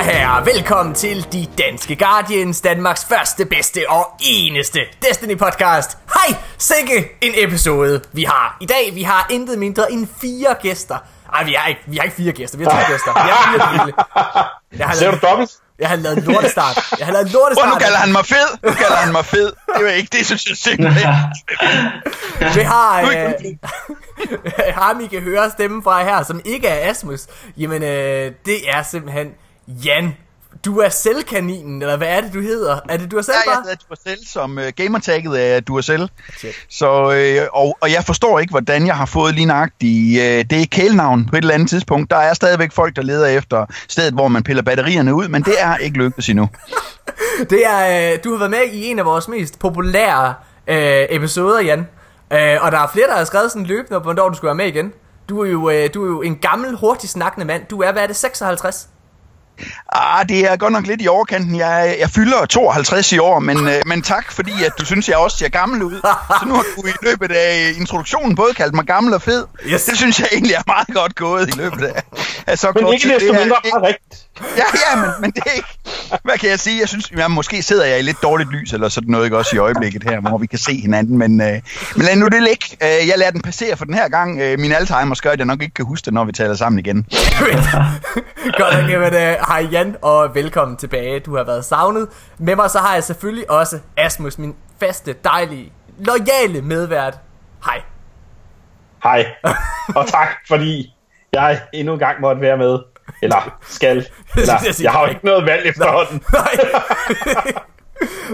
og herrer, velkommen til De Danske Guardians, Danmarks første, bedste og eneste Destiny podcast. Hej, sikke en episode vi har. I dag, vi har intet mindre end fire gæster. Ej, vi har ikke, vi har ikke fire gæster, vi har tre gæster. Vi har fire hele. Jeg har Ser du dobbelt? Jeg har lavet lortestart. Jeg har lavet lortestart. Prøv, nu kalder han mig fed. Nu kalder han mig fed. Det var ikke det, synes jeg simpelthen. Vi har... Øh, ham, I kan høre stemmen fra her, som ikke er Asmus. Jamen, øh, det er simpelthen Jan du er selvkaninen, eller hvad er det, du hedder? Er det du er selv Ja, jeg hedder Duracell, som uh, gamertagget er Duracell. Så, uh, og, og jeg forstår ikke, hvordan jeg har fået lige nøjagtigt uh, det er kælenavn på et eller andet tidspunkt. Der er stadigvæk folk, der leder efter stedet, hvor man piller batterierne ud, men det er ikke lykkedes endnu. det er, uh, du har været med i en af vores mest populære uh, episoder, Jan. Uh, og der er flere, der har skrevet sådan løbende, hvornår du skulle være med igen. Du er jo, uh, du er jo en gammel, hurtigt snakkende mand. Du er, hvad er det, 56? Ah, det er godt nok lidt i overkanten. Jeg, jeg fylder 52 i år, men, øh, men tak, fordi at du synes, jeg også ser gammel ud. Så nu har du i løbet af introduktionen både kaldt mig gammel og fed. Yes. Det synes jeg egentlig er meget godt gået i løbet af, af så Men ikke desto mindre meget rigtigt. Ja, ja, men, men det er ikke... Hvad kan jeg sige? Jeg synes, ja, måske sidder jeg i lidt dårligt lys, eller sådan noget, ikke også i øjeblikket her, hvor vi kan se hinanden, men, øh, men lad nu det ligge. Øh, jeg lader den passere for den her gang. Øh, min Alzheimer gør, at jeg nok ikke kan huske det, når vi taler sammen igen. godt, jamen, øh, hej Jan, og velkommen tilbage. Du har været savnet. Med mig så har jeg selvfølgelig også Asmus, min faste, dejlige, lojale medvært. Hej. Hej, og tak, fordi jeg endnu en gang måtte være med. Eller skal. Eller, jeg har jo ikke noget valg efterhånden. Nej.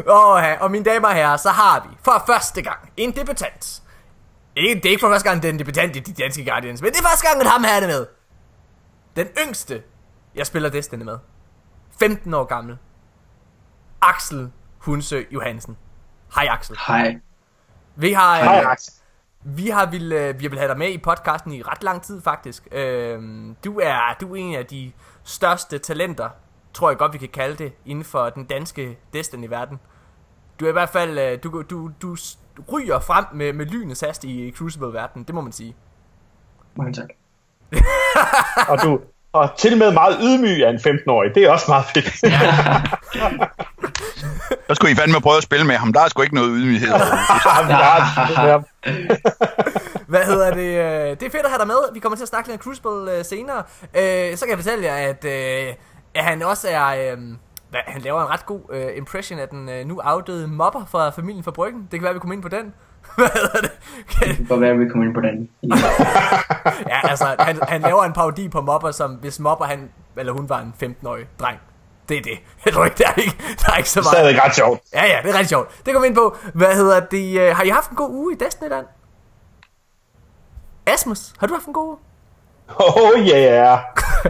oh, og mine damer og herrer, så har vi for første gang en debutant. Ikke, det er ikke for første gang, den er debutant i de danske Guardians, men det er første gang, at ham her er det med. Den yngste, jeg spiller Destiny med. 15 år gammel. Axel Hunsø Johansen. Hej Axel. Hej. Vi har, Hej Axel. Vi har vil, øh, vi vil have dig med i podcasten i ret lang tid faktisk. Øh, du er du er en af de største talenter, tror jeg godt vi kan kalde det, inden for den danske Destiny-verden. Du er i hvert fald, øh, du, du, du ryger frem med, med lynets hast i Crucible-verdenen, det må man sige. Mange tak. og du og til med meget ydmyg af en 15-årig, det er også meget fedt. Så skulle I fandme prøve at spille med ham. Der er sgu ikke noget ydmyghed. Hvad hedder det? Øh, det er fedt at have dig med. Vi kommer til at snakke lidt om Crucible øh, senere. Øh, så kan jeg fortælle jer, at, at han også er... Han laver en ret god impression af den nu afdøde mobber fra familien fra Bryggen. Det kan være, vi kommer ind på den. Hvad hedder det? Kan... Det kan være, vi kommer ind på den. ja, altså, han, han laver en parodi på mobber, som hvis mobber han, eller hun var en 15-årig dreng. Det er det. Jeg tror ikke, der er ikke, der er ikke så meget. Det er ret sjovt. Ja, ja, det er ret sjovt. Det kommer vi ind på. Hvad hedder det? Har I haft en god uge i Destiny land? Asmus, har du haft en god uge? Oh yeah.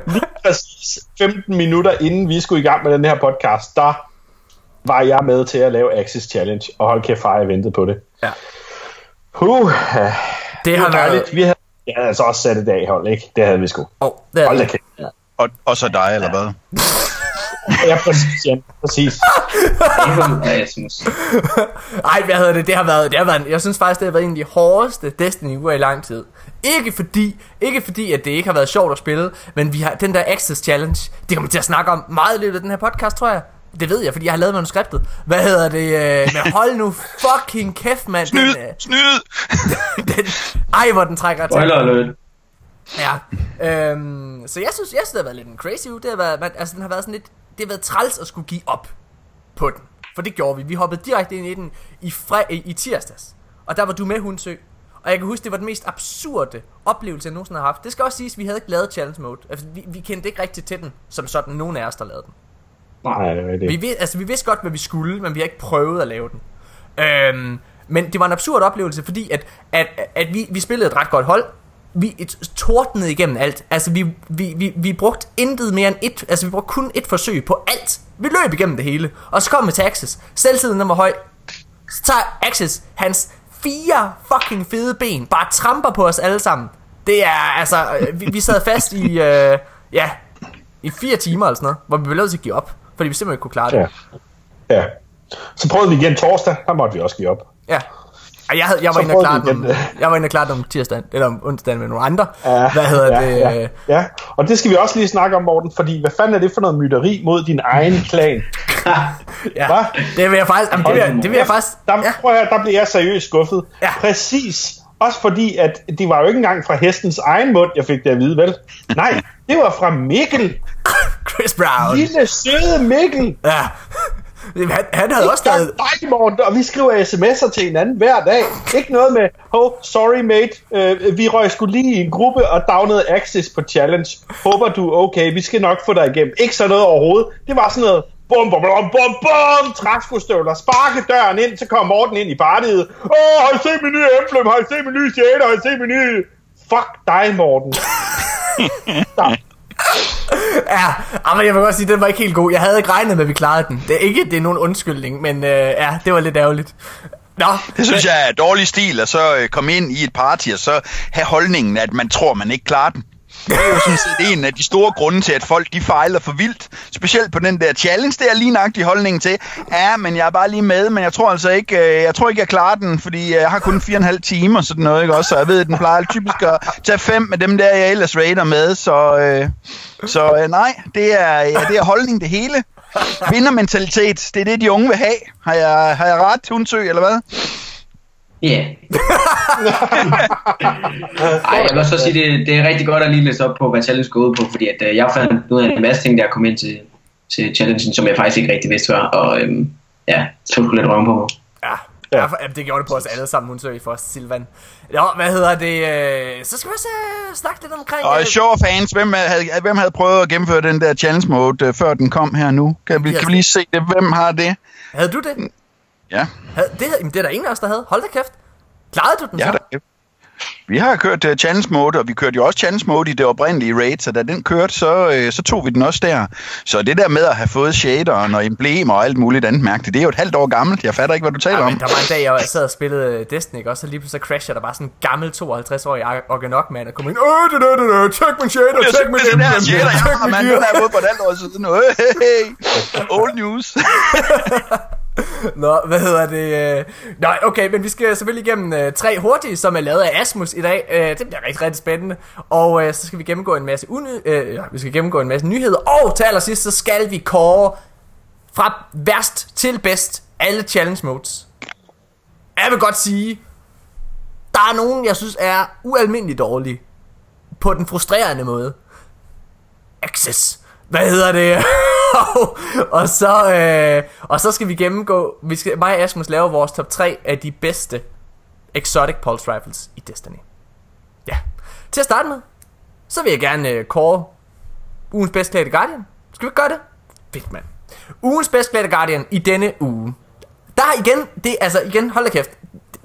Lige præcis 15 minutter inden vi skulle i gang med den her podcast, der var jeg med til at lave Axis Challenge, og hold kæft, jeg ventede på det. Ja. Uh, det har været... Vi havde, ja, altså også sat et dag hold, ikke? Det havde vi sgu. Oh, det hold da kæft. Ja. Og, og så dig, eller hvad? ja, præcis, ja, præcis. Ej, hvad hedder det? Det har været, det har været, jeg synes faktisk, det har været en af de hårdeste Destiny uger i lang tid. Ikke fordi, ikke fordi, at det ikke har været sjovt at spille, men vi har den der Access Challenge, det kommer til at snakke om meget i løbet af den her podcast, tror jeg. Det ved jeg, fordi jeg har lavet manuskriptet. Hvad hedder det? Øh, men hold nu fucking kæft, mand. Snyd! Den, øh, snyd! den, ej, hvor den trækker til. Spoiler. Ja. Øhm, så jeg synes, jeg synes, det har været lidt en crazy uge. Det har været, man, altså, den har været sådan lidt, det har været træls at skulle give op på den. For det gjorde vi. Vi hoppede direkte ind i den i, fre, i, tirsdags. Og der var du med Hundsø. Og jeg kan huske, det var den mest absurde oplevelse, jeg nogensinde har haft. Det skal også siges, at vi havde ikke lavet challenge mode. Altså, vi, vi kendte ikke rigtig til den, som sådan nogen af os, der lavede den. Nej, det er det. Vi, altså, vi vidste godt, hvad vi skulle, men vi har ikke prøvet at lave den. Øhm, men det var en absurd oplevelse, fordi at, at, at vi, vi spillede et ret godt hold. Vi tordnede igennem alt. Altså, vi, vi, vi, vi brugte intet mere end et, altså vi brugte kun et forsøg på alt. Vi løb igennem det hele. Og så kom vi til Axis. Selvtiden var høj. Så tager Axis hans fire fucking fede ben, bare tramper på os alle sammen. Det er, altså, vi, vi sad fast i, øh, ja, i fire timer eller sådan noget, hvor vi blev nødt til at give op. Fordi vi simpelthen ikke kunne klare det. Ja. ja. Så prøvede vi igen torsdag, der måtte vi også give op. Ja. Jeg, havde, jeg, var inde og klare den, jeg var inde og klare den om tirsdagen, eller om onsdagen med nogle andre. Ja, Hvad hedder ja, det? Ja, ja. og det skal vi også lige snakke om, Morten, fordi hvad fanden er det for noget mytteri mod din egen klan? Ja, Hva? det vil jeg faktisk, jamen, det vil jeg, det vil jeg faktisk, Der, ja, prøv at høre, der bliver jeg seriøst skuffet. Ja. Præcis. Også fordi, at det var jo ikke engang fra hestens egen mund, jeg fik det at vide, vel? Nej, det var fra Mikkel. Chris Brown. Lille søde Mikkel. Ja. Jamen, Han, han havde også taget... dig, Morten, og vi skriver sms'er til hinanden hver dag. Ikke noget med, oh, sorry mate, uh, vi røg skulle lige i en gruppe og downede Axis på challenge. Håber du er okay, vi skal nok få dig igennem. Ikke sådan noget overhovedet. Det var sådan noget, bum, bum, bum, bum, bum, træskostøvler, sparke døren ind, så kommer Morten ind i partiet. Åh, oh, har I set min nye emblem? Har I set min nye shader? Har I set min nye... Fuck dig, Morten. Ja, ah, men jeg vil godt sige, den var ikke helt god. Jeg havde ikke regnet med, at vi klarede den. Det er ikke, det er nogen undskyldning, men øh, ja, det var lidt ærgerligt. Nå, Det synes jeg er dårlig stil, at så øh, komme ind i et party og så have holdningen, at man tror, man ikke klarer den. Det er jo sådan set en af de store grunde til, at folk de fejler for vildt. Specielt på den der challenge, der er lige nøjagtig holdningen til. Ja, men jeg er bare lige med, men jeg tror altså ikke, øh, jeg tror ikke, jeg klarer den, fordi øh, jeg har kun 4,5 timer, sådan noget, ikke også? Så jeg ved, at den plejer typisk at tage fem med dem der, jeg ellers raider med, så, øh, så øh, nej, det er, ja, det er holdning det hele. Vindermentalitet, det er det, de unge vil have. Har jeg, har jeg ret, Hundsø, eller hvad? Ja. Ej, jeg vil også så sige, det, det er rigtig godt at lige læse op på, hvad challenge går ud på, fordi at, øh, jeg fandt ud af en masse ting, der kom ind til, til challengen, som jeg faktisk ikke rigtig vidste før, og øhm, ja, så skulle lidt røven på mig. ja. Ja. Ja. det gjorde det på os alle sammen, hun søg for os, Silvan. Nå, hvad hedder det? Øh, så skal vi også øh, snakke lidt omkring... Og øh, sjov fans, hvem havde, hvem havde prøvet at gennemføre den der challenge mode, øh, før den kom her nu? Kan vi, kan vi lige se det? Hvem har det? Havde du det? Ja, Havde, det, jamen, det er der ingen af os, der havde. Hold da kæft. Klarede du den ja så? da. Vi har kørt uh, challenge mode, og vi kørte jo også challenge mode i det oprindelige raid, så da den kørte, så, øh, så tog vi den også der. Så det der med at have fået shaderen og emblemer og alt muligt andet mærkeligt, det er jo et halvt år gammelt. Jeg fatter ikke, hvad du taler Ja, om. men der var en dag, jeg sad og spillede øh, Destiny, og så lige pludselig så crasher der bare sådan en gammel 52-årig Organok mand, og kommer ind, øh, det der, det der, check min shader, check min synes, det der emblem, shader, jeg check har, min man. gear. Den er ude på et halvt år siden. Old news. Nå, hvad hedder det? øh? Nå, okay, men vi skal selvfølgelig igennem uh, tre hurtige, som er lavet af Asmus i dag. Uh, det bliver rigtig, rigtig spændende. Og uh, så skal vi gennemgå en masse uny- uh, ja, vi skal gennemgå en masse nyheder. Og til allersidst, så skal vi kåre fra værst til bedst alle challenge modes. Jeg vil godt sige, der er nogen, jeg synes er ualmindeligt dårlige. På den frustrerende måde. Access. Hvad hedder det? og så øh, og så skal vi gennemgå vi skal mig og Asmus lave vores top 3 af de bedste exotic pulse rifles i Destiny. Ja. Til at starte med, så vil jeg gerne øh, kåre ugens bedst klædte Guardian. Skal vi ikke gøre det? Fedt, mand. Ugens bedst klædte Guardian i denne uge. Der igen, det altså igen, hold da kæft.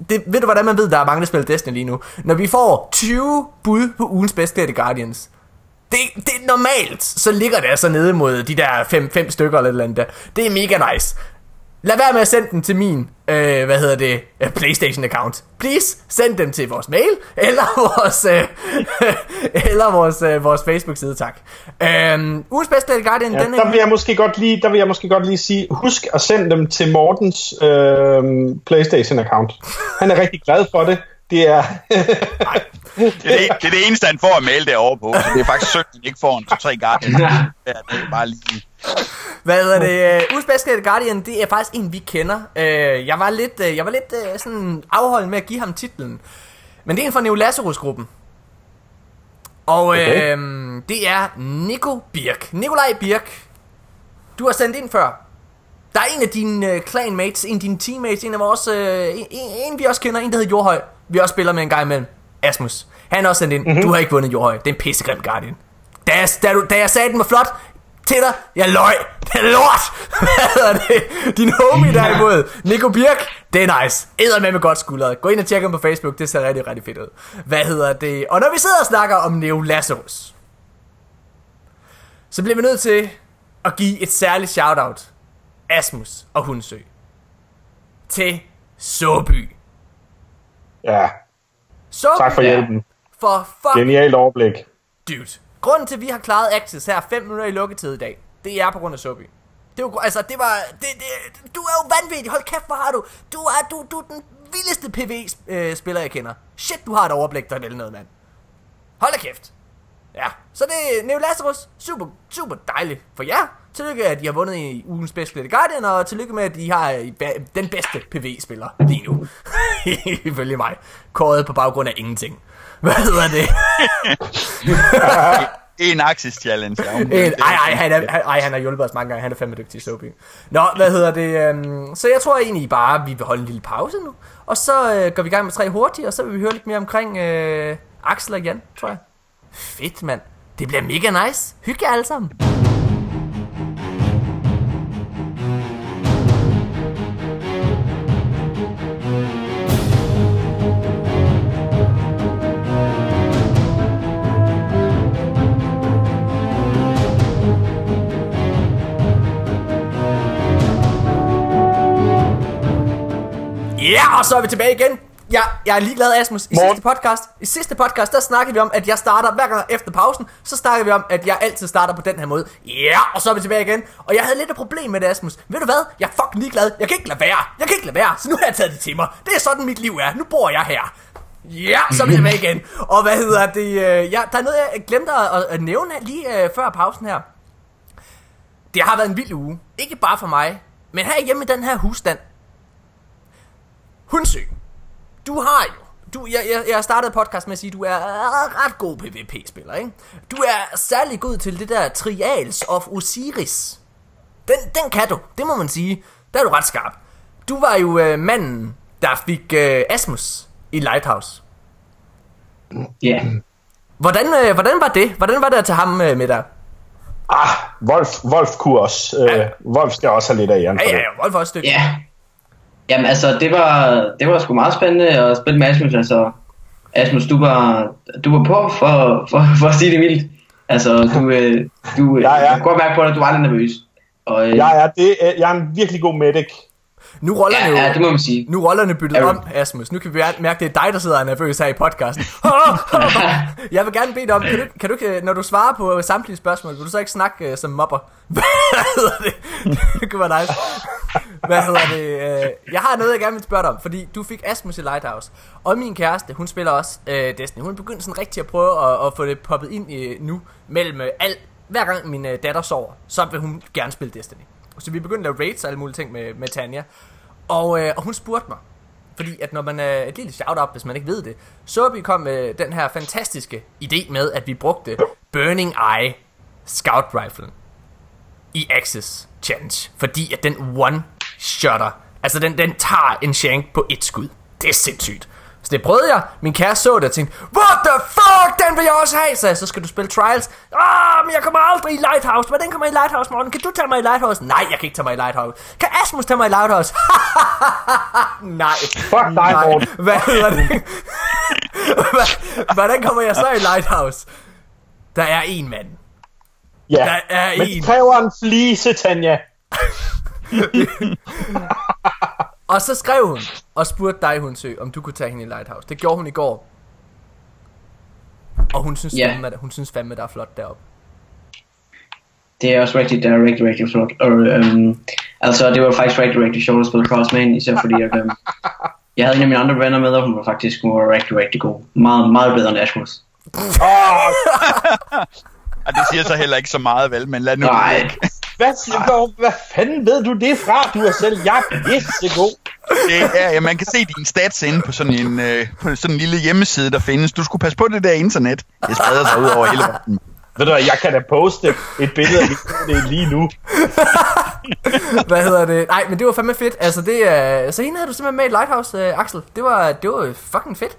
Det, ved du hvordan man ved, der er mange, der spiller Destiny lige nu? Når vi får 20 bud på ugens bedst klædte Guardians, det, det er normalt, så ligger det altså nede mod de der 5 stykker eller et eller andet der. Det er mega nice. Lad være med at sende dem til min, øh, hvad hedder det, øh, Playstation-account. Please, send dem til vores mail, eller vores, øh, eller vores, øh, vores Facebook-side, tak. Øhm, ugens bedste Guardian, Ja, den der vil jeg måske godt lige, der vil jeg måske godt lige sige, husk at sende dem til Mortens øh, PlayStation-account. Han er rigtig glad for det. Det er... Det er det, det er det eneste, han får at male derovre på. Så det er faktisk synd, at han ikke får en to-tre Guardian. Ja, det er bare lige... Hvad hedder det? Uh, ugens bedste Guardian, det er faktisk en, vi kender. Uh, jeg var lidt, uh, jeg var lidt uh, sådan afholden med at give ham titlen. Men det er en fra Neo Lazarus-gruppen. Og Okay. øh, det er Nico Birk. Nikolaj Birk. Du har sendt ind før. Der er en af dine uh, clanmates, en af dine teammates, en af vores, uh, en, en, en vi også kender, en der hedder Jordhøj. Vi også spiller med en gang imellem. Asmus. Han har også sendt ind. Mm-hmm. Du har ikke vundet Jordhøj. Det er en pissegrim Guardian. Da jeg, da, du, da jeg sagde, den var flot til dig, jeg løg. Det er lort. Hvad hedder det? Din homie derimod, Nico Birk, det er nice. Æder med med godt skuldret. Gå ind og tjek ham på Facebook, det ser rigtig, rigtig fedt ud. Hvad hedder det? Og når vi sidder og snakker om Neo Lazarus, så bliver vi nødt til at give et særligt shoutout. Asmus og Hundsø. Til Såby. ja, Såby tak for hjælpen. for fuck Genialt overblik. Dude. Grunden til, at vi har klaret Access her 5 minutter i lukketid i dag, det er på grund af Sobi. Det var, altså, det var, det, det, du er jo vanvittig, hold kæft, hvor har du, du er, du, du er den vildeste PvE-spiller, jeg kender. Shit, du har et overblik, der er noget, mand. Hold da kæft. Ja, så det er Neo Lazarus. Super, super dejligt for jer. Tillykke, at I har vundet i ugens Special Guardian, og tillykke med, at I har øh, den bedste PvE-spiller lige nu. Ifølge mig. Kåret på baggrund af ingenting. Hvad hedder det? en Axis Challenge. Ja, en, ej, ej, han er, ej, han har hjulpet os mange gange. Han er fandme dygtig, Sobi. Nå, hvad hedder det? Um, så jeg tror egentlig bare, vi vil holde en lille pause nu. Og så uh, går vi i gang med tre hurtigt, og så vil vi høre lidt mere omkring uh, Axel og Jan, tror jeg. Fedt, mand. Det bliver mega nice. Hygge jer alle sammen. Ja, og så er vi tilbage igen. Ja, jeg er ligeglad, Asmus. I Morgen. sidste podcast, i sidste podcast, der snakkede vi om, at jeg starter hver gang efter pausen, så snakker vi om, at jeg altid starter på den her måde. Ja, og så er vi tilbage igen. Og jeg havde lidt et problem med det, Asmus. Ved du hvad? Jeg er fucking ligeglad. Jeg kan ikke lade være. Jeg kan ikke lade være. Så nu har jeg taget det til mig. Det er sådan, mit liv er. Nu bor jeg her. Ja, så er vi tilbage igen. Og hvad hedder det? Øh, ja, der er noget, jeg glemte at, at nævne lige uh, før pausen her. Det har været en vild uge. Ikke bare for mig, men her hjemme i den her husstand, Hundsø, du har jo du, jeg, jeg, jeg startede podcast med at sige, at du er ret god PvP-spiller, ikke? Du er særlig god til det der Trials of Osiris. Den, den kan du, det må man sige. Der er du ret skarp. Du var jo øh, manden, der fik øh, Asmus i Lighthouse. Ja. Yeah. Hvordan, øh, hvordan var det? Hvordan var det at tage ham øh, med dig? Ah, Wolf, Wolf kunne også. Øh, ja. Wolf skal også have lidt af Jan. Ja, ja, Wolf også dygtig. Ja. Jamen altså, det var, det var sgu meget spændende at spille med Asmus. Altså, Asmus, du var, du var på for, for, for at sige det vildt. Altså, du, øh, du, ja, ja. jeg kan godt mærke på dig, at du var lidt nervøs. Og, øh, ja, ja, det, jeg er en virkelig god medic. Nu rollerne ja, ja, det må man sige. Nu rollerne byttet ja. om, Asmus. Nu kan vi mærke, at det er dig, der sidder og er nervøs her i podcasten. jeg vil gerne bede dig om, kan du, kan du, når du svarer på samtlige spørgsmål, vil du så ikke snakke uh, som mobber? Hvad hedder det? Det kunne være nice. Hvad hedder det? Uh, jeg har noget, jeg gerne vil spørge dig om, fordi du fik Asmus i Lighthouse. Og min kæreste, hun spiller også uh, Destiny. Hun er begyndt sådan rigtig at prøve at, at få det poppet ind i, nu, mellem uh, alt. Hver gang min uh, datter sover, så vil hun gerne spille Destiny. Så vi begyndte at lave raids og alle mulige ting med, med Tanja. Og, øh, og hun spurgte mig, fordi at når man er et lille shout-out, hvis man ikke ved det, så vi kom med den her fantastiske idé med, at vi brugte Burning Eye Scout Rifle i Axis Challenge. Fordi at den one-shotter, altså den, den tager en shank på et skud. Det er sindssygt. Det prøvede jeg. Min kæreste så det og tænkte, What the fuck, den vil jeg også have. Så, så skal du spille Trials. Ah, men jeg kommer aldrig i Lighthouse. Hvordan kommer jeg i Lighthouse, morgen? Kan du tage mig i Lighthouse? Nej, jeg kan ikke tage mig i Lighthouse. Kan Asmus tage mig i Lighthouse? Nej. Fuck dig, Morten. Hvad hedder det? Hvordan kommer jeg så i Lighthouse? Der er en mand. Ja, der er men en. kræver en flise, Tanja. Og så skrev hun og spurgte dig, Hundsø, om du kunne tage hende i Lighthouse. Det gjorde hun i går. Og hun synes, yeah. fandme, hun synes fandme, der er flot deroppe. Det er også rigtig, det er rigtig, rigtig flot. Og, um, altså, det var faktisk rigtig, rigtig sjovt at spille Crossman, især fordi, at, um, jeg havde en af mine andre venner med, og hun var faktisk hun var rigtig, rigtig god. Meget, meget bedre end Ashmus. Oh! det siger så heller ikke så meget, vel, men lad nu Nej. Hvad, hvad, hvad fanden ved du det fra? Du er selv jeg er god. Det er, ja, man kan se dine stats inde på sådan en, øh, på sådan en lille hjemmeside, der findes. Du skulle passe på det der internet. Det spreder sig ud over hele verden. Ved du jeg kan da poste et billede af det lige nu. Hvad hedder det? Nej, men det var fandme fedt. Altså, det er... Så hende havde du simpelthen med i Lighthouse, uh, Axel. Det var, det var fucking fedt.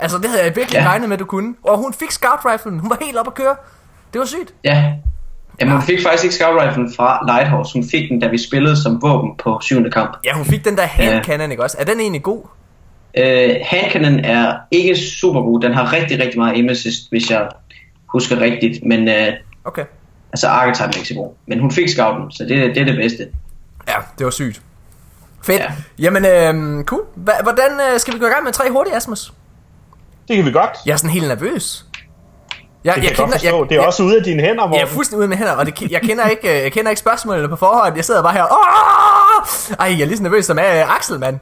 Altså, det havde jeg virkelig ja. regnet med, at du kunne. Og hun fik scout riflen. Hun var helt op at køre. Det var sygt. Ja, Jamen, hun fik faktisk ikke scout fra Lighthouse. Hun fik den, da vi spillede som våben på syvende kamp. Ja, hun fik den der hand cannon, ikke også? Er den egentlig god? Uh, hand cannon er ikke super god. Den har rigtig, rigtig meget aim assist, hvis jeg husker rigtigt. Men uh, okay. altså archetype er ikke så god. Men hun fik scouten, så det, det er det bedste. Ja, det var sygt. Fedt. Ja. Jamen, øh, cool. Hvordan øh, skal vi gå i gang med tre hurtige, Asmus? Det kan vi godt. Jeg er sådan helt nervøs. Jeg, det jeg, kender, jeg, det er jeg, også ude af dine hænder, Morten. Jeg er fuldstændig ude af mine hænder, og det, jeg, kender ikke, øh, jeg kender ikke spørgsmålene på forhånd. Jeg sidder bare her, Åh! Ej, jeg er lige så nervøs som er uh, Axel, mand.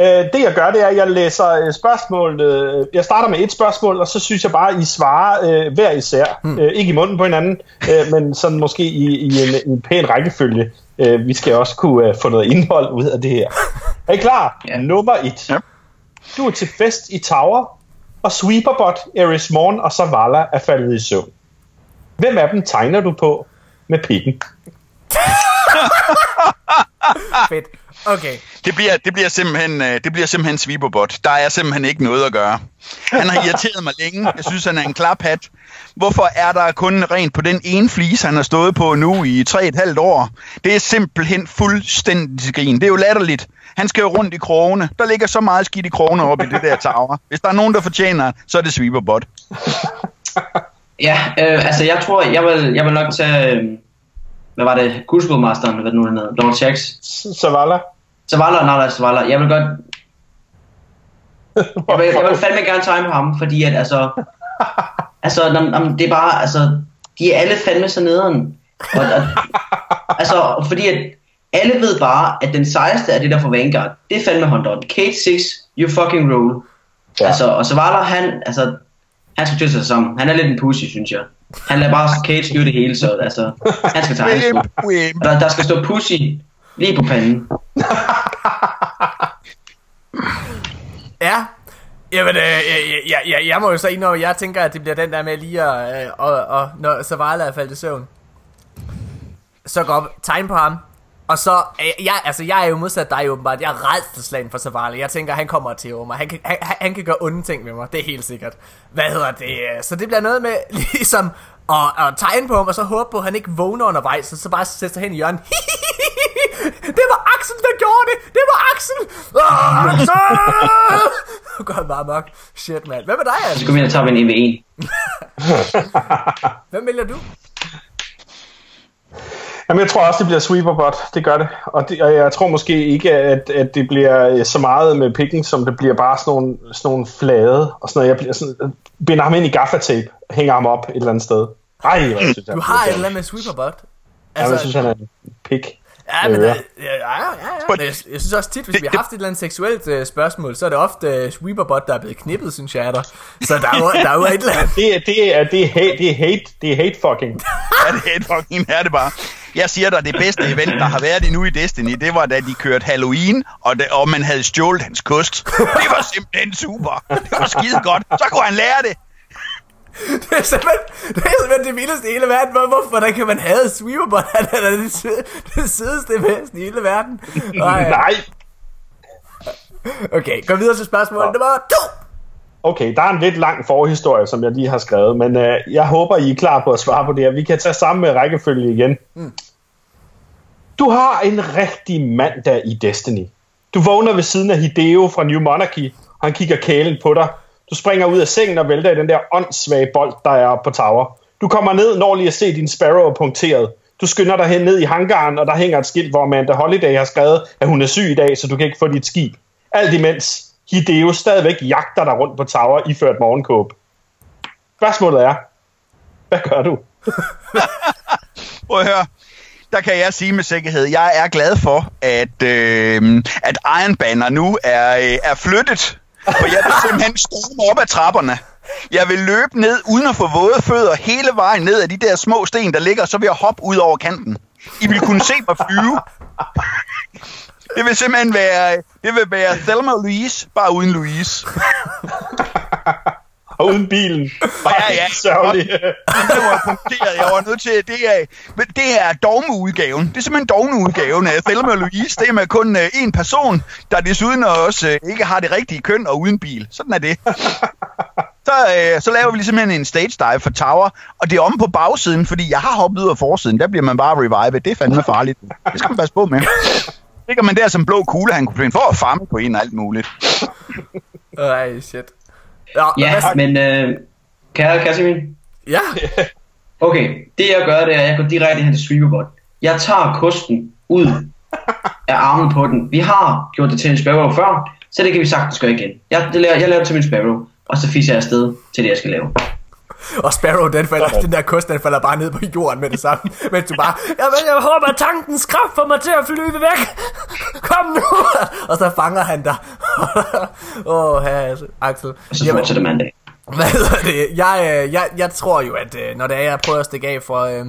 Øh, det jeg gør, det er, at jeg læser øh, spørgsmål. Øh, jeg starter med et spørgsmål, og så synes jeg bare, at I svarer øh, hver især. Hmm. Øh, ikke i munden på hinanden, øh, men sådan måske i, i en, en pæn rækkefølge. Øh, vi skal også kunne øh, få noget indhold ud af det her. Er I klar? Ja. Nummer et. Ja. Du er til fest i Tower, og Sweeperbot, Eris Morn og Zavala er faldet i søvn. Hvem af dem tegner du på med pikken? Fedt. Okay. Det bliver, det bliver simpelthen, øh, det bliver simpelthen Sweeperbot. Der er simpelthen ikke noget at gøre. Han har irriteret mig længe. Jeg synes, han er en klaphat. Hvorfor er der kun rent på den ene flise, han har stået på nu i tre et halvt år? Det er simpelthen fuldstændig grin. Det er jo latterligt. Han skal jo rundt i krogene. Der ligger så meget skidt i krogene oppe i det der tower. Hvis der er nogen, der fortjener, så er det Sweeperbot. Ja, øh, altså jeg tror, jeg vil, jeg vil nok tage... Øh, hvad var det? Gudsbådmasteren, hvad det nu er nede? Lord Shax. Zavala? Zavala, nej, nej, Zavala. Jeg vil godt... Jeg vil, jeg vil fandme gerne på ham, fordi at altså... Altså, nam, nam, det er bare, altså... De er alle fandme så nederen. Og, og, altså, fordi at alle ved bare, at den sejeste af det der for Vanguard, det er fandme Hunter. Kate 6, you fucking roll. Ja. Altså, og Zavala, han, altså, han skal til sig sammen. Han er lidt en pussy, synes jeg. Han lader bare Kate styre det hele, så altså, han skal på. Wimp. Der, der skal stå pussy lige på panden. Ja. Jamen, øh, jeg, jeg, jeg, jeg må jo så indrømme, jeg tænker, at det bliver den der med lige at, øh, og, og når Zavala er faldet i søvn, så gå op, tegn på ham, og så, øh, jeg, altså jeg er jo modsat dig åbenbart, jeg er redselslagen for Zavala, jeg tænker, han kommer til mig, han kan, han, han- kan gøre onde ting med mig, det er helt sikkert. Hvad hedder det? øh, Så det bliver noget med ligesom at, at tegne på ham, og så håbe på, at han ikke vågner undervejs, og så bare sætte sig hen i hjørnet. det var Axel, der gjorde det! Det var Axel! Axel! Nu går han bare mok. Shit, mand. Hvad med dig, Så kommer vi ind og tager en 1v1. Hvem vælger du? Jamen, jeg tror også, det bliver Sweeperbot. Det gør det. Og, det, og jeg tror måske ikke, at, at det bliver øh, så meget med pikken, som det bliver bare sådan nogle, sådan nogle flade. Og sådan noget. Jeg bliver sådan, øh, binder ham ind i gaffatape, hænger ham op et eller andet sted. Ej, jeg synes, Du har et eller andet med Sweeperbot. Altså, jeg synes, han er en pik. Ja, men, Ja. ja. Ja, ja, ja, ja. Men jeg, jeg synes også tit, hvis vi har haft et eller andet seksuelt uh, spørgsmål, så er det ofte uh, Sweeperbot, der er blevet knippet, synes jeg er der. Så der er jo, der er jo et eller andet. Det er, det er, det er, hate, det er hate, det er hate fucking. Ja, det er et fucking er det bare. Jeg siger dig, det bedste event, der har været endnu i Destiny, det var da de kørte Halloween, og, det, og man havde stjålet hans kost. Det var simpelthen super. Det var skide godt. Så kunne han lære det. Det er simpelthen det, er simpelthen det vildeste i hele verden. Hvor, hvorfor hvordan kan man have Sweeperbot? Han er det, sø- det sødeste væsen i hele verden. Ej, Nej. Okay, gå videre til spørgsmål nummer to. Okay, der er en lidt lang forhistorie, som jeg lige har skrevet, men øh, jeg håber, I er klar på at svare på det her. Vi kan tage samme med rækkefølge igen. Mm. Du har en rigtig mandag i Destiny. Du vågner ved siden af Hideo fra New Monarchy, og han kigger kælen på dig. Du springer ud af sengen og vælter i den der åndssvage bold, der er på tower. Du kommer ned, når lige at se din Sparrow er punkteret. Du skynder dig hen ned i hangaren, og der hænger et skilt, hvor Amanda Holiday har skrevet, at hun er syg i dag, så du kan ikke få dit skib. Alt imens Hideo stadigvæk jagter dig rundt på tower, iført morgenkåb. Spørgsmålet er, hvad gør du? Prøv at høre. Der kan jeg sige med sikkerhed, jeg er glad for, at, øh, at Iron Banner nu er, øh, er flyttet. For jeg vil simpelthen storme op ad trapperne. Jeg vil løbe ned, uden at få våde fødder, hele vejen ned af de der små sten, der ligger, så vil jeg hoppe ud over kanten. I vil kunne se mig flyve. Det vil simpelthen være, det vil være Thelma Louise, bare uden Louise. Og uden bilen. Ja, ja. Sørgelig. Det var punkteret. Jeg var nødt til, det er, men det er dogmeudgaven. Det er simpelthen dogmeudgaven af Thelma og Louise. Det er med kun øh, én person, der desuden også øh, ikke har det rigtige køn og uden bil. Sådan er det. Så, øh, så laver vi lige simpelthen en stage dive for Tower, og det er om på bagsiden, fordi jeg har hoppet ud af forsiden. Der bliver man bare revivet. Det er fandme farligt. Det skal man passe på med. Det kan man der som blå kugle, han kunne finde for at farme på en og alt muligt. Ej, shit. Ja, Ja, hvad- men øh, kære Kasimir, ja. okay, det jeg gør, det er, at jeg går direkte hen til Sweeperbot. Jeg tager kosten ud af armen på den. Vi har gjort det til en Sparrow før, så det kan vi sagtens gøre igen. Jeg, det laver, jeg laver det til min Sparrow, og så fiser jeg afsted til det, jeg skal lave. Og Sparrow, den, falder, den der kost, den falder bare ned på jorden med det samme. Men du bare, jeg, jeg håber, at tankens kraft får mig til at flyve væk. Kom nu. Og så fanger han dig. Åh, oh, her, Axel. Og så fortsætter man det. Hvad hedder det? Jeg, øh, jeg, jeg tror jo, at øh, når det er, jeg prøver at stikke af for, øh,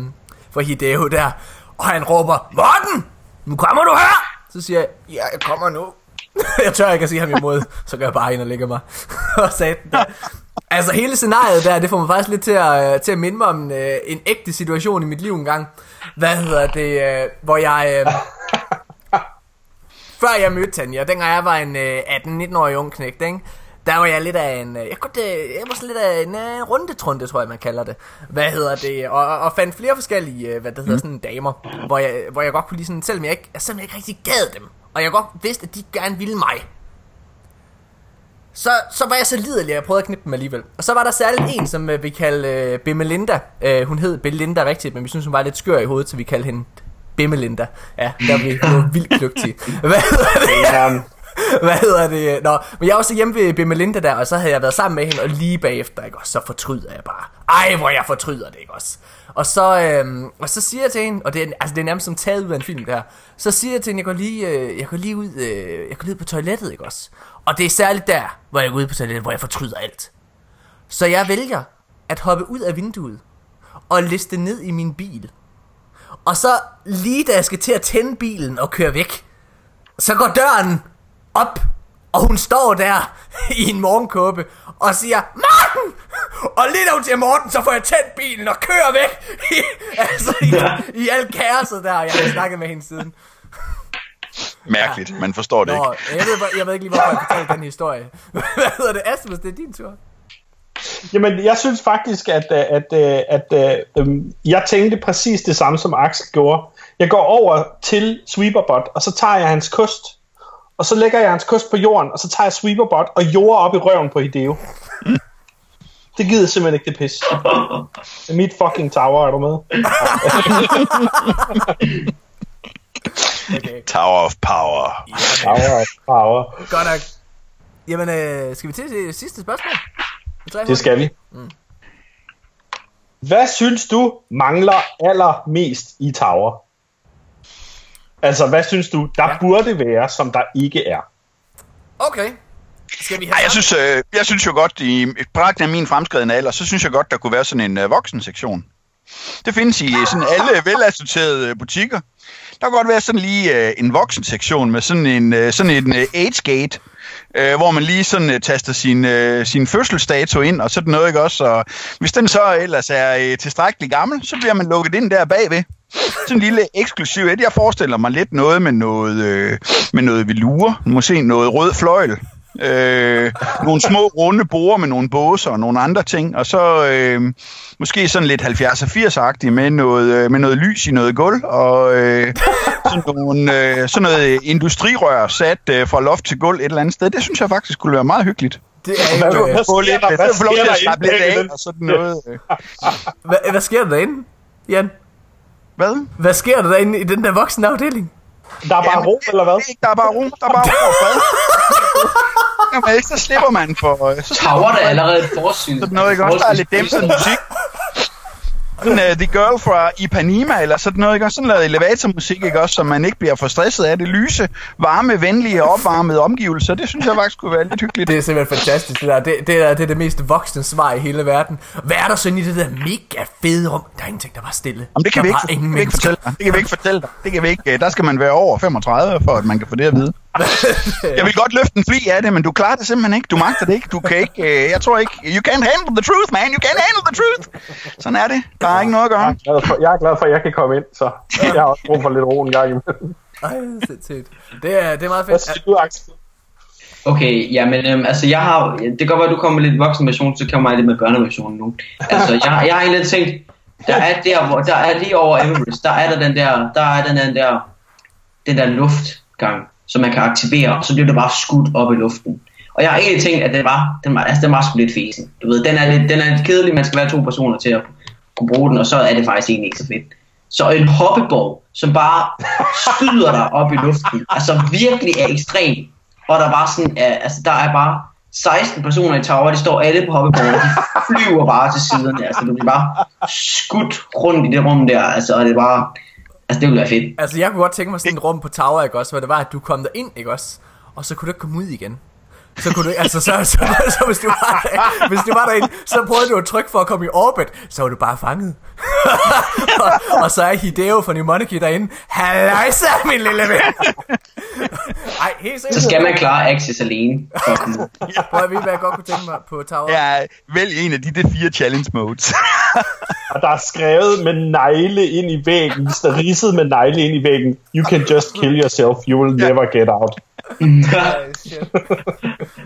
for Hideo der, og han råber, Morten, nu kommer du her! Så siger jeg, ja, jeg kommer nu. jeg tør ikke at sige ham imod, så gør jeg bare ind og lægger mig. og sagde der. Altså hele scenariet der, det får mig faktisk lidt til at, øh, til at minde mig om øh, en ægte situation i mit liv engang. Hvad hedder det, øh, hvor jeg... Før jeg mødte Tanja, dengang jeg var en øh, 18-19-årig ung knægt, ikke? der var jeg lidt af en, jeg, kunne, jeg var sådan lidt af en uh, rundetrunde, tror jeg, man kalder det. Hvad hedder det? Og, og fandt flere forskellige, hvad det hedder, sådan damer, hvor jeg, hvor jeg godt kunne lide sådan, selvom jeg ikke, selvom jeg ikke rigtig gad dem, og jeg godt vidste, at de gerne ville mig, så, så var jeg så liderlig, at jeg prøvede at knippe dem alligevel. Og så var der særligt en, som uh, vi kaldte uh, Bemelinda. Uh, hun hed Belinda rigtigt, men vi synes, hun var lidt skør i hovedet, så vi kaldte hende Bemelinda. Ja, der var vi vildt kløgtige. Hvad hedder det? Hvad hedder det? Nå, men jeg var så hjemme ved Bemelinda der, og så havde jeg været sammen med hende, og lige bagefter, ikke? Og så fortryder jeg bare. Ej, hvor jeg fortryder det, ikke også? Og så, øhm, og så siger jeg til hende, og det er, altså, det er nærmest som taget ud af en film der, så siger jeg til hende, jeg går lige, øh, jeg går lige ud, øh, jeg går lige ud på toilettet, ikke også? Og det er særligt der, hvor jeg går ud på toilettet, hvor jeg fortryder alt. Så jeg vælger at hoppe ud af vinduet og liste ned i min bil. Og så lige da jeg skal til at tænde bilen og køre væk, så går døren op, og hun står der i en morgenkåbe og siger, Martin, og lidt af til Morten, så får jeg tændt bilen og kører væk. I, altså i, i alt kaoset der, jeg har snakket med hende siden. Mærkeligt, ja. man forstår det Nå, ikke. Jeg ved, jeg ved ikke lige, hvorfor jeg fortalte den historie. Hvad hedder det? Asmus, det er din tur. Jamen, jeg synes faktisk, at, at, at, at, at øhm, jeg tænkte præcis det samme, som Axel gjorde. Jeg går over til Sweeperbot, og så tager jeg hans kost, og så lægger jeg hans kost på jorden, og så tager jeg Sweeperbot og jorder op i røven på Hideo. Det gider simpelthen ikke det pis. Det er mit fucking tower, er du med? okay. Tower of Power. Tower of Power. Godt nok. Jamen, øh, skal vi til det sidste spørgsmål? Det skal vi. Mm. Hvad synes du mangler allermest i Tower? Altså, hvad synes du, der ja. burde være, som der ikke er? Okay. Skal vi have Ej, jeg, synes, øh, jeg synes jo godt, i pragt af min fremskridende alder, så synes jeg godt, der kunne være sådan en øh, voksensektion. Det findes i sådan alle velassorterede butikker. Der kan godt være sådan lige øh, en voksensektion med sådan en, øh, sådan en øh, age-gate, øh, hvor man lige sådan øh, taster sin, øh, sin fødselsdato ind, og sådan noget, ikke også? Og hvis den så ellers er øh, tilstrækkeligt gammel, så bliver man lukket ind der bagved. Sådan en lille eksklusiv et. Jeg forestiller mig lidt noget med noget, øh, med noget velure, måske noget rød fløjl. Øh, nogle små runde borer med nogle båser og nogle andre ting, og så øh, måske sådan lidt 70'er 80'er med noget, øh, med noget lys i noget gulv, og øh, sådan, nogle, øh, sådan noget industrirør sat øh, fra loft til gulv et eller andet sted. Det synes jeg faktisk kunne være meget hyggeligt. Det er jo... Hvad, hvad, sker lidt, der, hvad sker der, lidt af, og sådan noget. Øh. hvad, hvad sker der derinde, Jan? Hvad? Hvad sker der derinde i den der voksne afdeling? Der er bare Jamen, ro, eller hvad? Ikke, der er bare ro. Der er bare ro og fred. Jamen, ikke, så slipper man for... Øh, så Tower der allerede et forsyn. Sådan noget, ikke også? Der er lidt dæmpet musik sådan, uh, The Girl fra Ipanema, eller sådan noget, ikke? sådan noget elevatormusik, ikke også, så man ikke bliver for stresset af det lyse, varme, venlige og opvarmede omgivelser. Det synes jeg faktisk kunne være lidt hyggeligt. Det er simpelthen fantastisk, det der. Det, det, er, det er det mest voksne svar i hele verden. Hvad er der så i det der mega fede rum? Der er ingenting, der var stille. Jamen, det kan, vi ikke, det kan vi ikke fortælle dig. Det kan vi ikke fortælle dig. Det kan vi ikke. Der skal man være over 35, for at man kan få det at vide. jeg vil godt løfte en fli af det, men du klarer det simpelthen ikke. Du magter det ikke. Du kan ikke. Øh, jeg tror ikke. You can't handle the truth, man. You can't handle the truth. Sådan er det. Der er ikke noget at gøre. Jeg er glad for, jeg er glad for at jeg kan komme ind, så jeg har også brug for lidt ro en gang imellem. Ej, det, er, det er meget fedt. Hvad siger du, Axel? Okay, jamen, øhm, altså jeg har, det kan godt være, at du kommer med lidt voksenversion, så kommer jeg lidt med børneversionen nu. Altså, jeg, jeg har egentlig tænkt, der er der, hvor, der er lige over Everest, der er der den der, der er den, den der, den der luftgang, som man kan aktivere, og så bliver det bare skudt op i luften. Og jeg har egentlig tænkt, at det var, den var, altså, den var sgu lidt fesen. Du ved, den er lidt, den er lidt kedelig, man skal være to personer til at kunne bruge den, og så er det faktisk egentlig ikke så fedt. Så en hoppeborg, som bare skyder dig op i luften, altså virkelig er ekstrem, og der var sådan, altså der er bare 16 personer i tower, de står alle på hoppeborgen, de flyver bare til siderne, altså du bliver bare skudt rundt i det rum der, altså og det er bare, altså det ville være fedt. Altså jeg kunne godt tænke mig sådan et rum på Tower, ikke også, hvor det var, at du kom der ind, ikke også, og så kunne du ikke komme ud igen. Så kunne du, altså så, så, så, så hvis, du var der, hvis du var derinde, så prøvede du at trykke for at komme i orbit, så var du bare fanget. og, og, så er Hideo fra New Monarchy derinde, Halløjsa, min lille ven. Ej, helt Så skal man klare Axis alene for at komme ud. Prøv at vide, hvad jeg godt kunne tænke mig på Tower. Ja, vælg en af de der fire challenge modes. Og der er skrevet med negle ind i væggen, hvis der er ridset med negle ind i væggen. You can just kill yourself, you will never get out. Shit.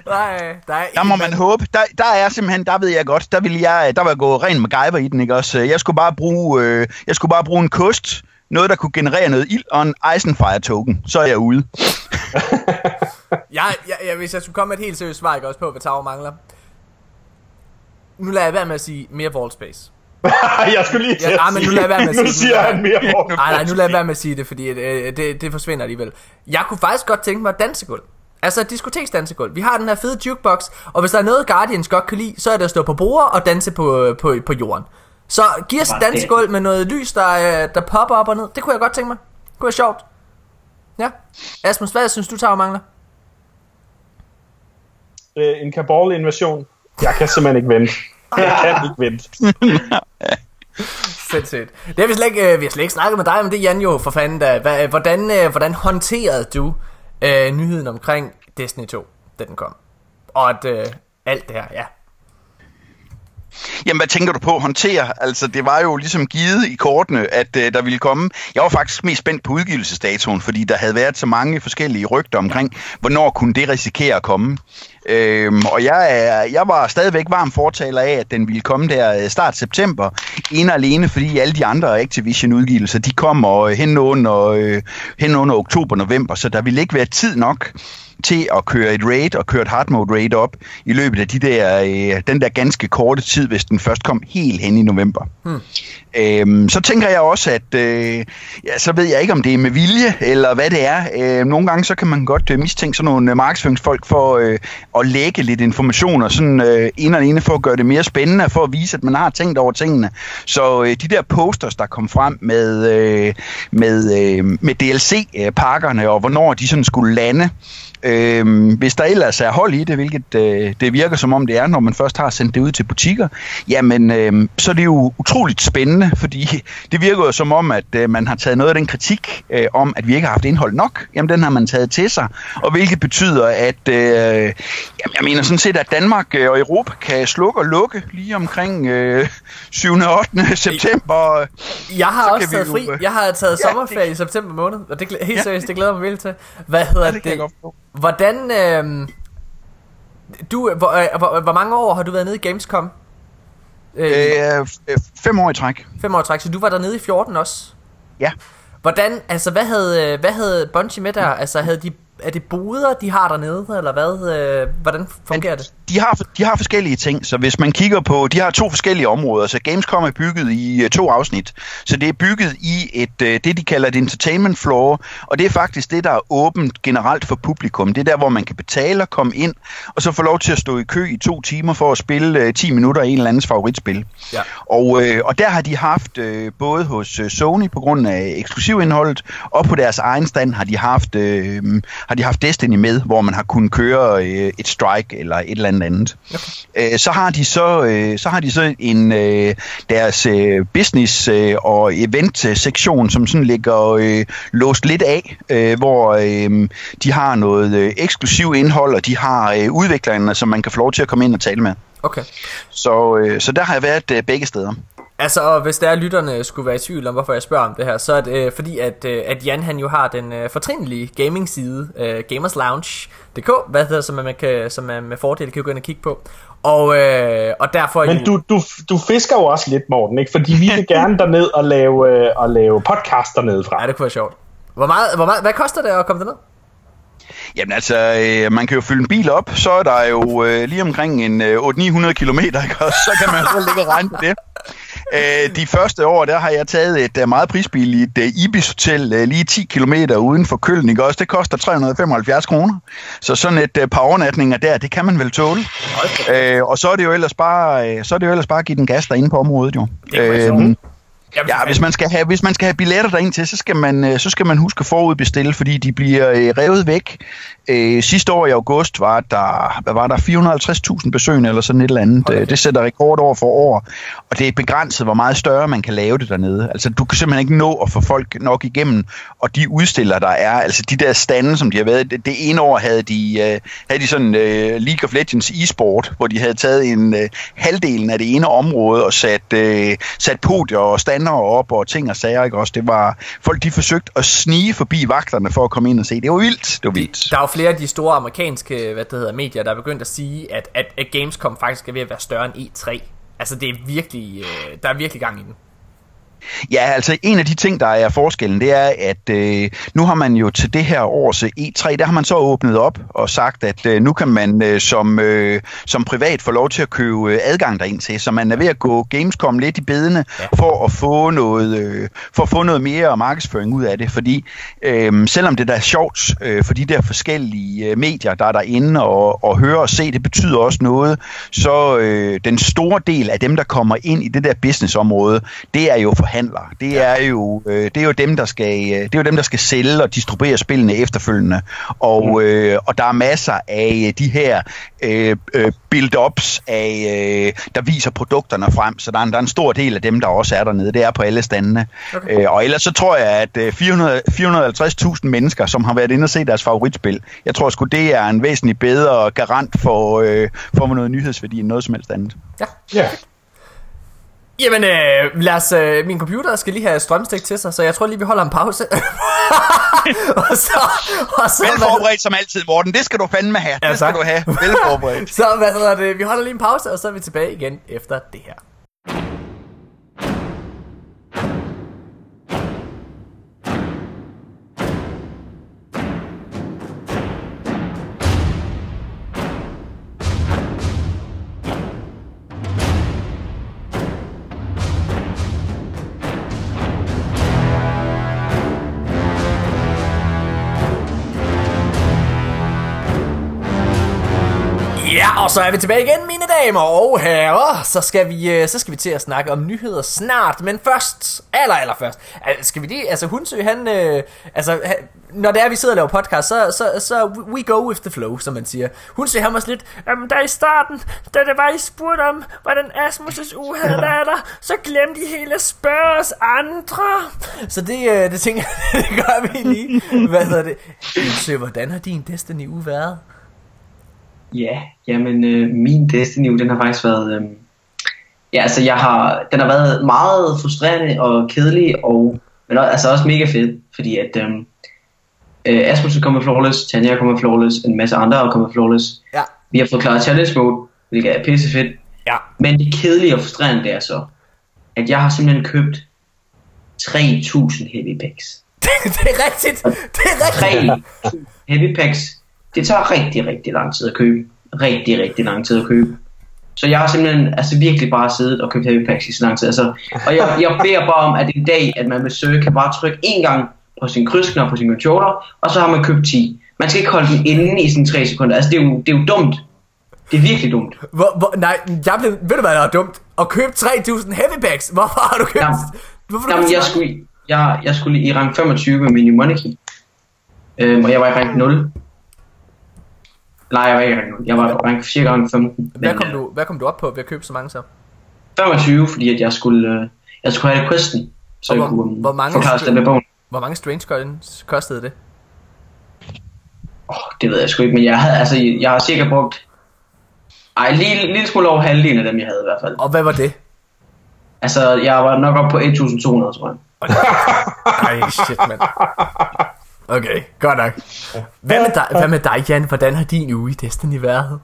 Nej, der er Der må man håbe. Der, der er simpelthen, der ved jeg godt, der vil jeg, der var jeg gå ren MacGyver i den, ikke også? Jeg skulle bare bruge, øh, jeg skulle bare bruge en kost, noget der kunne generere noget ild og en Eisenfire token. Så er jeg ude. Jeg, jeg, jeg, hvis jeg skulle komme med et helt seriøst svar, ikke også på, hvad Tower mangler. Nu lader jeg være med at sige mere vault space. jeg skulle lige til Ja, at ah, men nu sige, lad jeg være med at nu sige- siger han mere over. Nej, nej, nu lader jeg være med at sige det, fordi øh, det, det forsvinder alligevel. Jeg kunne faktisk godt tænke mig dansegulv. Altså et diskoteksdansegulv. Vi har den her fede jukebox, og hvis der er noget Guardians godt kan lide, så er det at stå på bord og danse på, på, på jorden. Så giv os det. dansegulv med noget lys, der, øh, der popper op og ned. Det kunne jeg godt tænke mig. Det kunne være sjovt. Ja. Asmus, hvad synes du, Tower mangler? Øh, en Kabal-invasion. Jeg kan simpelthen ikke vente. Jeg kan ikke vente. Sindssygt. Det har vi slet ikke, øh, vi har slet ikke snakket med dig om det, Jan jo, for fanden da. Hva, hvordan, øh, hvordan håndterede du øh, nyheden omkring Destiny 2, da den kom? Og at øh, alt det her, ja. Jamen, hvad tænker du på at håndtere? Altså, det var jo ligesom givet i kortene, at øh, der ville komme... Jeg var faktisk mest spændt på udgivelsesdatoen, fordi der havde været så mange forskellige rygter omkring, hvornår kunne det risikere at komme. Øhm, og jeg, er, jeg var stadigvæk varm fortaler af, at den ville komme der øh, start september, en alene, fordi alle de andre Activision-udgivelser, de kommer øh, hen under, øh, hen under oktober-november, så der ville ikke være tid nok til at køre et raid og køre et hard mode raid op i løbet af de der, øh, den der ganske korte tid, hvis den først kom helt hen i november. Hmm. Øhm, så tænker jeg også, at øh, ja, så ved jeg ikke, om det er med vilje, eller hvad det er. Øh, nogle gange så kan man godt øh, mistænke sådan nogle øh, markedsføringsfolk for øh, at lægge lidt informationer, sådan øh, en og ene for at gøre det mere spændende, for at vise, at man har tænkt over tingene. Så øh, de der posters, der kom frem med, øh, med, øh, med DLC-pakkerne, og hvornår de sådan skulle lande, Øhm, hvis der ellers er hold i det, hvilket øh, det virker som om det er, når man først har sendt det ud til butikker, jamen øh, så er det jo utroligt spændende, fordi det virker jo som om, at øh, man har taget noget af den kritik øh, om, at vi ikke har haft indhold nok, jamen den har man taget til sig, og hvilket betyder, at øh, jamen, jeg mener sådan set, at Danmark øh, og Europa kan slukke og lukke lige omkring øh, 7. og 8. september. Jeg har Så også taget jo, fri. øh, Jeg har taget ja, sommerferie i september måned, og det, helt Ja. seriøst, det glæder mig vildt til. Hvad hedder Ja, det? det Hvordan, øh, du, hvor, øh, hvor, hvor mange år har du været nede i Gamescom? Øh, Øh, øh, fem år i træk. Fem år i træk, så du var dernede i 14 også? Ja. Hvordan, altså hvad havde, øh, hvad havde Bungie med der? Altså havde de, er det boder, de har dernede, eller hvad? Øh, hvordan fungerer det? De har, de har forskellige ting, så hvis man kigger på, de har to forskellige områder, så Gamescom er bygget i uh, to afsnit. Så det er bygget i et, uh, det de kalder et entertainment floor, og det er faktisk det, der er åbent generelt for publikum. Det er der, hvor man kan betale og komme ind, og så få lov til at stå i kø i to timer for at spille uh, 10 minutter af en eller andens favoritspil. Ja. Og, og der har de haft, både hos Sony på grund af eksklusivindholdet, og på deres egen stand har de haft, har de haft Destiny med, hvor man har kunnet køre et strike eller et eller andet andet. Okay. Øh, så har de så øh, så har de så en øh, deres øh, business øh, og event sektion som sådan ligger øh, låst lidt af, øh, hvor øh, de har noget øh, eksklusiv indhold og de har øh, udviklerne som man kan få lov til at komme ind og tale med. Okay. Så øh, så der har jeg været øh, begge steder. Altså, og hvis der er lytterne skulle være i tvivl om, hvorfor jeg spørger om det her, så er det øh, fordi, at, øh, at Jan han jo har den øh, fortrindelige gaming-side, øh, gamerslounge.dk, hvad hedder, som man, kan, som man med fordel kan gå ind og kigge på. Og, øh, og derfor Men du, du, du fisker jo også lidt, Morten, ikke? Fordi vi vil gerne derned og lave, øh, og lave podcast dernede fra. Ja, det kunne være sjovt. Hvor meget, hvor meget, hvad koster det at komme derned? Jamen altså, øh, man kan jo fylde en bil op, så er der jo øh, lige omkring en øh, 800-900 km, ikke? Og så kan man jo ligge og regne på det. Øh, de første år, der har jeg taget et uh, meget prisbilligt uh, Ibis Hotel uh, lige 10 km uden for Køln, ikke også? Det koster 375 kroner. Så sådan et uh, par overnatninger der, det kan man vel tåle. Uh, og så er det jo ellers bare, så er det jo ellers bare at give den gas derinde på området, jo. Det er Ja, hvis man skal have hvis man skal have billetter derind til, så skal man øh, så skal man huske forudbestille, fordi de bliver øh, revet væk. Øh, sidste år i august var der hvad var der 450.000 besøgende eller sådan et eller andet. Okay. Det sætter rekord over for år, og det er begrænset hvor meget større man kan lave det dernede. Altså du kan simpelthen ikke nå at få folk nok igennem, og de udstillere der er, altså de der stande som de har været, det, det ene år havde de øh, havde de sådan øh, League of Legends e-sport, hvor de havde taget en øh, halvdelen af det ene område og sat øh, sat podier og stander op og ting og sager, ikke også? Det var folk de forsøgte at snige forbi vagterne for at komme ind og se. Det var vildt. Det var vildt. Der er jo flere af de store amerikanske hvad det hedder, medier, der er begyndt at sige, at, at, at Gamescom faktisk er ved at være større end E3. Altså det er virkelig, øh, der er virkelig gang i den. Ja, altså en af de ting, der er forskellen, det er, at øh, nu har man jo til det her års E3, der har man så åbnet op og sagt, at øh, nu kan man øh, som, øh, som privat få lov til at købe øh, adgang derind til, så man er ved at gå Gamescom lidt i bedene ja. for at få noget øh, for at få noget mere markedsføring ud af det, fordi øh, selvom det der er sjovt øh, for de der forskellige øh, medier, der er derinde og, og høre og se, det betyder også noget, så øh, den store del af dem, der kommer ind i det der businessområde, det er jo for forhandlere. Det er jo øh, det er jo dem der skal øh, det er jo dem der skal sælge og distribuere spillene efterfølgende. Og mm. øh, og der er masser af øh, de her øh, øh, build-ups af øh, der viser produkterne frem, så der er, en, der er en stor del af dem der også er dernede. Det er på alle standene. Okay. Øh, og ellers så tror jeg at øh, 400 450.000 mennesker som har været inde og se deres favoritspil. Jeg tror sgu det er en væsentlig bedre garant for øh, for noget nyhedsværdi end noget som helst andet. Ja. Ja. Jamen, øh, lad os, øh, min computer skal lige have strømstik til sig, så jeg tror lige, vi holder en pause. og så, og så, Velforberedt som altid, Morten. Det skal du fandme have. Ja, det skal du have. Velforberedt. så hvad hedder det? Vi holder lige en pause, og så er vi tilbage igen efter det her. Så er vi tilbage igen, mine damer og herrer. Så skal vi, øh, så skal vi til at snakke om nyheder snart. Men først, aller, aller først, skal vi lige, altså Hunsø, han, øh, altså, han, når det er, vi sidder og laver podcast, så, så, så we go with the flow, som man siger. Hunsø, han var lidt, øhm, jamen der i starten, da det var, I spurgte om, hvordan Asmus' uheld er der, så glemte I hele at spørge os andre. Så det, øh, det tænker jeg, det gør vi lige. Hvad hedder det? Hunsø, hvordan har din Destiny uge været? Ja, jamen øh, min Destiny, den har faktisk været... Øh, ja, altså jeg har, den har været meget frustrerende og kedelig, og, men også, altså også mega fed, fordi at... Øh, øh, Asmus er kommet flawless, Tanja er kommet flawless, en masse andre er kommet flawless. Ja. Vi har fået klaret challenge mode, hvilket er pisse fedt. Ja. Men det kedelige og frustrerende det er så, at jeg har simpelthen købt 3000 heavy packs. det, er rigtigt. Det er rigtigt. 3000 heavy packs det tager rigtig, rigtig lang tid at købe. Rigtig, rigtig lang tid at købe. Så jeg har simpelthen altså virkelig bare siddet og købt heavy packs i så lang tid. Altså, og jeg, jeg beder bare om, at en dag, at man vil søge, kan bare trykke en gang på sin krydsknap på sin controller, og så har man købt 10. Man skal ikke holde den inde i sådan 3 sekunder. Altså, det er jo, det er jo dumt. Det er virkelig dumt. Hvor, hvor, nej, jeg blev, ved du hvad der er dumt? At købe 3000 heavy packs. Hvorfor har du købt? Jamen, hvorfor jamen, jeg, skulle, jeg, jeg skulle i rang 25 med min Monarchy. Øhm, og jeg var i rang 0. Nej, jeg var ikke engang. Jeg var rank cirka rank 15. Hvad, kom du, hvad kom du op på ved at købe så mange så? 25, fordi at jeg skulle, uh, jeg skulle have questen. Så og jeg hvor, kunne hvor mange forklare det med bogen. Hvor mange strange coins kostede det? Oh, det ved jeg sgu ikke, men jeg, havde, altså, jeg har cirka brugt ej, lige, lille smule over halvdelen af dem, jeg havde i hvert fald. Og hvad var det? Altså, jeg var nok op på 1200, tror jeg. Ej, shit, mand. Okay, godt nok. Hvad med dig, hvad med dig Jan? Hvordan har din uge i Destiny været?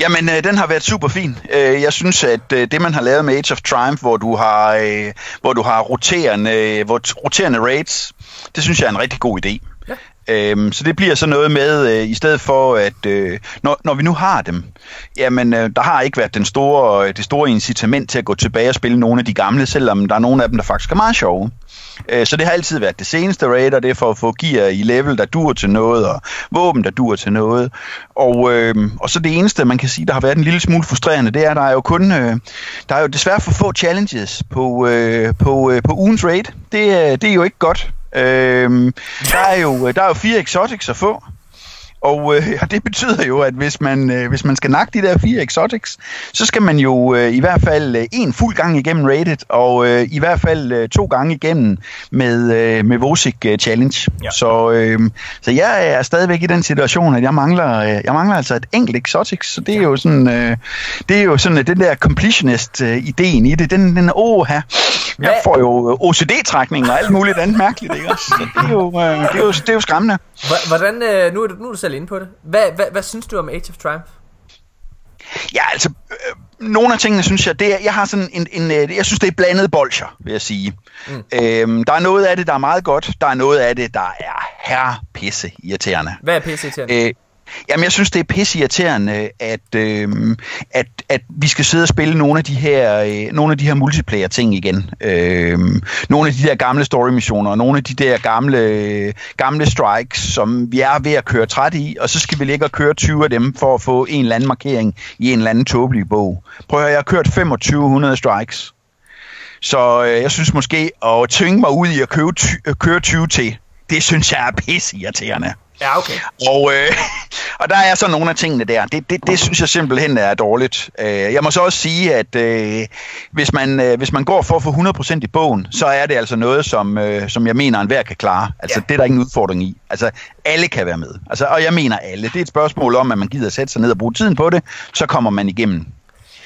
Jamen, øh, den har været super fin. Øh, jeg synes, at øh, det man har lavet med Age of Triumph, hvor du har, øh, hvor du har roterende, hvor, roterende raids, det synes jeg er en rigtig god idé. Øhm, så det bliver så noget med, øh, i stedet for at, øh, når, når vi nu har dem, jamen øh, der har ikke været den store, det store incitament til at gå tilbage og spille nogle af de gamle, selvom der er nogle af dem, der faktisk er meget sjove. Øh, så det har altid været det seneste raid, og det er for at få gear i level, der dur til noget, og våben, der dur til noget. Og, øh, og så det eneste, man kan sige, der har været en lille smule frustrerende, det er, at der er jo kun, øh, der er jo desværre for få challenges på, øh, på, øh, på ugens raid. Det, øh, det er jo ikke godt. Øh, der, er jo, øh, der er jo fire exotics at få. Og øh, det betyder jo, at hvis man, øh, hvis man skal nakke de der fire exotics, så skal man jo øh, i hvert fald øh, en fuld gang igennem rated, og øh, i hvert fald øh, to gange igennem med, øh, med Vosik øh, Challenge. Ja. Så, øh, så jeg er stadigvæk i den situation, at jeg mangler, øh, jeg mangler altså et enkelt exotics, så det er jo sådan, øh, det er jo sådan, at den der completionist-ideen i det, den, den åh her, jeg får jo OCD-trækning og alt muligt andet mærkeligt, ikke også? Så det er jo, øh, det er jo, det er jo skræmmende. Hvordan, øh, nu, er du, nu er du selv inde på det. Hvad, hvad, hvad synes du om Age of Triumph? Ja, altså, øh, nogle af tingene synes jeg, det er, jeg har sådan en, en øh, jeg synes det er blandet bolcher, vil jeg sige. Mm. Øhm, der er noget af det, der er meget godt, der er noget af det, der er her pisse irriterende. Hvad er pisse irriterende? Øh, Jamen, jeg synes, det er pissirriterende, at, øh, at, at vi skal sidde og spille nogle af de her, øh, nogle af de her multiplayer-ting igen. Øh, nogle af de der gamle story-missioner, og nogle af de der gamle, gamle strikes, som vi er ved at køre træt i, og så skal vi ligge og køre 20 af dem for at få en eller anden markering i en eller anden tåbelig bog. Prøv at høre, jeg har kørt 2500 strikes. Så øh, jeg synes måske at tvinge mig ud i at købe, køre 20 til, det synes jeg er pissirriterende. Ja, okay. Og, øh, og der er så nogle af tingene der. Det, det, det synes jeg simpelthen er dårligt. Øh, jeg må så også sige, at øh, hvis, man, øh, hvis man går for at få 100% i bogen, så er det altså noget, som, øh, som jeg mener, enhver kan klare. Altså, ja. det er der ingen udfordring i. Altså, alle kan være med. Altså, og jeg mener alle. Det er et spørgsmål om, at man gider sætte sig ned og bruge tiden på det, så kommer man igennem.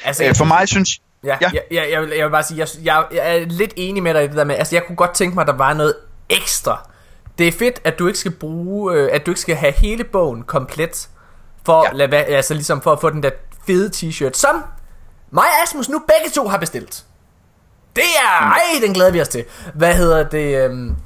Altså, øh, for mig synes... Ja, ja. Jeg, jeg, jeg, vil, jeg vil bare sige, jeg, jeg, jeg er lidt enig med dig i det der med, altså jeg kunne godt tænke mig, at der var noget ekstra det er fedt, at du ikke skal bruge, øh, at du ikke skal have hele bogen komplet, for, ja. lade, altså ligesom for at få den der fede t-shirt, som mig og Asmus nu begge to har bestilt. Det er, mm. ej, den glæder vi os til. Hvad hedder det? Øhm,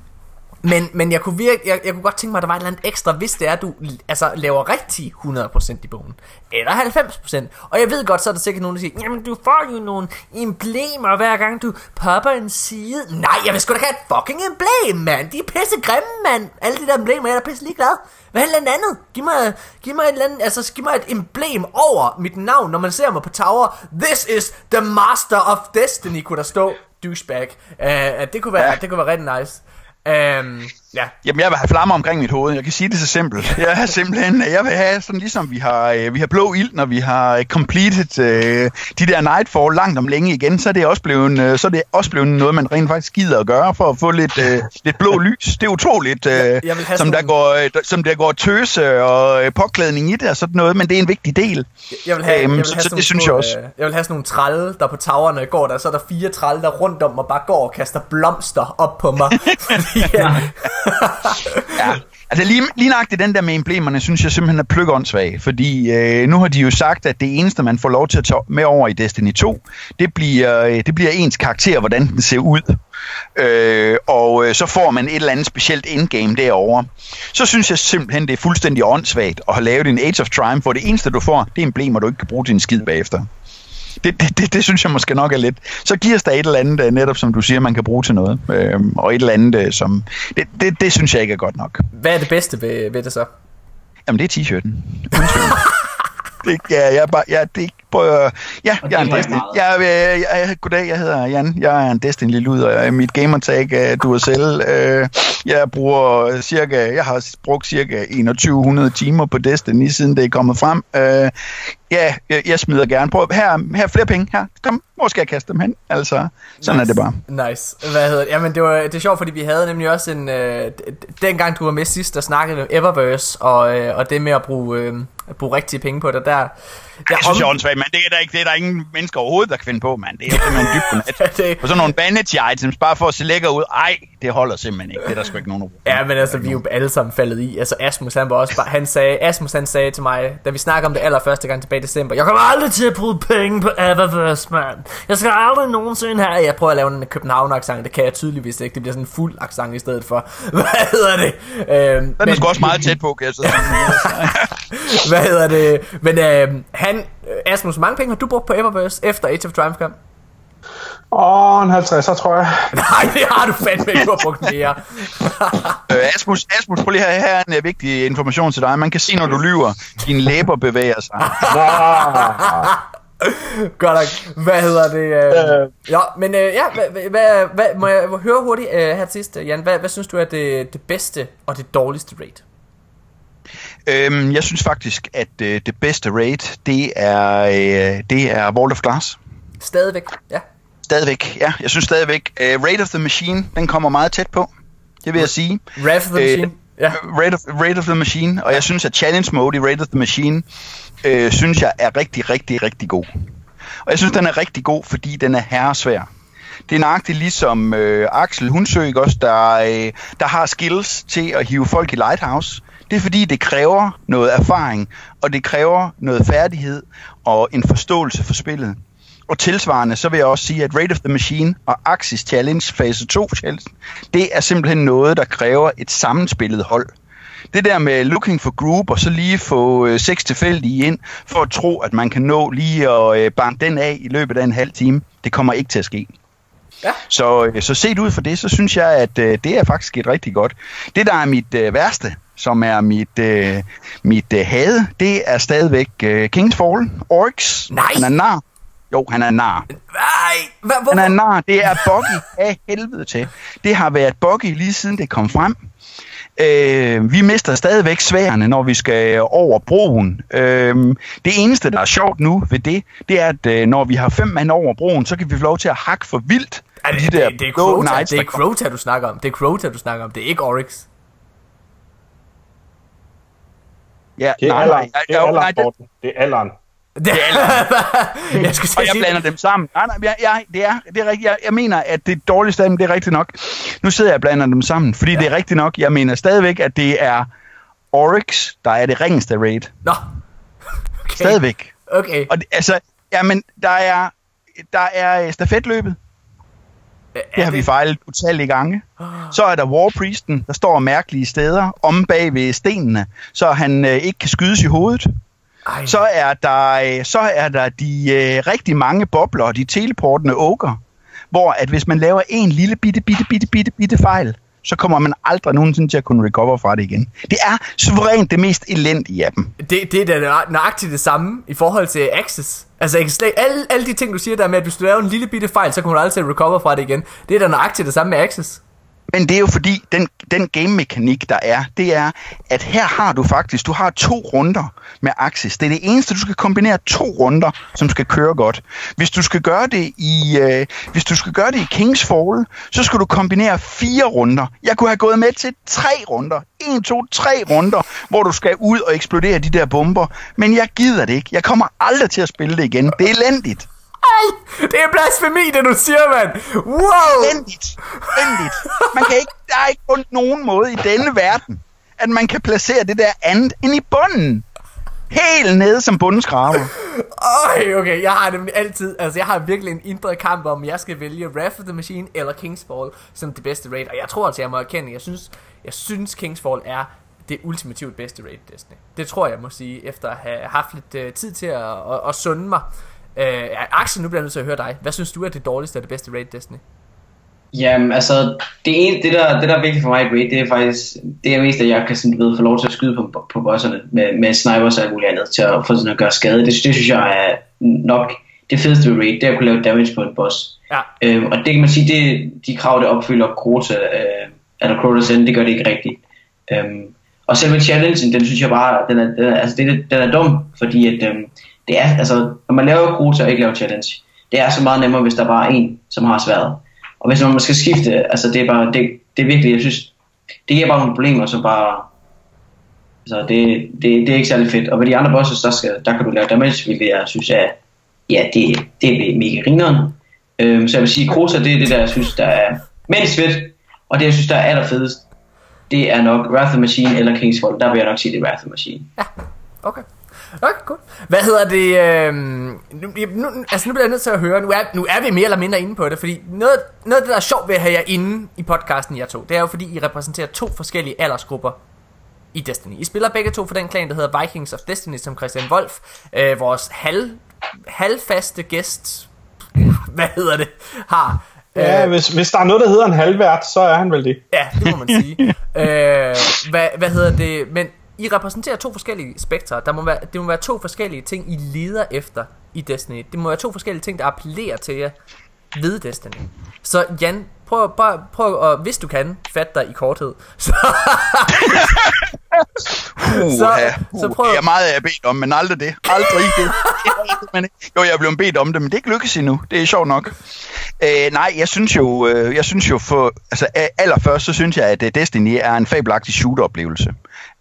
men, men jeg, kunne virke, jeg, jeg kunne godt tænke mig, at der var et eller andet ekstra, hvis det er, at du altså, laver rigtig 100% i bogen. Eller 90%. Og jeg ved godt, så er der sikkert nogen, der siger, jamen du får jo nogle emblemer, hver gang du popper en side. Nej, jeg vil sgu da have et fucking emblem, mand. De er pisse grimme, mand. Alle de der emblemer, jeg er pisse ligeglad. Hvad er det andet? Giv mig, giv mig et eller andet, altså giv mig et emblem over mit navn, når man ser mig på tower. This is the master of destiny, kunne der stå douchebag. Uh, det, kunne være, ja. det kunne være rigtig nice. Øhm, ja. Jamen, jeg vil have flammer omkring mit hoved. Jeg kan sige det så simpelt. Jeg er simpelthen, jeg vil have sådan ligesom vi har, øh, vi har blå ild, når vi har completed øh, de der Nightfall langt om længe igen, så er det også blevet, øh, så er det også blevet noget, man rent faktisk gider at gøre for at få lidt, øh, lidt blå lys. Det er utroligt, øh, som, der går, øh, som der går tøse og øh, påklædning i det og sådan noget, men det er en vigtig del. Jeg vil have, øhm, jeg vil så, have så, det synes små, jeg også. Øh, jeg vil have sådan nogle tralle, der på taverne går der, så er der fire tralle, der rundt om og bare går og kaster blomster op på mig. ja ja. Altså lige, lige nøjagtigt den der med emblemerne, synes jeg simpelthen er pløkåndssvag, fordi øh, nu har de jo sagt, at det eneste, man får lov til at tage med over i Destiny 2, det bliver, øh, det bliver ens karakter, hvordan den ser ud. Øh, og øh, så får man et eller andet specielt endgame derovre. Så synes jeg simpelthen, det er fuldstændig åndssvagt at have lavet en Age of Triumph, hvor det eneste, du får, det er emblemer, du ikke kan bruge til en skid bagefter det, det, det, det synes jeg måske nok er lidt. Så giver der et eller andet, øh, netop som du siger, man kan bruge til noget. Øh, og et eller andet, øh, som... Det, det, det synes jeg ikke er godt nok. Hvad er det bedste ved, ved det så? Jamen, det er t-shirten. det, ja, jeg, bare, ja, det, prøv, ja, jeg er en Destiny. Jeg, jeg, jeg, goddag, jeg hedder Jan. Jeg er en Destiny lille ud, og mit gamertag er Duracell. Øh, jeg bruger cirka, jeg har brugt cirka 2100 timer på Destiny, siden det er kommet frem. Øh, ja, jeg, jeg smider gerne på. Her, her er flere penge. Her, kom, hvor skal jeg kaste dem hen? Altså, sådan nice. er det bare. Nice. Hvad hedder det? Jamen, det, var, det er sjovt, fordi vi havde nemlig også en... Øh, dengang du var med sidst, der snakkede vi om Eververse, og, øh, og det med at bruge, øh, at bruge rigtige penge på det. Der, der jeg synes, om... jeg men det er, der ikke, det er der ingen mennesker overhovedet, der kan finde på, mand. Det er simpelthen dybt på nat. det, Og så nogle vanity items, bare for at se lækker ud. Ej, det holder simpelthen ikke. Det er der sgu ikke nogen ord. Ja, men altså, vi er jo alle sammen faldet i. Altså, Asmus, han var også bare, han sagde, Asmus, han sagde til mig, da vi snakker om det allerførste gang tilbage i december, jeg kommer aldrig til at bruge penge på Eververse, mand. Jeg skal aldrig nogensinde have, jeg prøver at lave en københavn accent det kan jeg tydeligvis ikke. Det bliver sådan en fuld accent i stedet for. Hvad hedder det? Øhm, Den er sgu også meget tæt på, kan jeg så. Hvad hedder det? Men øhm, han, Asmus, hvor mange penge har du brugt på Eververse efter Age of Triumph kom? Åh, en 50'er, tror jeg. Nej, det har du fandme ikke, du har brugt mere. Øh, Asmus, Asmus, prøv lige her, her er en uh, vigtig information til dig. Man kan se, når du lyver, dine læber bevæger sig. Godt nok. Hvad hedder det? Øh? Øh. Ja, men øh, ja, hvad, hvad, hvad, må jeg høre hurtigt øh, her til sidst, Jan? Hvad, hvad synes du er det, det bedste og det dårligste raid? Øhm, jeg synes faktisk, at øh, det bedste raid, det er, øh, det er Vault of Glass. Stadigvæk, ja. Stadigvæk, ja. Jeg synes stadigvæk, øh, Raid of the Machine, den kommer meget tæt på. Det vil jeg sige. Wrath of the Øh, Machine. Ja. Raid of, Raid of the Machine, og jeg synes, at Challenge Mode i Raid of the Machine, øh, synes jeg er rigtig, rigtig, rigtig god. Og jeg synes, den er rigtig god, fordi den er herresvær. Det er nøjagtigt ligesom øh, Axel ikke også, der, øh, der har skills til at hive folk i Lighthouse. Det er fordi, det kræver noget erfaring, og det kræver noget færdighed og en forståelse for spillet. Og tilsvarende, så vil jeg også sige, at Raid of the Machine og Axis Challenge fase 2 challenge, det er simpelthen noget, der kræver et sammenspillet hold. Det der med looking for group, og så lige få øh, seks tilfældige ind, for at tro, at man kan nå lige at øh, banke den af i løbet af en halv time, det kommer ikke til at ske. Ja. Så, øh, så set ud for det, så synes jeg, at øh, det er faktisk et rigtig godt. Det, der er mit øh, værste, som er mit, øh, mit øh, hade, det er stadigvæk øh, King's Fall, Oryx. Nej. Han er nar. Jo, han er nar. Nej, hvad, hvor, Han er nar. Det er buggy af helvede til. Det har været buggy lige siden det kom frem. Øh, vi mister stadigvæk sværene, når vi skal over broen. Øh, det eneste, der er sjovt nu ved det, det er, at øh, når vi har fem mand over broen, så kan vi få lov til at hakke for vildt. er det, de der det, det, er Crota, knights, det er. Crota, du snakker om. Det er Crota, du snakker om. Det er ikke Oryx. Ja, Det er nej, alderen. nej, Det er nej, alderen, nej, det. Det er alderen. Det, jeg skulle til og jeg blander dem sammen. Nej, nej, jeg, jeg, det er, det er rigtigt. Jeg, jeg mener, at det dårligste af dem, det er rigtigt nok. Nu sidder jeg og blander dem sammen, fordi ja. det er rigtigt nok. Jeg mener stadigvæk, at det er Oryx, der er det ringeste raid. Nå. Okay. Stadigvæk. Okay. Og det, altså, jamen, der er, der er stafetløbet. Det har vi fejlet utallige gange. Så er der Warpriesten, der står mærkelige steder om bag ved stenene, så han øh, ikke kan skydes i hovedet. Ej. Så er der, øh, så er der de øh, rigtig mange bobler, de teleportende åker, hvor at hvis man laver en lille bitte, bitte, bitte, bitte, bitte fejl, så kommer man aldrig nogensinde til at kunne recover fra det igen. Det er suverænt det mest elendige af dem. Det, det er da nø- nøjagtigt det samme i forhold til Access. Altså, jeg kan slet, alle, alle de ting, du siger der med, at hvis du laver en lille bitte fejl, så kommer du aldrig recover fra det igen. Det er da nøjagtigt det samme med Access. Men det er jo fordi, den, den game-mekanik, der er, det er, at her har du faktisk, du har to runder med Axis. Det er det eneste, du skal kombinere to runder, som skal køre godt. Hvis du skal gøre det i, øh, hvis du skal gøre det i Kings Fall, så skal du kombinere fire runder. Jeg kunne have gået med til tre runder. En, to, tre runder, hvor du skal ud og eksplodere de der bomber. Men jeg gider det ikke. Jeg kommer aldrig til at spille det igen. Det er elendigt. Det er blasfemi, det du siger, mand. Wow. Elendigt. Elendigt. Man kan ikke, der er ikke kun nogen måde i denne verden, at man kan placere det der andet end i bunden. Helt nede som bundeskraber. Øj, okay, jeg har nemlig altid, altså jeg har virkelig en indre kamp om, jeg skal vælge Wrath of the Machine eller King's Fall som det bedste raid. Og jeg tror altså, jeg må erkende, jeg synes, jeg synes King's Fall er det ultimativt bedste raid Destiny. Det tror jeg må sige, efter at have haft lidt uh, tid til at, at, at sunde mig. Uh, Axel, nu bliver jeg nødt til at høre dig. Hvad synes du er det dårligste og det bedste raid Destiny? Jamen, altså, det, ene, det, der, det der er vigtigt for mig i Raid, det er faktisk, det er mest, at jeg kan sådan, ved, få lov til at skyde på, på bosserne med, med snipers og alt muligt andet, til at få sådan at gøre skade. Det, det synes jeg er nok det fedeste ved Raid, det er at kunne lave damage på en boss. Ja. Øhm, og det kan man sige, det, de krav, det opfylder Crota, øh, eller Crota selv, det gør det ikke rigtigt. Øhm, og selve challengen, den synes jeg bare, den er, den er, altså, det, den er dum, fordi at, øhm, det er, altså, når man laver Crota og ikke laver challenge, det er så meget nemmere, hvis der bare er en, som har sværet. Og hvis man skal skifte, altså det er bare, det, det er virkelig, jeg synes, det giver bare nogle problemer, som bare, altså det, det, det er ikke særlig fedt. Og ved de andre bosses, der, skal, der kan du lave damage, hvilket jeg synes er ja, det, det er mega grineren. Øhm, så jeg vil sige, Krosa, det er det der, jeg synes, der er mest fedt. Og det, jeg synes, der er allerfedest, det er nok Wrath of Machine eller Kingsfall. Der vil jeg nok sige, det er Wrath of Machine. Ja, okay. Okay, cool. Hvad hedder det? Øh, nu, nu, altså nu bliver jeg nødt til at høre, nu er, nu er vi mere eller mindre inde på det, fordi noget, noget af det, der er sjovt ved at have jer inde i podcasten, jer to, det er jo fordi, I repræsenterer to forskellige aldersgrupper i Destiny. I spiller begge to for den klan, der hedder Vikings of Destiny, som Christian Wolf, øh, vores halv, halvfaste gæst, hvad hedder det, har. Ja, øh, hvis, hvis der er noget, der hedder en halvvært, så er han vel det. Ja, det må man sige. øh, hvad, hvad hedder det? Men I repræsenterer to forskellige spektre. Der må være, det må være to forskellige ting, I leder efter i Destiny. Det må være to forskellige ting, der appellerer til jer ved Destiny. Så Jan, prøv, bare, prøv at, hvis du kan, fat dig i korthed. Så, uh, så, uh, så prøv... Det er meget, jeg bedt om, men aldrig det. Aldrig det. men, jo, jeg er blevet bedt om det, men det er ikke lykkes endnu. Det er sjovt nok. Uh, nej, jeg synes jo, uh, jeg synes jo for, altså allerførst, så synes jeg, at uh, Destiny er en fabelagtig shooter-oplevelse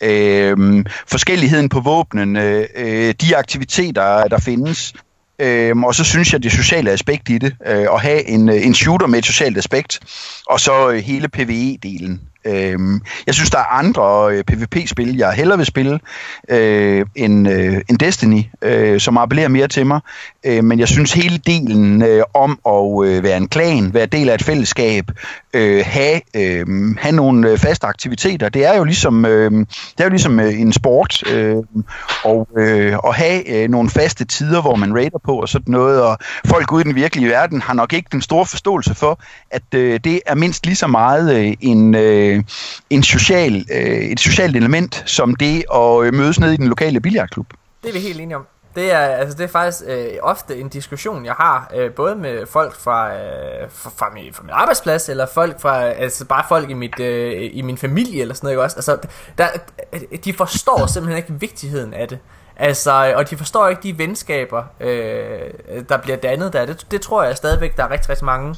øh, forskelligheden på våbnen, øh, de aktiviteter, der findes, Øhm, og så synes jeg, det sociale aspekt i det, øh, at have en, øh, en shooter med et socialt aspekt, og så øh, hele PvE-delen. Øhm, jeg synes, der er andre øh, PvP-spil, jeg hellere vil spille øh, end, øh, end Destiny, øh, som appellerer mere til mig. Øh, men jeg synes hele delen øh, om at øh, være en klan, være del af et fællesskab, øh, have, øh, have nogle øh, faste aktiviteter, det er jo ligesom, øh, det er jo ligesom øh, en sport. Øh, og øh, at have øh, nogle faste tider, hvor man raider på og sådan noget, og folk ude i den virkelige verden har nok ikke den store forståelse for, at øh, det er mindst lige så meget øh, en... Øh, øh, en social, øh, et socialt element, som det at øh, mødes ned i den lokale billardklub. Det er vi helt enige om. Det er, altså det er faktisk øh, ofte en diskussion, jeg har, øh, både med folk fra, øh, fra, fra, min, fra min arbejdsplads, eller folk fra, altså bare folk i, mit, øh, i min familie, eller sådan noget, ikke også. Altså, der, de forstår simpelthen ikke vigtigheden af det. Altså, øh, og de forstår ikke de venskaber, øh, der bliver dannet der. Det, det tror jeg stadigvæk, der er rigtig, rigtig mange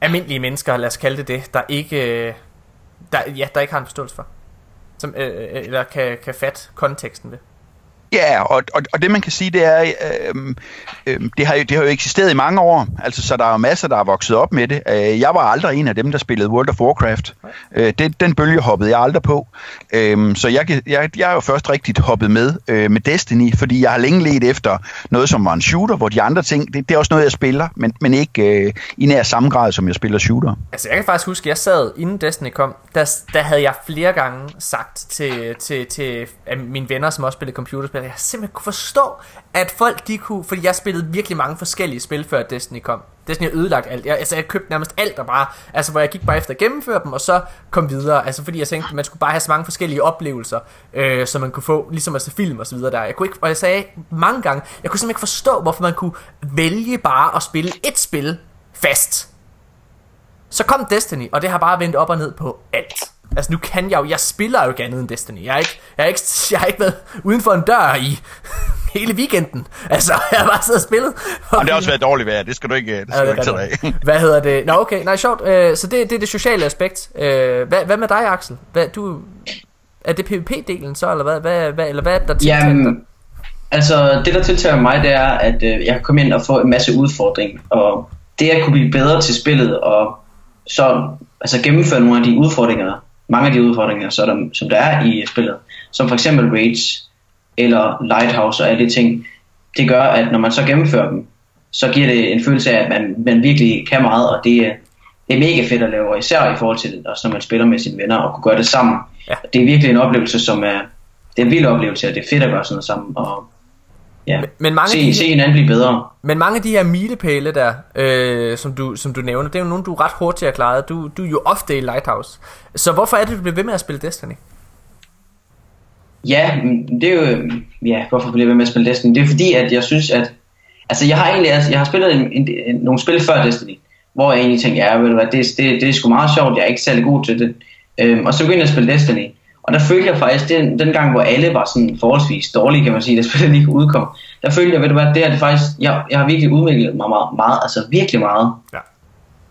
almindelige mennesker, lad os kalde det det, der ikke, øh, der, ja, der ikke har en forståelse for. Som, øh, øh, eller kan, kan fatte konteksten ved. Ja, og, og, og det man kan sige, det er, øh, øh, det, har jo, det har jo eksisteret i mange år, altså så der er masser, der er vokset op med det. Øh, jeg var aldrig en af dem, der spillede World of Warcraft. Øh, det, den bølge hoppede jeg aldrig på. Øh, så jeg, jeg, jeg er jo først rigtigt hoppet med øh, med Destiny, fordi jeg har længe let efter noget, som var en shooter, hvor de andre ting, det, det er også noget, jeg spiller, men, men ikke øh, i nær samme grad, som jeg spiller shooter. Altså jeg kan faktisk huske, at jeg sad, inden Destiny kom, der, der havde jeg flere gange sagt til, til, til øh, mine venner, som også spillede computerspil, jeg simpelthen kunne forstå, at folk de kunne, fordi jeg spillede virkelig mange forskellige spil før Destiny kom. Destiny har ødelagt alt. Jeg, altså, jeg købte nærmest alt og bare, altså hvor jeg gik bare efter at gennemføre dem, og så kom videre. Altså fordi jeg tænkte, man skulle bare have så mange forskellige oplevelser, øh, som man kunne få, ligesom at se film og så videre der. Jeg kunne ikke, og jeg sagde mange gange, jeg kunne simpelthen ikke forstå, hvorfor man kunne vælge bare at spille et spil fast. Så kom Destiny, og det har bare vendt op og ned på alt. Altså nu kan jeg jo, jeg spiller jo ikke andet end Destiny. Jeg har ikke, jeg har ikke, jeg har ikke været uden for en dør i hele weekenden. Altså, jeg har bare siddet og spillet. Og det har også været dårligt vejr, det skal du ikke, det skal ja, du ikke tage af. Hvad hedder det? Nå okay, nej sjovt. Øh, så det, det er det sociale aspekt. Øh, hvad, hvad med dig, Axel? Hvad, du, er det PvP-delen så, eller hvad, hvad, hvad, eller hvad er der tiltaler Jamen, altså det der tiltaler mig, det er, at øh, jeg kan komme ind og få en masse udfordringer. Og det at kunne blive bedre til spillet, og så altså gennemføre nogle af de udfordringer, mange af de udfordringer, så der, som der er i spillet, som for eksempel Rage eller Lighthouse og alle de ting, det gør, at når man så gennemfører dem, så giver det en følelse af, at man, man virkelig kan meget, og det, det er mega fedt at lave, og især i forhold til det, også når man spiller med sine venner og kunne gøre det sammen. Ja. Det er virkelig en oplevelse, som er, det er en vild oplevelse, og det er fedt at gøre sådan noget sammen, og ja, men mange se, de, se anden blive bedre. Men mange af de her milepæle der, øh, som, du, som du nævner, det er jo nogle, du er ret hurtigt at klare. Du, du er jo ofte i Lighthouse. Så hvorfor er det, du bliver ved med at spille Destiny? Ja, det er jo, ja, hvorfor bliver jeg ved med at spille Destiny? Det er fordi, at jeg synes, at, altså jeg har egentlig, altså, jeg har spillet en, en, en, nogle spil før Destiny, hvor jeg egentlig tænkte, ja, ved du hvad, det, det, det er sgu meget sjovt, jeg er ikke særlig god til det. Øhm, og så begyndte jeg at spille Destiny, og der følte jeg faktisk, den, den gang, hvor alle var sådan forholdsvis dårlige, kan man sige, da spillet lige udkom, der følte jeg, ved du hvad, det er det faktisk, jeg, jeg har virkelig udviklet mig meget, meget altså virkelig meget. Ja.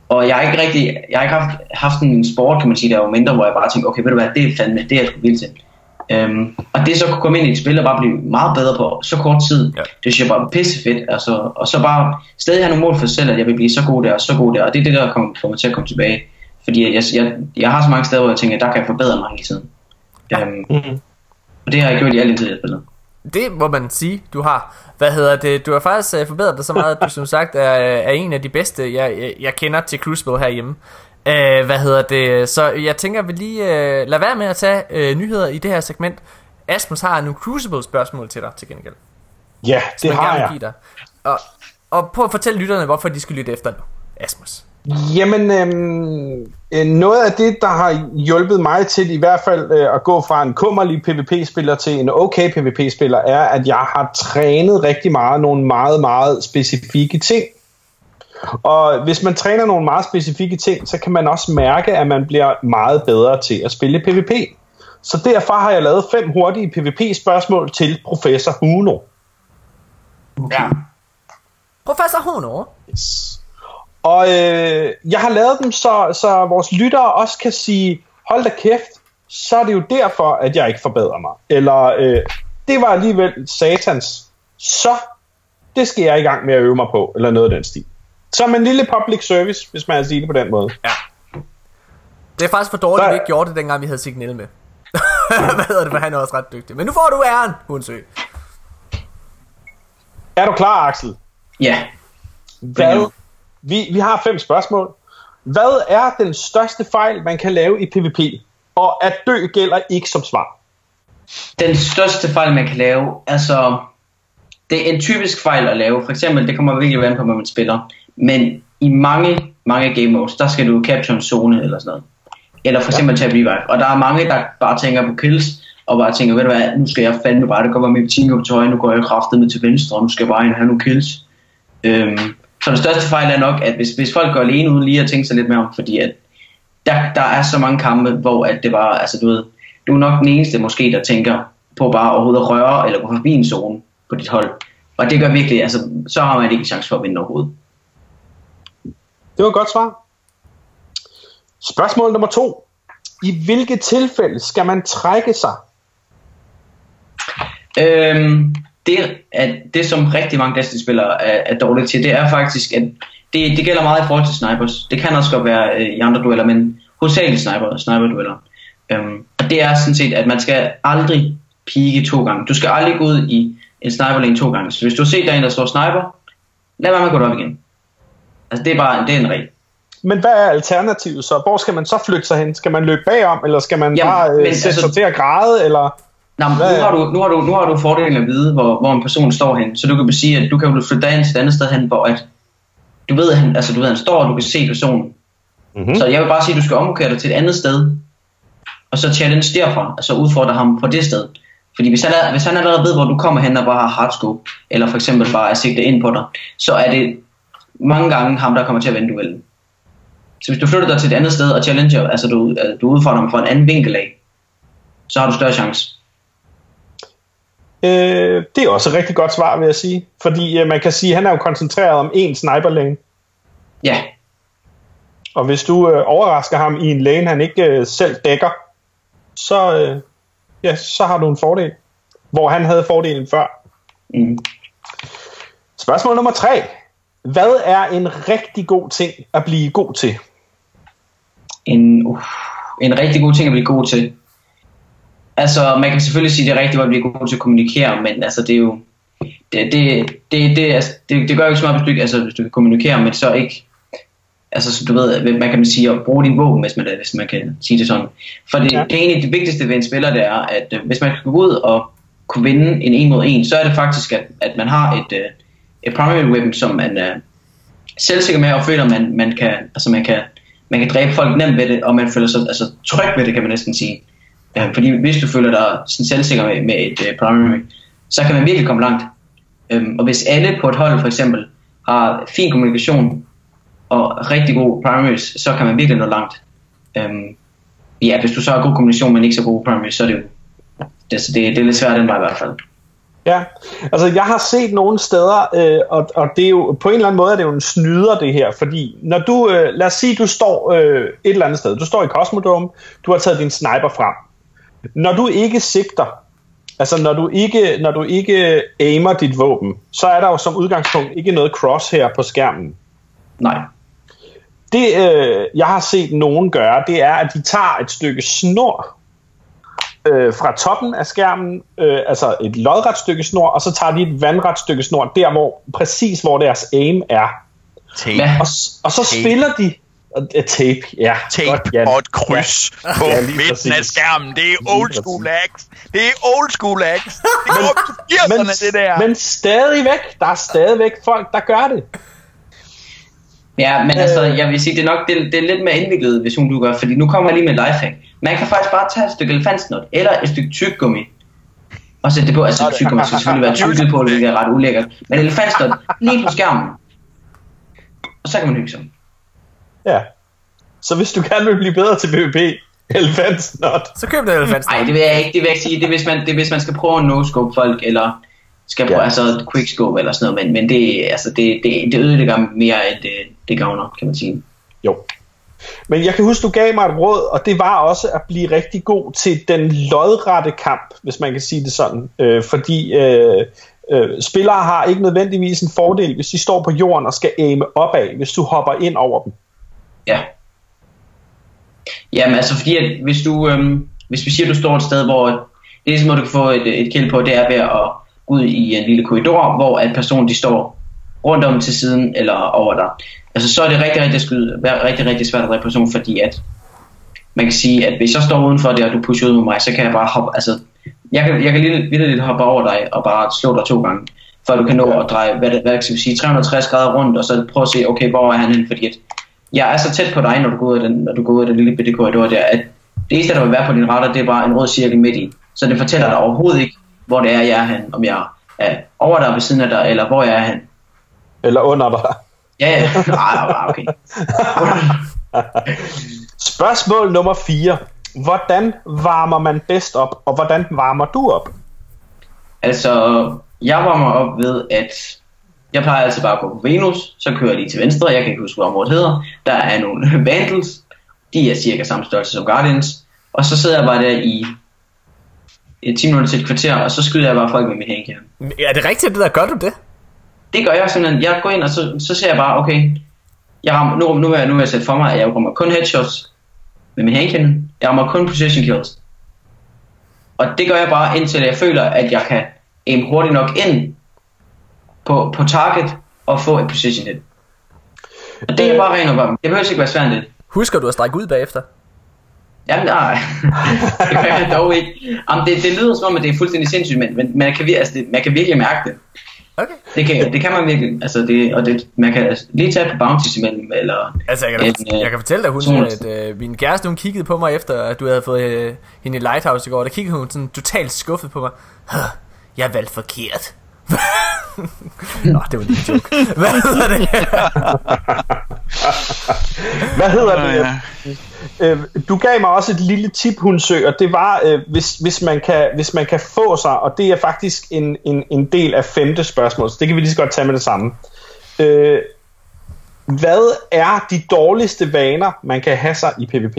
Og jeg har ikke rigtig, jeg har ikke haft, haft en sport, kan man sige, der var mindre, hvor jeg bare tænkte, okay, ved du hvad, det er fandme, det er jeg sgu vildt til. Øhm, og det så kunne komme ind i et spil og bare blive meget bedre på så kort tid, Ja. det synes jeg bare er pissefedt. Altså, og så bare stadig have nogle mål for sig selv, at jeg vil blive så god der og så god der. Og det er det, der kommer, får mig til at komme tilbage. Fordi jeg, jeg, jeg har så mange steder, hvor jeg tænker, der kan jeg forbedre mig hele tiden. Øhm, Mhm. og det har jeg gjort i al den tid, jeg spillede. Det må man sige, du har. Hvad hedder det? Du har faktisk uh, forbedret dig så meget, at du som sagt er, er en af de bedste, jeg, jeg, jeg kender til Crucible herhjemme. Uh, hvad hedder det? Så jeg tænker, vi lige uh, lade være med at tage uh, nyheder i det her segment. Asmus har nogle Crucible spørgsmål til dig til gengæld. Ja, det har jeg. give dig. Og, og prøv at fortælle lytterne, hvorfor de skal lytte efter nu. Asmus. Jamen, øhm, øh, noget af det, der har hjulpet mig til i hvert fald øh, at gå fra en kummerlig PvP-spiller til en okay PvP-spiller, er, at jeg har trænet rigtig meget nogle meget, meget specifikke ting. Og hvis man træner nogle meget specifikke ting, så kan man også mærke, at man bliver meget bedre til at spille PvP. Så derfor har jeg lavet fem hurtige PvP-spørgsmål til professor Huno. Ja. Professor Hono. Yes. Og øh, jeg har lavet dem, så, så vores lyttere også kan sige, hold da kæft, så er det jo derfor, at jeg ikke forbedrer mig. Eller, øh, det var alligevel satans. Så, det skal jeg i gang med at øve mig på, eller noget af den stil. Som en lille public service, hvis man kan sige det på den måde. Ja. Det er faktisk for dårligt, Så- at vi ikke gjorde det, dengang vi havde Signal med. Hvad hedder det, for han er også ret dygtig. Men nu får du æren, Hunsø. Er du klar, Axel? Ja, Hvad, vi, vi har fem spørgsmål. Hvad er den største fejl, man kan lave i PvP? Og at dø gælder ikke som svar. Den største fejl, man kan lave, altså, det er en typisk fejl at lave. For eksempel, det kommer virkelig an på, hvad man spiller. Men i mange, mange game modes, der skal du capture en zone eller sådan noget. Eller for eksempel tage revive. Og der er mange, der bare tænker på kills, og bare tænker, ved du hvad, nu skal jeg fandme bare, det kommer med Tingo på tøj, nu går jeg kraftet med til venstre, og nu skal jeg bare ind og have nogle kills. Øhm, så den største fejl er nok, at hvis, hvis folk går alene uden lige at tænke sig lidt mere om, fordi at der, der er så mange kampe, hvor at det bare, altså du ved, du er nok den eneste måske, der tænker på bare overhovedet at røre eller gå forbi en zone på dit hold. Og det gør virkelig, altså så har man ikke en chance for at vinde overhovedet. Det var et godt svar. Spørgsmål nummer to. I hvilke tilfælde skal man trække sig? Øhm, det, at det, som rigtig mange Destiny-spillere er, er dårlige til, det er faktisk, at det, det gælder meget i forhold til snipers. Det kan også godt være øh, i andre dueller, men hovedsageligt sniper, sniper-dueller. Øhm, og det er sådan set, at man skal aldrig pike to gange. Du skal aldrig gå ud i en sniper lane to gange. Så hvis du har set der er en, der står sniper, lad være med at gå derop igen. Altså det er bare det er en regel. Men hvad er alternativet så? Hvor skal man så flytte sig hen? Skal man løbe bagom, eller skal man Jamen, bare øh, men sætte altså- sig til at græde? Eller? Nå, men nu, har du, nu, har du, nu har du fordelen at vide, hvor, hvor en person står hen. Så du kan sige, at du kan jo flytte dig ind til et andet sted hen, hvor at, du ved, at han, altså, du ved, at han står, og du kan se personen. Mm-hmm. Så jeg vil bare sige, at du skal omkøre dig til et andet sted, og så challenge derfra, altså udfordre ham på det sted. Fordi hvis han, er, hvis han allerede ved, hvor du kommer hen og bare har hardscope, eller for eksempel bare er sigtet ind på dig, så er det mange gange ham, der kommer til at vinde duellen. Så hvis du flytter dig til et andet sted og challenger, altså du, du udfordrer ham fra en anden vinkel af, så har du større chance. Øh, det er også et rigtig godt svar, vil jeg sige. Fordi øh, man kan sige, at han er jo koncentreret om én sniper lane. Ja, Og hvis du øh, overrasker ham i en lane, han ikke øh, selv dækker, så, øh, ja, så har du en fordel. Hvor han havde fordelen før. mm. Spørgsmål nummer tre. Hvad er en rigtig god ting at blive god til? en, uh, en rigtig god ting at blive god til. Altså, man kan selvfølgelig sige, at det er rigtigt at blive god til at kommunikere, men altså, det er jo... Det, det, det, det, altså, det, det gør jo ikke så meget, hvis du, altså, hvis du kan kommunikere, men så ikke... Altså, så du ved, man kan sige, at bruge din våben, hvis man, hvis man kan sige det sådan. For det, Ja. det er egentlig det vigtigste ved en spiller, det er, at øh, hvis man skal gå ud og kunne vinde en en mod en, så er det faktisk, at, at man har et, øh, et primary weapon, som man er selvsikker med, og føler, man, man kan, altså man kan, man kan dræbe folk nemt ved det, og man føler sig altså, tryg ved det, kan man næsten sige. Øh, fordi hvis du føler dig sådan selvsikker med, med et øh, primary, så kan man virkelig komme langt. Øh, og hvis alle på et hold for eksempel har fin kommunikation og rigtig god primaries, så kan man virkelig nå langt. Øhm, ja, hvis du så har god kommunikation, men ikke så god primaries, så er det jo det, det, det er lidt svært den vej i hvert fald. Ja, altså jeg har set nogle steder, øh, og, og det er jo på en eller anden måde er det jo en snyder det her, fordi når du, øh, lad os sige du står øh, et eller andet sted, du står i Cosmodome, du har taget din sniper frem, når du ikke sigter, altså når du ikke, når du ikke aimer dit våben, så er der jo som udgangspunkt ikke noget crosshair på skærmen. Nej. Det, øh, jeg har set nogen gøre, det er, at de tager et stykke snor øh, fra toppen af skærmen, øh, altså et lodret stykke snor, og så tager de et vandret stykke snor, der hvor, præcis hvor deres aim er. Tape. Og, og så Tape. spiller de uh, tape, ja. Tape godt, Jan. og et kryds på Ja, midten af præcis. skærmen. Det er old school act. Det er old school act. Det går op til 80'erne, Men, det der. men stadigvæk, der er stadigvæk folk, der gør det. Ja, men altså, Øh. jeg vil sige, det er nok det, det er lidt mere indviklet, hvis hun du gør, fordi nu kommer jeg lige med lifehack. Man kan faktisk bare tage et stykke elefantsnot, eller et stykke tyggegummi, og sætte det på. Altså, tyggegummi skal selvfølgelig være tykket på, hvilket er ret ulækkert. Men elefantsnot lige på skærmen, og så kan man hygge sig. Ja. Så hvis du gerne vil blive bedre til PvP, elefantsnot. Så køb det elefant. Nej, det vil jeg ikke, det vil jeg ikke sige. Det er, hvis man, det er, hvis man skal prøve at no-scope folk, eller skal prøve, ja. altså quickscope eller sådan noget, men, men det, altså, det, det, det ødelægger mere, end det, det gavner, kan man sige. Jo. Men jeg kan huske, du gav mig et råd, og det var også at blive rigtig god til den lodrette kamp, hvis man kan sige det sådan. Øh, fordi øh, øh, spillere har ikke nødvendigvis en fordel, hvis de står på jorden og skal aime opad, hvis du hopper ind over dem. Ja. Jamen altså fordi, at hvis du, øhm, hvis vi siger, at du står et sted, hvor det eneste måde, du kan få et, et kæld på, det er ved at gå ud i en lille korridor, hvor at personen de står rundt om til siden eller over dig. Altså så er det rigtig, rigtig, skyde, rigtig, rigtig svært at dræbe personen, fordi at man kan sige, at hvis jeg står udenfor det, og du pusher ud med mig, så kan jeg bare hoppe, altså jeg kan, jeg kan lige lidt hoppe over dig og bare slå dig to gange, før du kan nå at dreje, hvad, det- hvad skal vi sige, 360 grader rundt, og så prøve at se, okay, hvor er han henne, fordi at jeg er så tæt på dig, når du går ud af den, når du går ud af den lille bitte korridor der, at det eneste, der vil være på din radar, det er bare en rød cirkel midt i. Så det fortæller dig overhovedet ikke, hvor det er, jeg er hen, om jeg er over dig ved siden af dig, eller hvor jeg er hen. Eller under dig. Ja, ja, ah, okay. Spørgsmål nummer 4. Hvordan varmer man bedst op, og hvordan varmer du op? Altså, jeg varmer op ved, at jeg plejer altid bare at gå på Venus, så kører jeg lige til venstre, jeg kan ikke huske, hvad området hedder. Der er nogle Vandals, de er cirka samme størrelse som Guardians, og så sidder jeg bare der i et 10 minutter til et kvarter, og så skyder jeg bare folk med min handkern. Er det rigtigt, det der? Gør du det? Det gør jeg simpelthen. Jeg går ind, og så, så ser jeg bare, okay, jeg rammer, nu, nu, er jeg, nu er jeg sæt for mig, at jeg rammer kun headshots med min handcannon. Jeg rammer kun position kills. Og det gør jeg bare, indtil jeg føler, at jeg kan aim hurtigt nok ind på, på target og få et position hit. Og det er bare ren og varm. Det behøver ikke være svært det. Husker du at strække ud bagefter? Jamen nej, det gør jeg dog ikke. Jamen, det, det lyder som om, at det er fuldstændig sindssygt, men, men man, kan, altså, det, man kan virkelig mærke det. Okay. Det kan, det kan man virkelig, altså det, og det, man kan lige tage på bounties imellem, eller... Altså, jeg kan, en, øh, jeg kan fortælle dig, hun, sådan- at øh, min kæreste, hun kiggede på mig efter, at du havde fået øh, hende i Lighthouse i går. Der kiggede hun sådan totalt skuffet på mig. "Huh, Jeg valgte forkert. Nå, det var lige en joke. Hvad hedder det? Hvad hedder det? Ja. Øh, du gav mig også et lille tip, hun søger. Det var, øh, hvis, hvis, man kan, hvis man kan få sig, og det er faktisk en, en, en del af femte spørgsmål, så det kan vi lige så godt tage med det samme. Øh, hvad er de dårligste vaner, man kan have sig i PvP?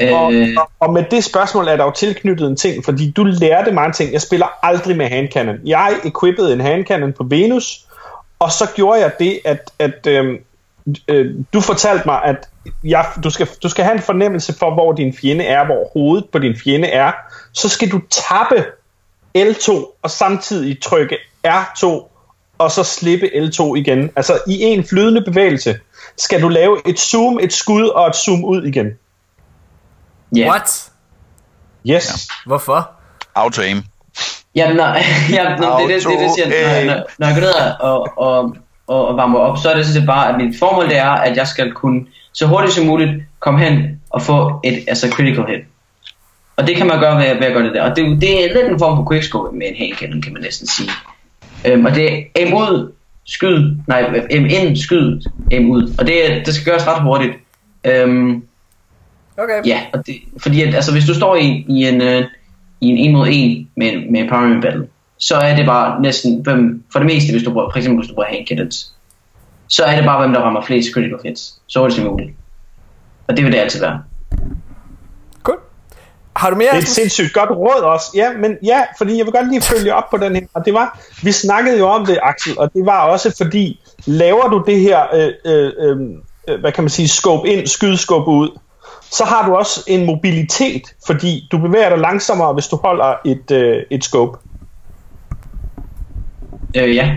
Og, Øh, og, og med det spørgsmål er der jo tilknyttet en ting, fordi du lærte mig en ting. Jeg spiller aldrig med handcannon. Jeg equippede en handcannon på Venus, og så gjorde jeg det, at, at øh, øh, du fortalte mig, at jeg, du, skal, du skal have en fornemmelse for, hvor din fjende er, hvor hovedet på din fjende er. Så skal du tappe L2 og samtidig trykke R2 og så slippe L2 igen. Altså i en flydende bevægelse skal du lave et zoom, et skud og et zoom ud igen. Ja. What? Yes. Hvorfor? Auto-aim. Jamen, nej, jamen, det, det, det, det, det, siger, når, når, når jeg går ned og, og, og, og varmer op, så er det sådan bare, at mit formål det er, at jeg skal kunne så hurtigt som muligt komme hen og få et altså critical hit. Og det kan man gøre ved, ved at gøre det der. Og det, det er lidt en form for quickscope med en handcannon, kan man næsten sige. Øhm, og det er aim ud, skyd, nej, aim ind, skyd, aim ud. Og det, er- det skal gøres ret hurtigt. Øhm, Okay. Ja, og det, fordi at, altså, hvis du står i, i en øh, i en 1 mod 1 med, med en primary battle, så er det bare næsten, hvem, for det meste, hvis du bruger, for eksempel hvis du bruger hand cannons, så er det bare, hvem der rammer flest critical hits, så hurtigt som muligt. Og det vil det altid være. Cool. Har du mere? Det er et sindssygt godt råd også. Ja, men ja, fordi jeg vil godt lige følge op på den her. Og det var, vi snakkede jo om det, Axel, og det var også fordi, laver du det her, øh, øh, øh, hvad kan man sige, scope ind, skyd, scope ud, så har du også en mobilitet, fordi du bevæger dig langsommere, hvis du holder et, øh, et scope. Øh, ja.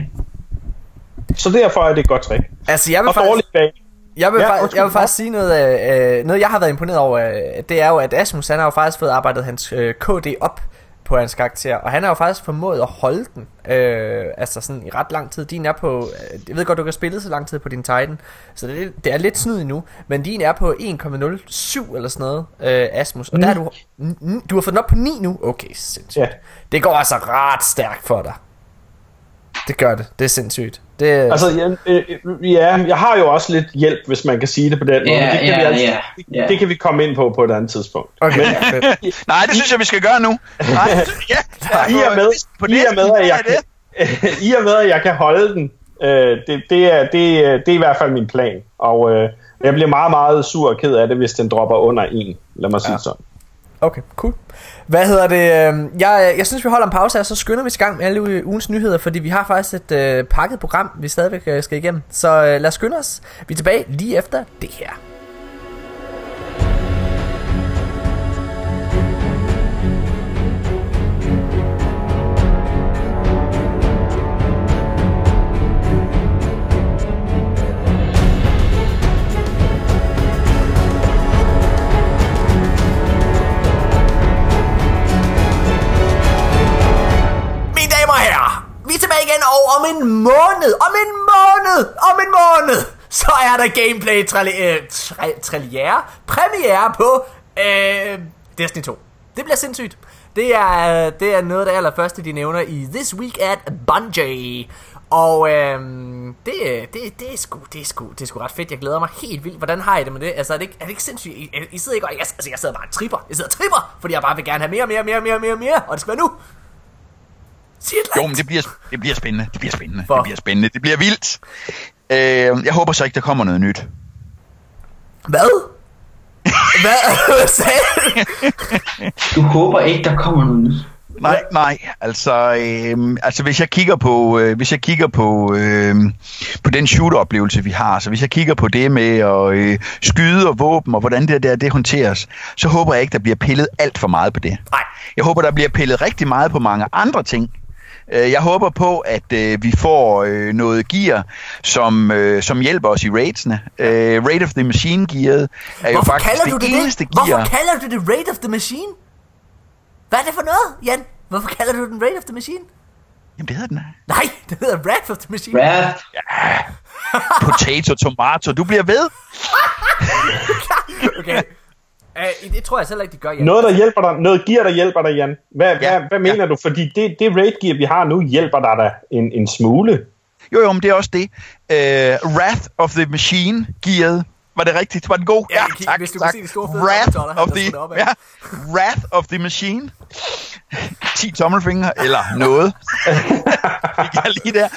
Så derfor er det et godt trick. Altså, jeg vil Og faktisk... dårligt bag. Jeg vil, Ja, fa- jeg vil faktisk sige noget, øh, noget, jeg har været imponeret over, øh, det er jo, at Asmus, han har jo faktisk fået arbejdet hans øh, KD op på hans karakter, og han har jo faktisk formået at holde den, øh, altså sådan i ret lang tid. Din er på, øh, jeg ved godt, du kan spille så lang tid på din Titan, så det, er- det er lidt snyd endnu, men din er på 1,07 eller sådan noget, øh, Asmus, og der er du, du har fået den op på 9 nu? Okay, sindssygt. Ja. Det går altså ret stærkt for dig. Det gør det, det er sindssygt. Det, Altså, ja, øh, øh, ja, jeg har jo også lidt hjælp, hvis man kan sige det på den måde. Ja, men det, kan ja, vi altså, ja, ja. det kan vi komme ind på på et andet tidspunkt. okay, fedt. Nej, det synes jeg, vi skal gøre nu. Nej, ja. I og med, på i og med, at jeg kan, i og med, at jeg kan holde den, øh, det, det, er, det, er- det er i hvert fald min plan. Og øh, jeg bliver meget, meget sur og ked af det, hvis den dropper under en. Lad mig sige ja. sådan. Okay, cool. Hvad hedder det? Øhm, jeg, jeg synes, vi holder en pause og så skynder vi i gang med alle ugens nyheder, fordi vi har faktisk et øh, pakket program, vi stadigvæk øh, skal igennem. Så øh, lad os skynde os. Vi er tilbage lige efter det her. Om en måned, om en måned, om en måned, så er der gameplay trailer, øh, premiere på øh, Destiny 2. Det bliver sindssygt. Det er, det er noget af det allerførste, de nævner i This Week at Bungie. Og øhm, det, det, det, er sgu, det, er sgu, det er sgu ret fedt. Jeg glæder mig helt vildt. Hvordan har I det med det? Altså, er det ikke, er det ikke sindssygt? I, I sidder ikke og... Jeg, altså, jeg sidder bare og tripper. Jeg sidder og tripper, fordi jeg bare vil gerne have mere, mere, mere, mere, mere, mere. Og det skal være nu. Sig et Jo, men det bliver, det bliver spændende. Det bliver spændende. For? Det bliver spændende. Det bliver vildt. Øh, jeg håber så ikke, der kommer noget nyt. Hvad? Hvad? Sagde du? Du håber ikke, der kommer noget nyt. Nej, nej. Altså, øh, altså hvis jeg kigger på, øh, hvis jeg kigger på, øh, på den shooter-oplevelse, vi har, så hvis jeg kigger på det med at øh, skyde og våben og hvordan det der det håndteres, så håber jeg ikke, der bliver pillet alt for meget på det. Nej. Jeg håber, der bliver pillet rigtig meget på mange andre ting. Øh, Jeg håber på, at øh, vi får øh, noget gear, som, øh, som hjælper os i raidsene. Øh, Raid of the Machine gearet er jo Hvorfor faktisk kalder det, du det eneste det? gear. Hvorfor kalder du det Raid of the Machine? Hvad er det for noget, Jan? Hvorfor kalder du den Raid of the Machine? Jamen det hedder den. Nej, det hedder Wrath of the Machine. Wrath. Potato, tomato, du bliver ved. Okay. Uh, det tror jeg selv ikke, de gør, Jan. Noget, der hjælper dig, noget gear, der hjælper dig, Jan. Hvad, Ja, ja, hvad, hvad mener ja. du? Fordi det, det raid gear, vi har nu, hjælper dig da en, en smule. Jo, jo, men det er også det. Uh, Wrath of the Machine gearet. Var det rigtigt? Var den god? Ja, kig- hvis du kan se de store fede Wrath tommeltotter, of the, ja, Wrath of the Machine. 10 tommelfingre, eller noget. Fik jeg lige der.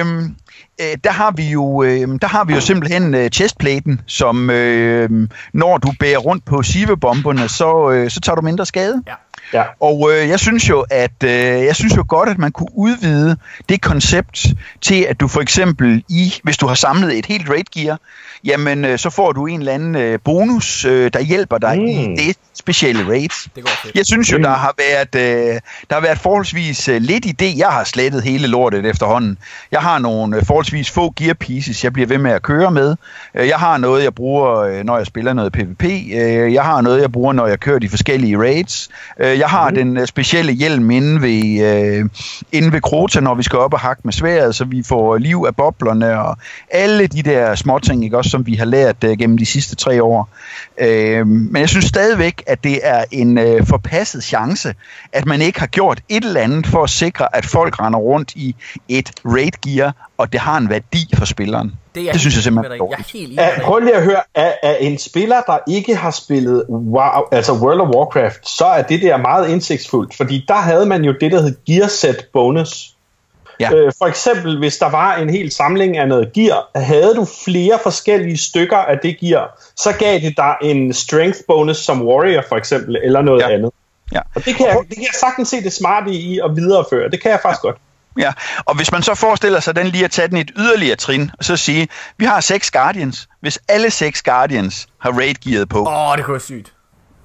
Øhm, øh, der har vi jo øh, der har vi jo simpelthen øh, chestplaten, som øh, når du bærer rundt på sivebomberne, så, øh, så tager du mindre skade. Ja. Ja. Og øh, jeg synes jo, at øh, jeg synes jo godt, at man kunne udvide det koncept til, at du for eksempel i, hvis du har samlet et helt raid gear, jamen øh, så får du en eller anden øh, bonus, øh, der hjælper dig mm. i Mm. det specielle raid. Det går fedt. Jeg synes jo, der har været, øh, der har været forholdsvis øh, lidt i det. Jeg har slettet hele lortet efterhånden. Jeg har nogle øh, forholdsvis få gear pieces, jeg bliver ved med at køre med. Øh, jeg har noget, jeg bruger, øh, når jeg spiller noget PvP. Øh, jeg har noget, jeg bruger, når jeg kører de forskellige raids. Øh, jeg har mm. den øh, specielle hjelm inde ved, øh, inde ved Krota, når vi skal op og hakke med sværet, så vi får liv af boblerne og alle de der småting, ikke, også, som vi har lært øh, gennem de sidste tre år. Øh, men jeg synes stadigvæk, at det er en øh, forpasset chance, at man ikke har gjort et eller andet for at sikre, at folk render rundt i et raid gear, og det har en værdi for spilleren. Det, er det synes jeg simpelthen er. Jeg dårligt. er helt Er, dig. prøv lige at høre, er, er en spiller, der ikke har spillet wow, altså World of Warcraft, så er det der meget indsigtsfuldt, fordi der havde man jo det, der hed gear set bonus. Ja. Øh, for eksempel, hvis der var en hel samling af noget gear, havde du flere forskellige stykker af det gear, så gav det dig en strength bonus som warrior for eksempel, eller noget ja. andet. Ja. Og det kan, jeg, det kan jeg sagtens se det smarte i at videreføre. Det kan jeg faktisk ja. godt. Ja, og hvis man så forestiller sig den lige at tage den et yderligere trin, og så sige, vi har seks Guardians. Hvis alle seks Guardians har raid-gearet på, Åh, oh, det kunne være sygt.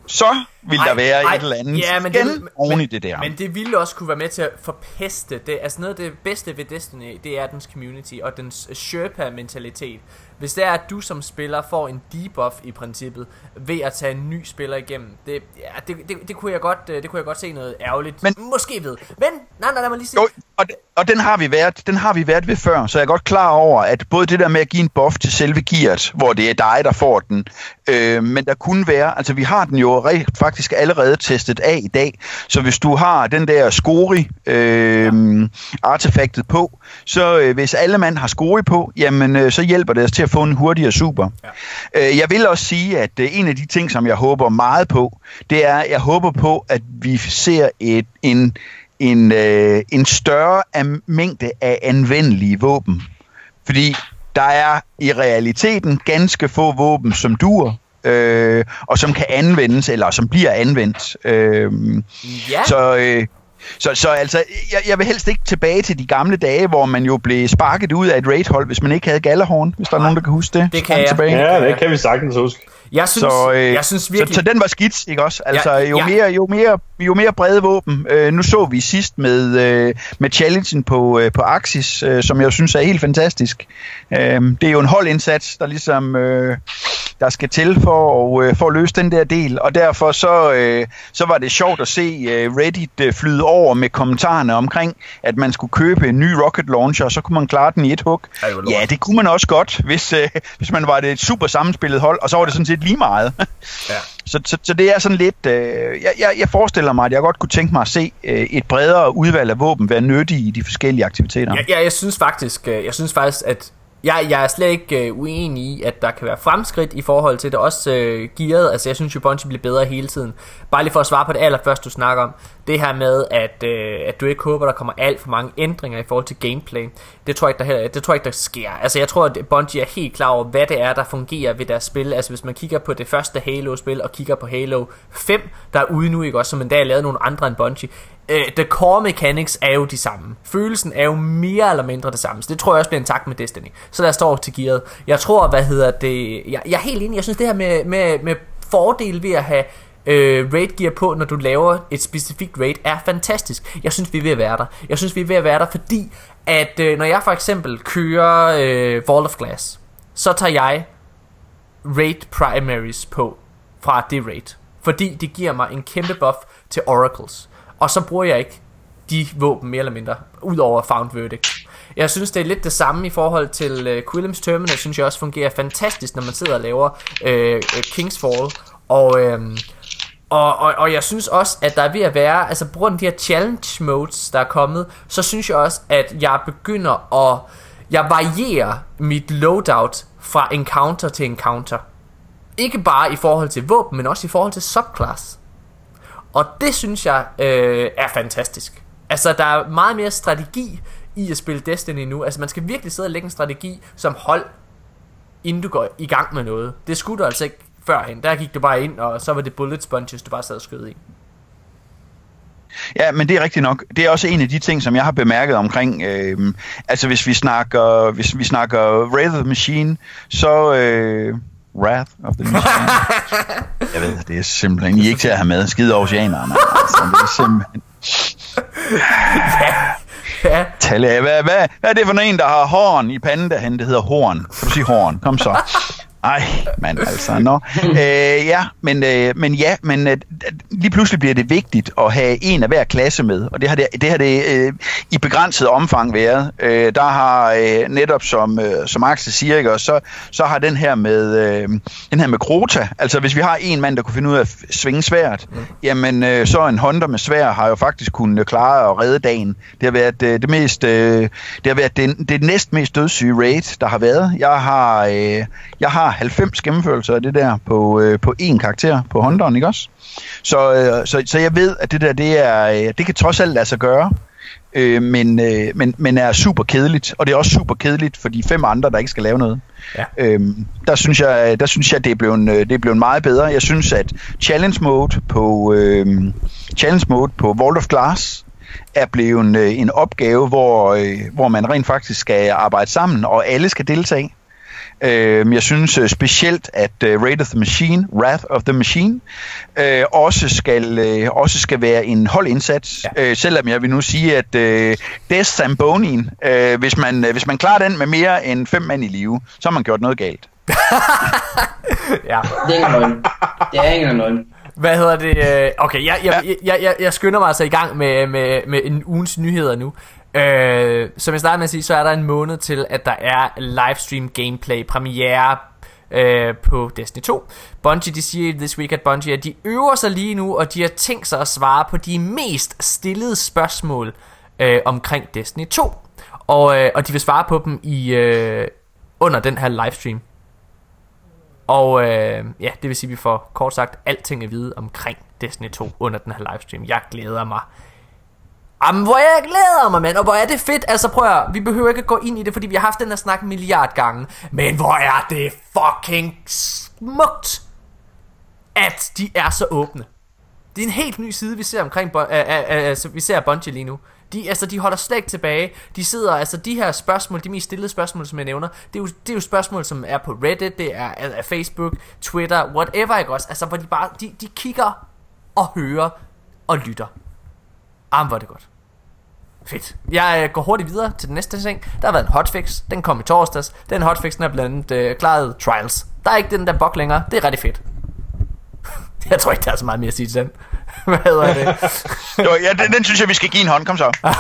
Så vil ej, der være ej, et eller andet ja, men det, det, oven men, i det der. Men det ville også kunne være med til at forpeste det. Altså noget af det bedste ved Destiny, det er dens community og dens Sherpa-mentalitet. Hvis det er, at du som spiller får en debuff i princippet ved at tage en ny spiller igennem, det, ja, det, det, det, kunne jeg godt, øh, det kunne jeg godt se noget ærgerligt. Men, Måske ved. Men, nej, nej, lad mig lige sige. Jo, og, og den har vi været, den har vi været ved før, så jeg er godt klar over, at både det der med at give en buff til selve gearet, hvor det er dig, der får den, øh, men der kunne være, altså vi har den jo faktisk allerede testet af i dag, så hvis du har den der scori øh, artefaktet på, så øh, hvis alle mand har scori på, jamen øh, så hjælper det os til at få en hurtigere super. Ja. Øh, jeg vil også sige, at øh, en af de ting, som jeg håber meget på, det er, jeg håber på, at vi ser et, en, en, øh, en større mængde af anvendelige våben. Fordi der er i realiteten ganske få våben, som dur, øh, og som kan anvendes, eller som bliver anvendt. Øh, ja. Så... Øh, så, så altså, jeg, jeg vil helst ikke tilbage til de gamle dage, hvor man jo blev sparket ud af et raidhold, hvis man ikke havde Galahorn, hvis der er nogen, der kan huske det. Det kan jeg. Tilbage. Ja, det kan vi sagtens huske. Jeg synes, så, øh, jeg synes virkelig... Så, så den var skidt, ikke også? Altså, ja, jo, ja. Mere, jo, mere, jo mere brede våben. Øh, nu så vi sidst med, øh, med challengen på, øh, på Axis, øh, som jeg synes er helt fantastisk. Øh, det er jo en holdindsats, der ligesom øh, der skal til for at, øh, for at løse den der del, og derfor så, øh, så var det sjovt at se øh, Reddit øh, flyde over med kommentarerne omkring, at man skulle købe en ny rocket launcher, og så kunne man klare den i et hug. Ja, det kunne man også godt, hvis, øh, hvis man var det et super sammenspillet hold, og så var det sådan set lige meget. ja. så, så, så det er sådan lidt... Øh, jeg, jeg, forestiller mig, at jeg godt kunne tænke mig at se øh, et bredere udvalg af våben være nyttige i de forskellige aktiviteter. Ja, ja jeg synes faktisk, øh, jeg synes faktisk, at jeg, jeg er slet ikke øh, uenig i, at der kan være fremskridt i forhold til det. Også øh, gearet, altså jeg synes jo, Bungie bliver bedre hele tiden. Bare lige for at svare på det allerførste, du snakker om. Det her med, at, øh, at du ikke håber, der kommer alt for mange ændringer i forhold til gameplay. Det tror jeg ikke, der, heller, det tror jeg ikke, der sker. Altså jeg tror, at Bungie er helt klar over, hvad det er, der fungerer ved deres spil. Altså hvis man kigger på det første Halo-spil, og kigger på Halo 5, der er ude nu, ikke også, som endda er lavet nogle andre end Bungie øh, the core mechanics er jo de samme. Følelsen er jo mere eller mindre det samme. Så det tror jeg også bliver en takt med Destiny. Så der står til gearet. Jeg tror, hvad hedder det... Jeg, jeg er helt enig. Jeg synes, det her med, med, med fordel ved at have øh, raid gear på, når du laver et specifikt raid, er fantastisk. Jeg synes, vi er ved at være der. Jeg synes, vi er ved at være der, fordi at øh, når jeg for eksempel kører øh, Vault of Glass, så tager jeg raid primaries på fra det raid. Fordi det giver mig en kæmpe buff til oracles. Og så bruger jeg ikke de våben mere eller mindre, udover Found Verdict. Jeg synes, det er lidt det samme i forhold til uh, Quillem's Terminal, synes jeg også fungerer fantastisk, når man sidder og laver uh, King's Fall. Og, uh, og, og, og jeg synes også, at der er ved at være, altså på grund af de her challenge modes, der er kommet, så synes jeg også, at jeg begynder at, jeg varierer mit loadout fra encounter til encounter. Ikke bare i forhold til våben, men også i forhold til subclass. Og det synes jeg øh, er fantastisk. Altså, der er meget mere strategi i at spille Destiny nu. Altså, man skal virkelig sidde og lægge en strategi som hold, inden du går i gang med noget. Det skulle du altså ikke førhen. Der gik du bare ind, og så var det bullet sponges, du bare sad og skød i. Ja, men det er rigtigt nok. Det er også en af de ting, som jeg har bemærket omkring. Øh, altså hvis vi snakker, hvis vi snakker Wraith of the Machine, så øh, Wrath of the jeg ved, det er simpelthen I er ikke til at have med. Skide oceanerne. Altså, det er simpelthen... ja. ja. Tale, hvad, hvad, hvad er det for en, der har horn i panden derhen? Det hedder horn. Kan du sige horn? Kom så. Ej, mand altså, nå. øh, ja, men, øh, men ja, men øh, lige pludselig bliver det vigtigt at have en af hver klasse med, og det har det, det, har det øh, i begrænset omfang været. Øh, der har øh, netop, som, øh, som Axel siger, ikke, og så, så har den her med øh, den her med Krota, altså hvis vi har en mand, der kunne finde ud af at svinge svært, mm. jamen øh, så en Honda med svær har jo faktisk kunnet klare at redde dagen. Det har været øh, det mest, øh, det har været det, det næst mest dødssyge raid, der har været. Jeg har, øh, jeg har 90 gennemførelser af det der på, øh, på én karakter på Hondaen, ikke også? Så, øh, så, så jeg ved, at det der, det, er, øh, det kan trods alt lade sig gøre. øh, men, øh, men, men er super kedeligt. Og det er også super kedeligt for de fem andre, der ikke skal lave noget. Ja. Øhm, der synes jeg, der synes jeg det, er blevet, øh, det er blevet meget bedre. Jeg synes, at challenge mode på, øh, challenge mode på Vault of Glass er blevet øh, en opgave, hvor, øh, hvor man rent faktisk skal arbejde sammen, og alle skal deltage. Øh, jeg synes øh, specielt, at øh, Raid of the Machine, Wrath of the Machine, øh, også, skal, øh, også skal være en holdindsats. Ja. Øh, selvom jeg vil nu sige, at øh, Death Zambonien, øh, hvis, man, øh, hvis man klarer den med mere end fem mand i live, så har man gjort noget galt. ja. Det er ingen løgn. Det er ingen løgn. Hvad hedder det? Øh, okay, jeg, jeg, jeg, jeg, jeg, jeg skynder mig altså i gang med, med, med en ugens nyheder nu. Øh, som jeg startede med at sige, så er der en måned til, at der er livestream gameplay premiere øh, på Destiny 2. Bungie de siger this week at Bungie at de øver sig lige nu, og de har tænkt sig at svare på de mest stillede spørgsmål øh, omkring Destiny 2. Og, øh, og de vil svare på dem i øh, under den her livestream. Og øh, ja, det vil sige, at vi får kort sagt alting at vide omkring Destiny 2 under den her livestream. Jeg glæder mig Jamen, hvor jeg glæder mig, mand, og hvor er det fedt. Altså, prøv at, vi behøver ikke at gå ind i det, fordi vi har haft den her snak milliard gange. Men hvor er det fucking smukt, at de er så åbne. Det er en helt ny side, vi ser omkring, uh, uh, uh, vi ser Bungie lige nu. De, altså, de holder slet ikke tilbage. De sidder, altså de her spørgsmål, de mest stillede spørgsmål, som jeg nævner, det er jo, det er jo spørgsmål, som er på Reddit, det er, øh, er Facebook, Twitter, whatever, ikke også? Altså, hvor de bare, de, de kigger og hører og lytter. Arm, hvor er det godt. Fedt. Jeg øh, går hurtigt videre til den næste ting. Der har været en hotfix. Den kom i torsdags. Den hotfix, den er blandt andet øh, klaret trials. Der er ikke den der bug længere. Det er rigtig fedt. Jeg tror ikke, der er så meget mere at sige til den. Hvad hedder det? jo, ja, den, den synes jeg, vi skal give en hånd. Kom så.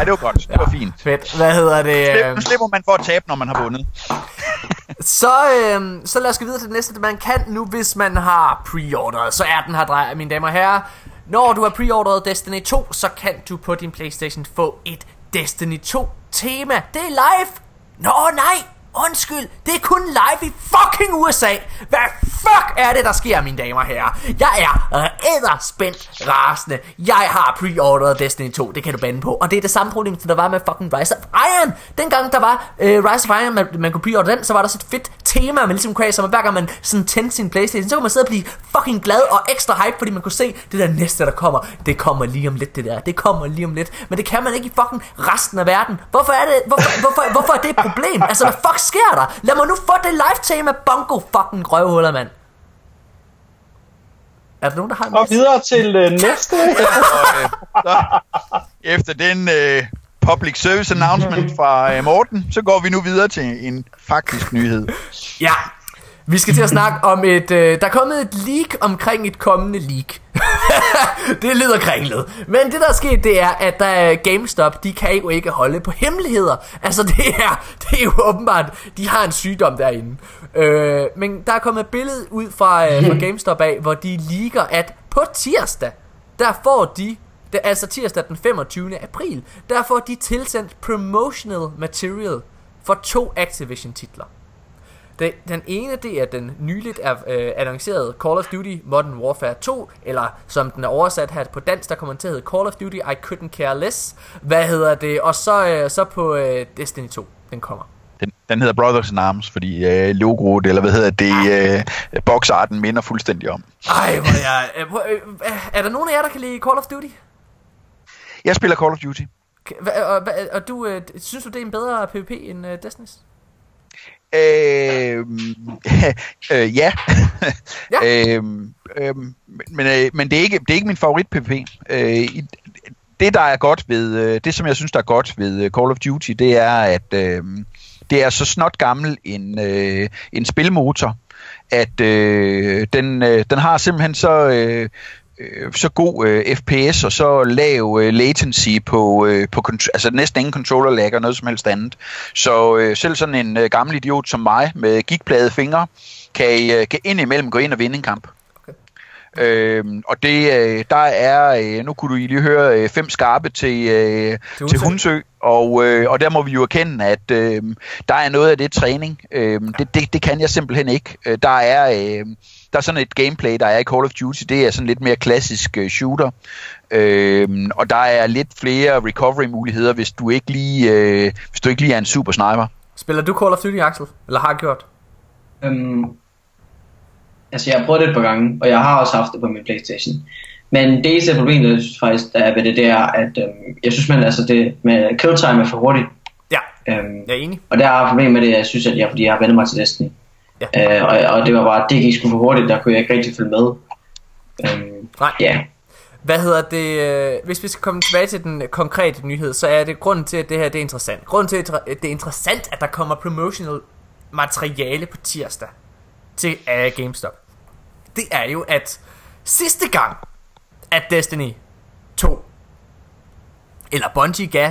Ja, det var godt. Det ja, var fint. Fedt. Hvad hedder det? Slip, nu slipper man for at tabe, når man har vundet. så, øhm, så lad os gå videre til det næste. Man kan nu, hvis man har pre-orderet, så er den her drejer, mine damer og herrer. Når du har preordret Destiny 2, så kan du på din Playstation få et Destiny 2 tema. Det er live! Nå nej! Undskyld, det er kun live i fucking USA. Hvad fuck er det, der sker, mine damer og herrer? Jeg er spændt rasende. Jeg har pre-ordered Destiny 2, det kan du bande på. Og det er det samme problem, som der var med fucking Rise of Iron. Dengang der var uh, Rise of Iron, man, man kunne pre-order den, så var der så et fedt tema, man ligesom kunne som hver gang man sådan tændte sin Playstation, så kunne man sidde og blive fucking glad og ekstra hype, fordi man kunne se, det der næste, der kommer, det kommer lige om lidt, det der. Det kommer lige om lidt. Men det kan man ikke i fucking resten af verden. Hvorfor er det, hvorfor, hvorfor, hvorfor er det et problem? Altså, hvad fuck sker der? Lad mig nu få det live tema bongo fucking røvhuller, mand. Er der nogen, der har en Og videre til øh, næste. og, øh, så, efter den øh, public service announcement fra øh, Morten, så går vi nu videre til en faktisk nyhed. Ja, vi skal til at snakke om et... Øh, der er kommet et leak omkring et kommende leak. det lyder kringlet. Men det der er sket, det er, at der øh, GameStop, de kan jo ikke holde på hemmeligheder. Altså det er, det er jo åbenbart, de har en sygdom derinde. Øh, men der er kommet et billede ud fra, øh, fra GameStop af, hvor de leaker, at på tirsdag, der får de det altså tirsdag den 25. april, der får de tilsendt promotional material for to Activision titler. Den, den ene, det er den nyligt er, øh, annoncerede Call of Duty Modern Warfare 2, eller som den er oversat her på dansk, der kommer til at hedde Call of Duty I Couldn't Care Less. Hvad hedder det? Og så, øh, så på øh, Destiny 2, den kommer. Den, den hedder Brothers in Arms, fordi øh, logoet, eller hvad hedder det, øh, boxarten minder fuldstændig om. Ej, hvor jeg... Øh, øh, er der nogen af jer, der kan lide Call of Duty? Jeg spiller Call of Duty. Og, og, og du, øh, synes du, det er en bedre PvP end øh, Destiny's? Øh, øh, ja. ja. øh, øh, men, øh, men det er ikke det er ikke min favorit PvP. Øh, det der er godt ved øh, det som jeg synes der er godt ved øh, Call of Duty, det er at øh, det er så snot gammel en øh, en spilmotor at øh, den øh, den har simpelthen så øh, øh, så god øh, FPS og så lav øh, latency på, øh, på altså næsten ingen controller lag og noget som helst andet. Så øh, selv sådan en øh, gammel idiot som mig med gigplade fingre kan, øh, kan indimellem gå ind og vinde en kamp. Øhm, og det, øh, der er, øh, nu kunne du lige høre, øh, fem skarpe til, øh, til, til Hundsø, og, øh, og der må vi jo erkende, at øh, der er noget af det træning. Øh, det, det, det kan jeg simpelthen ikke. Øh, der er... Øh, der er sådan et gameplay, der er i Call of Duty, det er sådan lidt mere klassisk uh, shooter. Øh, og der er lidt flere recovery-muligheder, hvis du ikke lige, øh, hvis du ikke lige er en super sniper. Spiller du Call of Duty, Axel? Eller har gjort? Øhm, altså, jeg har prøvet det et par gange, og jeg har også haft det på min Playstation. Men det eneste problem, synes faktisk, der er ved det, det er, at øhm, jeg synes, man, altså det med kill time er for hurtigt. Ja, Øhm, jeg er enig. og der er problemet med det, jeg synes, at jeg, fordi jeg har vendt mig til Destiny. Ja. Øh, og, og det var bare, det gik sgu for hurtigt, der kunne jeg ikke rigtig følge med. Øhm, Nej. ja, Hvad hedder det? øh, Hvis vi skal komme tilbage til den konkrete nyhed, så er det grunden til, at det her det er interessant. Grunden til, at det er interessant, at der kommer promotional materiale på tirsdag til uh, GameStop. Det er jo, at sidste gang, at Destiny 2 eller Bungie gav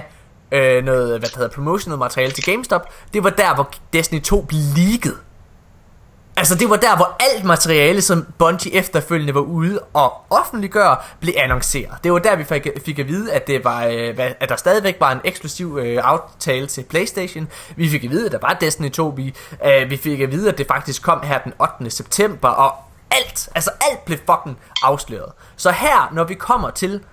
øh, noget, hvad det hedder, promotional materiale til GameStop, det var der, hvor Destiny 2 blev leaget. Altså det var der, hvor alt materiale, som Bungie efterfølgende var ude og offentliggøre, blev annonceret. Det var der, vi fik, fik at vide, at, det var, øh, hvad- at der stadigvæk var en eksklusiv øh, aftale til Playstation. Vi fik at vide, at der var Destiny 2. Vi, øh, vi fik at vide, at det faktisk kom her den 8. september. Og alt, altså alt blev fucking afsløret. Så her, når vi kommer til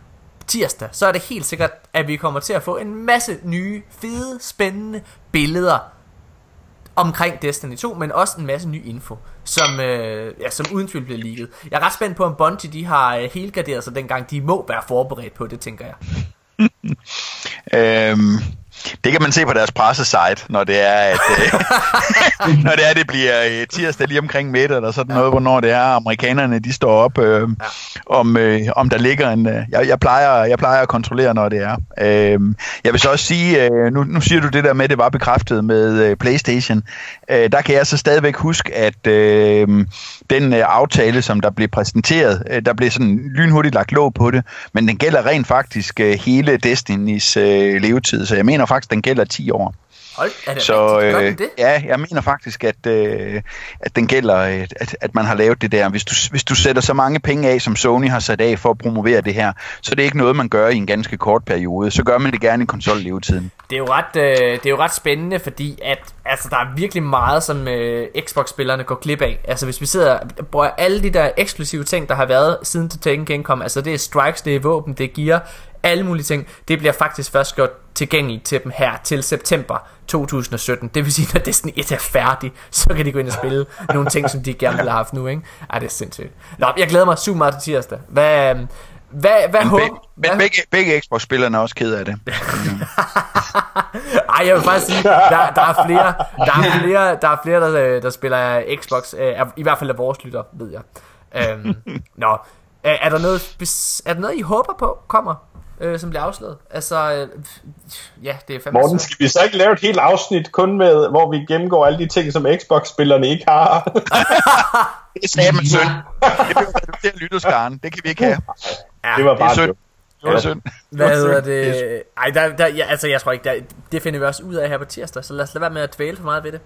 tirsdag, så er det helt sikkert, at vi kommer til at få en masse nye, fede, spændende billeder omkring Destiny 2, men også en masse ny info, som, øh, ja, som uden tvivl bliver leaget. Jeg er ret spændt på, om Bungie de har øh, helgarderet sig dengang. De må være forberedt på det, tænker jeg. Øhm, det kan man se på deres pressesite, når det er, at, øh, når det er, det bliver øh, tirsdag lige omkring midt eller sådan noget, hvornår det er, amerikanerne de står op, øh, ja. om, øh, om der ligger en... Øh, jeg, jeg, plejer, jeg plejer at kontrollere, når det er. Øh, jeg vil så også sige, øh, nu, nu siger du det der med, at det var bekræftet med øh, Playstation. Øh, der kan jeg så stadigvæk huske, at øh, den øh, aftale, som der blev præsenteret, øh, der blev sådan lynhurtigt lagt låg på det, men den gælder rent faktisk øh, hele Destinys øh, levetid, så jeg mener faktisk, den gælder 10 år. Hold, er det Så rigtigt? Øh, det? ja, jeg mener faktisk, at, øh, at den gælder, at, at man har lavet det der. Hvis du, hvis du sætter så mange penge af, som Sony har sat af for at promovere det her, så det er ikke noget, man gør i en ganske kort periode. Så gør man det gerne i konsollevetiden. Det er jo ret, øh, det er jo ret spændende, fordi at, altså, der er virkelig meget, som øh, Xbox-spillerne går glip af. Altså hvis vi sidder bruger alle de der eksklusive ting, der har været siden til Tekken King kom, altså det er strikes, det er våben, det er gear, alle mulige ting, det bliver faktisk først gjort tilgængeligt til dem her til september 2017. Det vil sige, når Destiny 1 er færdig, så kan de gå ind og spille nogle ting, som de gerne ville have haft nu, ikke? Ej, det er sindssygt. Nå, jeg glæder mig super meget til tirsdag. Hvad, øh, hvad, hvad Men, håber... be, men begge, begge Xbox-spillerne er også ked af det. Ej, jeg vil faktisk sige, der, der er flere, der er flere, der, er flere der, øh, der spiller Xbox, øh, i hvert fald af vores lytter, ved jeg. Øhm, nå, er, er, der noget, er der noget, I håber på kommer, øh, som bliver afsløret? Altså, øh, ja, det er fandme Morten, skal vi så ikke lave et helt afsnit kun med, hvor vi gennemgår alle de ting, som Xbox-spillerne ikke har? Det sagde man synd. Det vil reducere lytterskaren. Det kan vi ikke have. Ja, det var Det er bare synd. Det var synd. Hvad hedder det? Ej, der, der, ja, altså jeg tror ikke, der, det finder vi også ud af her på tirsdag, så lad os lade være med at dvæle for meget ved det.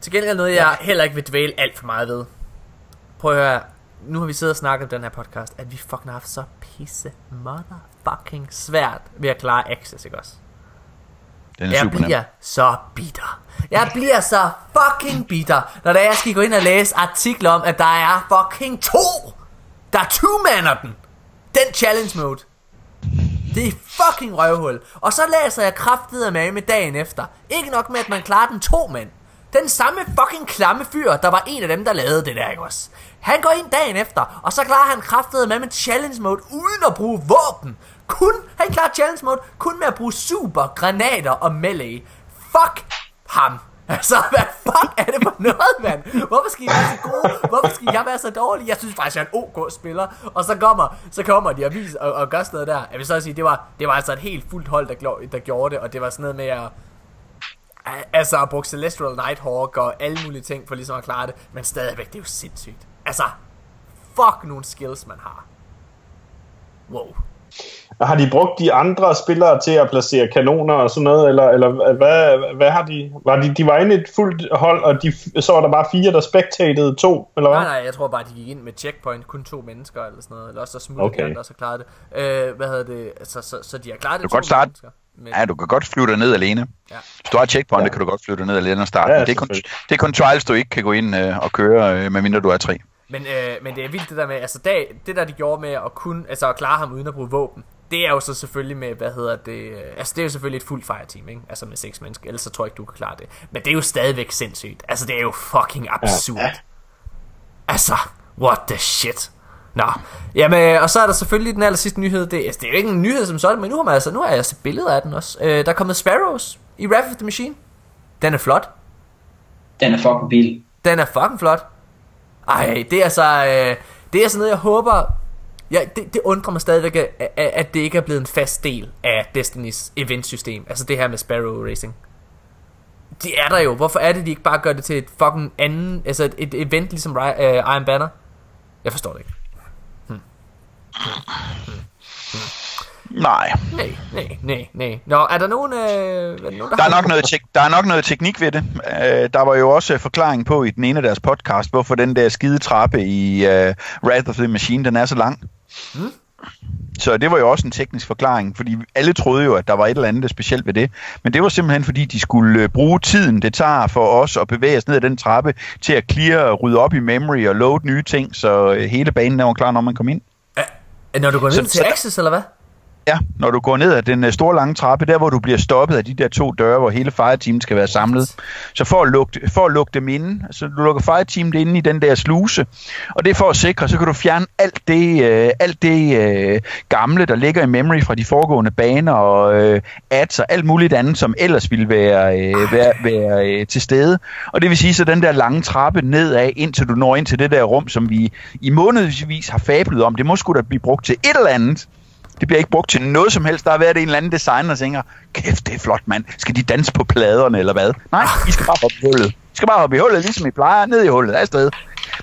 Til gengæld noget, jeg heller ikke vil dvæle alt for meget ved. Prøv at høre, nu har vi siddet og snakket om den her podcast, at vi fucking har haft så pisse motherfucking svært ved at klare Access, ikke også? Den er Jeg super nem. bliver så bitter. Jeg bliver så fucking bitter, når der jeg skal gå ind og læse artikler om, at der er fucking to, der two-mander den. Den challenge mode. Det er fucking røvhul. Og så læser jeg kraftedet med med dagen efter. Ikke nok med, at man klarer den to mand. Den samme fucking klamme fyr, der var en af dem, der lavede det der, ikke også? Han går ind dagen efter, og så klarer han kraftet med med challenge mode, uden at bruge våben. Kun, han klarer challenge mode, kun med at bruge super, granater og melee. Fuck ham. Altså, hvad fuck er det for noget, mand? Hvorfor skal I være så gode? Hvorfor skal jeg være så dårlig? Jeg synes faktisk, jeg er en OK spiller. Og så kommer, så kommer de og viser og, og gør sådan noget der. Jeg vil så sige, det var, det var altså et helt fuldt hold, der, der gjorde det. Og det var sådan noget med at... Altså, at bruge Celestial Nighthawk og alle mulige ting for ligesom at klare det. Men stadigvæk, det er jo sindssygt. Altså, fuck nogle skills, man har. Wow. Har de brugt de andre spillere til at placere kanoner og sådan noget, eller, eller hvad, hvad har de? Var de, de var inde i et fuldt hold, og de, så var der bare fire, der spectatede to, eller hvad? Nej, nej, jeg tror bare, de gik ind med checkpoint, kun to mennesker eller sådan noget. Eller også så smuttede Okay. de andre, så klarede det. Øh, hvad hedder det? Så, så, så de har klaret det Du kan to godt starte. mennesker. Men, Ja, du kan godt flyve dig ned alene. Ja. Hvis du har checkpoint, Ja. kan du godt flyve dig ned alene og starte. Ja, det, er kun, det er kun trials, du ikke kan gå ind øh, og køre, øh, medmindre du er tre. Men, øh, men det er vildt det der med, altså det, det der de gjorde med at kunne, altså at klare ham uden at bruge våben, det er jo så selvfølgelig med, hvad hedder det, øh, altså det er jo selvfølgelig et fuldt fireteam, ikke? Altså med seks mennesker, ellers så tror jeg ikke, du kan klare det. Men det er jo stadigvæk sindssygt. Altså det er jo fucking absurd. Ja. Altså, what the shit. Nå, jamen, og så er der selvfølgelig den aller sidste nyhed. Det, altså, det er jo ikke en nyhed som sådan, men nu har, man altså, nu har jeg set billeder af den også. Øh, der er kommet Sparrows i Wrath of the Machine. Den er flot. Den er fucking vild. Den er fucking flot. Ej, det er altså, øh, det er sådan noget, jeg håber... Ja, det, det undrer mig stadigvæk, at, at det ikke er blevet en fast del af Destinys eventsystem. Altså det her med Sparrow Racing. Det er der jo. Hvorfor er det, de ikke bare gør det til et fucking anden... Altså et, et event ligesom uh, Iron Banner? Jeg forstår det ikke. Nej. Nej, nej, nej, nej. Nå, er der nogen... Øh, er der, nogen, der, der, er nok noget tek- der er nok noget teknik ved det. Uh, der var jo også forklaring på i den ene af deres podcast, hvorfor den der skide trappe i uh, Wrath of the Machine, den er så lang. Hmm? Så det var jo også en teknisk forklaring, fordi alle troede jo, at der var et eller andet specielt ved det. Men det var simpelthen, fordi de skulle øh, bruge tiden, det tager for os at bevæge os ned ad den trappe, til at clear, rydde op i memory og load nye ting, så hele banen var klar, når man kom ind. Når du går ned så, til Access, eller hvad? Ja, når du går ned ad den øh, store lange trappe, der hvor du bliver stoppet af de der to døre, hvor hele fireteamet skal være samlet. Så for at lukke, for at lukke dem inde, så du lukker fireteamet inde i den der sluse, og det er for at sikre, så kan du fjerne alt det, øh, alt det øh, gamle, der ligger i memory fra de foregående baner og øh, ads og alt muligt andet, som ellers ville være, øh, være, være øh, til stede. Og det vil sige, så den der lange trappe nedad, indtil du når ind til det der rum, som vi i månedsvis har fablet om, det må sgu da blive brugt til et eller andet. Det bliver ikke brugt til noget som helst. Der har været en eller anden designer, der tænker, kæft, det er flot, mand. Skal de danse på pladerne, eller hvad? Nej, I skal bare hoppe i hullet. I skal bare hoppe i hullet, ligesom I plejer, ned i hullet, afsted.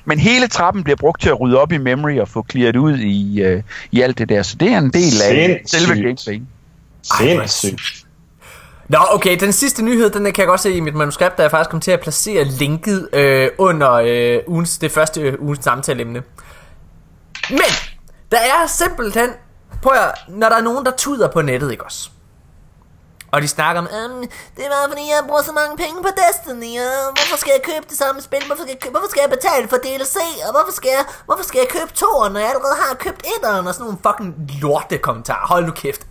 Men hele trappen bliver brugt til at rydde op i memory og få clearet ud i, uh, i alt det der. Så det er en del af selve gameplay. Sindssygt. Nå, okay, den sidste nyhed, den kan jeg godt se i mit manuskript, der jeg faktisk kom til at placere linket øh, under øh, ugens, det første øh, ugens samtaleemne. Men, der er simpelthen prøv at, når der er nogen, der tuder på nettet, ikke også? Og de snakker om, øhm, det er bare fordi, jeg bruger så mange penge på Destiny, og hvorfor skal jeg købe det samme spil, hvorfor skal jeg, købe, hvorfor skal jeg betale for DLC, og hvorfor skal jeg, hvorfor skal jeg købe toeren, når jeg allerede har købt etteren, og sådan nogle fucking lorte kommentarer. Hold nu kæft.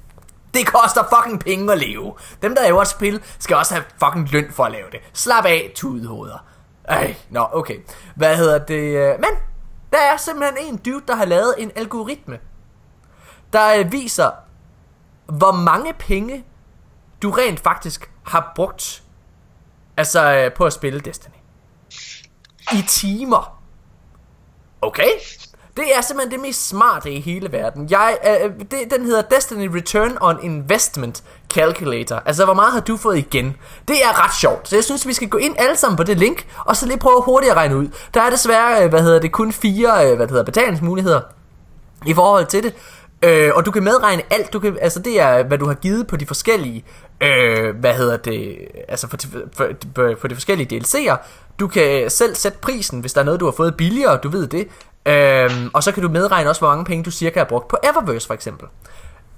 Det koster fucking penge at leve. Dem, der laver et spil, skal også have fucking løn for at lave det. Slap af, tudehoveder. Ej, nå, okay. Hvad hedder det? Men, der er simpelthen en dude, der har lavet en algoritme, der øh, viser, hvor mange penge du rent faktisk har brugt altså øh, på at spille Destiny. I timer. Okay? Det er simpelthen det mest smarte i hele verden. Jeg, øh, øh, det, den hedder Destiny Return on Investment Calculator. Altså, hvor meget har du fået igen? Det er ret sjovt. Så jeg synes, vi skal gå ind alle sammen på det link, og så lige prøve hurtigt at regne ud. Der er desværre, øh, hvad hedder det, kun fire øh, hvad hedder, betalingsmuligheder i forhold til det. Øh, og du kan medregne alt, du kan, altså det er, hvad du har givet på de forskellige, øh, hvad hedder det, altså for, for, for, for de forskellige DLC'er. Du kan selv sætte prisen, hvis der er noget, du har fået billigere, du ved det. Øh, og så kan du medregne også, hvor mange penge du cirka har brugt på Eververse for eksempel.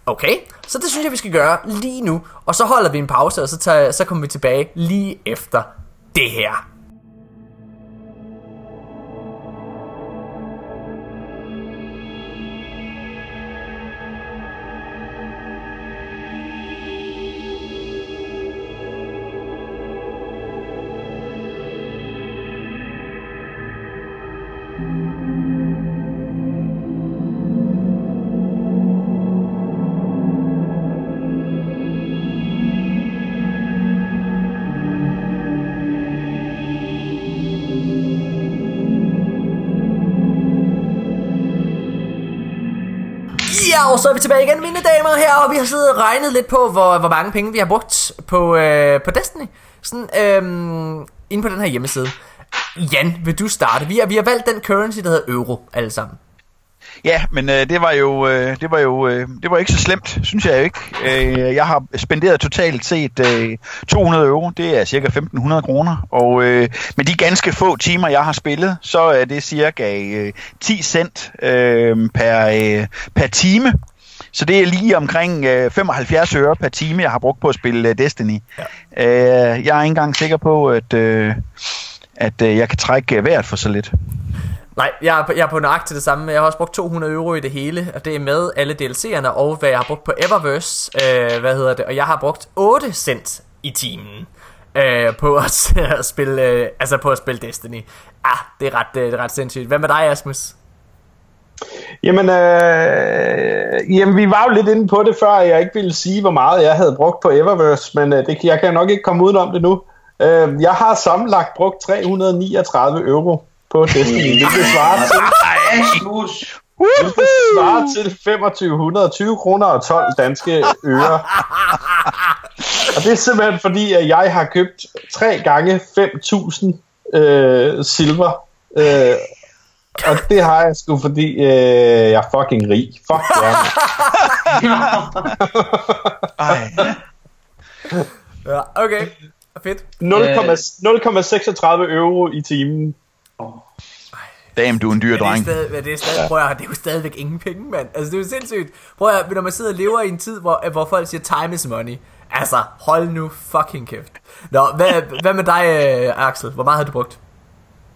Okay, så det synes jeg, vi skal gøre lige nu. Og så holder vi en pause, og så, tager, så kommer vi tilbage lige efter det her. Og så er vi tilbage igen, mine damer her, og vi har siddet og regnet lidt på, hvor, hvor mange penge vi har brugt på, øh, på Destiny. Sådan, øh, inde på den her hjemmeside. Jan, vil du starte? Vi har, vi har valgt den currency, der hedder euro, alle sammen. Ja, men øh, det var jo øh, det var jo øh, det var ikke så slemt, synes jeg ikke. Øh, jeg har spenderet totalt set øh, 200 euro, det er cirka 1500 kroner, og øh, med de ganske få timer jeg har spillet, så er det cirka øh, 10 cent øh, per øh, per time. Så det er lige omkring øh, 75 øre per time, jeg har brugt på at spille øh, Destiny. Ja. Øh, jeg er ikke engang sikker på, at, øh, at øh, jeg kan trække vejret for så lidt. Nej, jeg er, på, jeg er på nøjagtigt det samme. Jeg har også brugt 200 euro i det hele, og det er med alle DLC'erne, og hvad jeg har brugt på Eververse, øh, hvad hedder det, og jeg har brugt 8 cent i timen øh, på at, at spille, øh, altså på at spille Destiny. Ah, det er ret, det er ret sindssygt. Hvad med dig, Asmus? Jamen, øh, jamen, vi var jo lidt inde på det før, jeg ikke ville sige, hvor meget jeg havde brugt på Eververse, men øh, det, jeg kan nok ikke komme udenom det nu. Øh, jeg har sammenlagt brugt 339 euro på Destiny, hvilket svarer til, hvilket svarer til 2520 kroner og 12 danske øre. Og det er simpelthen fordi, at jeg har købt 3 gange 5.000 øh, silver. Øh, og det har jeg sgu, fordi øh, jeg er fucking rig. Fuck ja. Ej. Ja, okay. Fedt. 0,36 euro i timen. Damn, du er en dyr Men det er dreng. stadig, men det er stadig, prøv at, det er jo stadigvæk ingen penge, mand. Altså, det er jo sindssygt. Prøv at, når man sidder og lever i en tid, hvor, hvor folk siger, time is money. Altså, hold nu fucking kæft. Nå, hvad, hvad med dig, øh, Axel? Hvor meget har du brugt?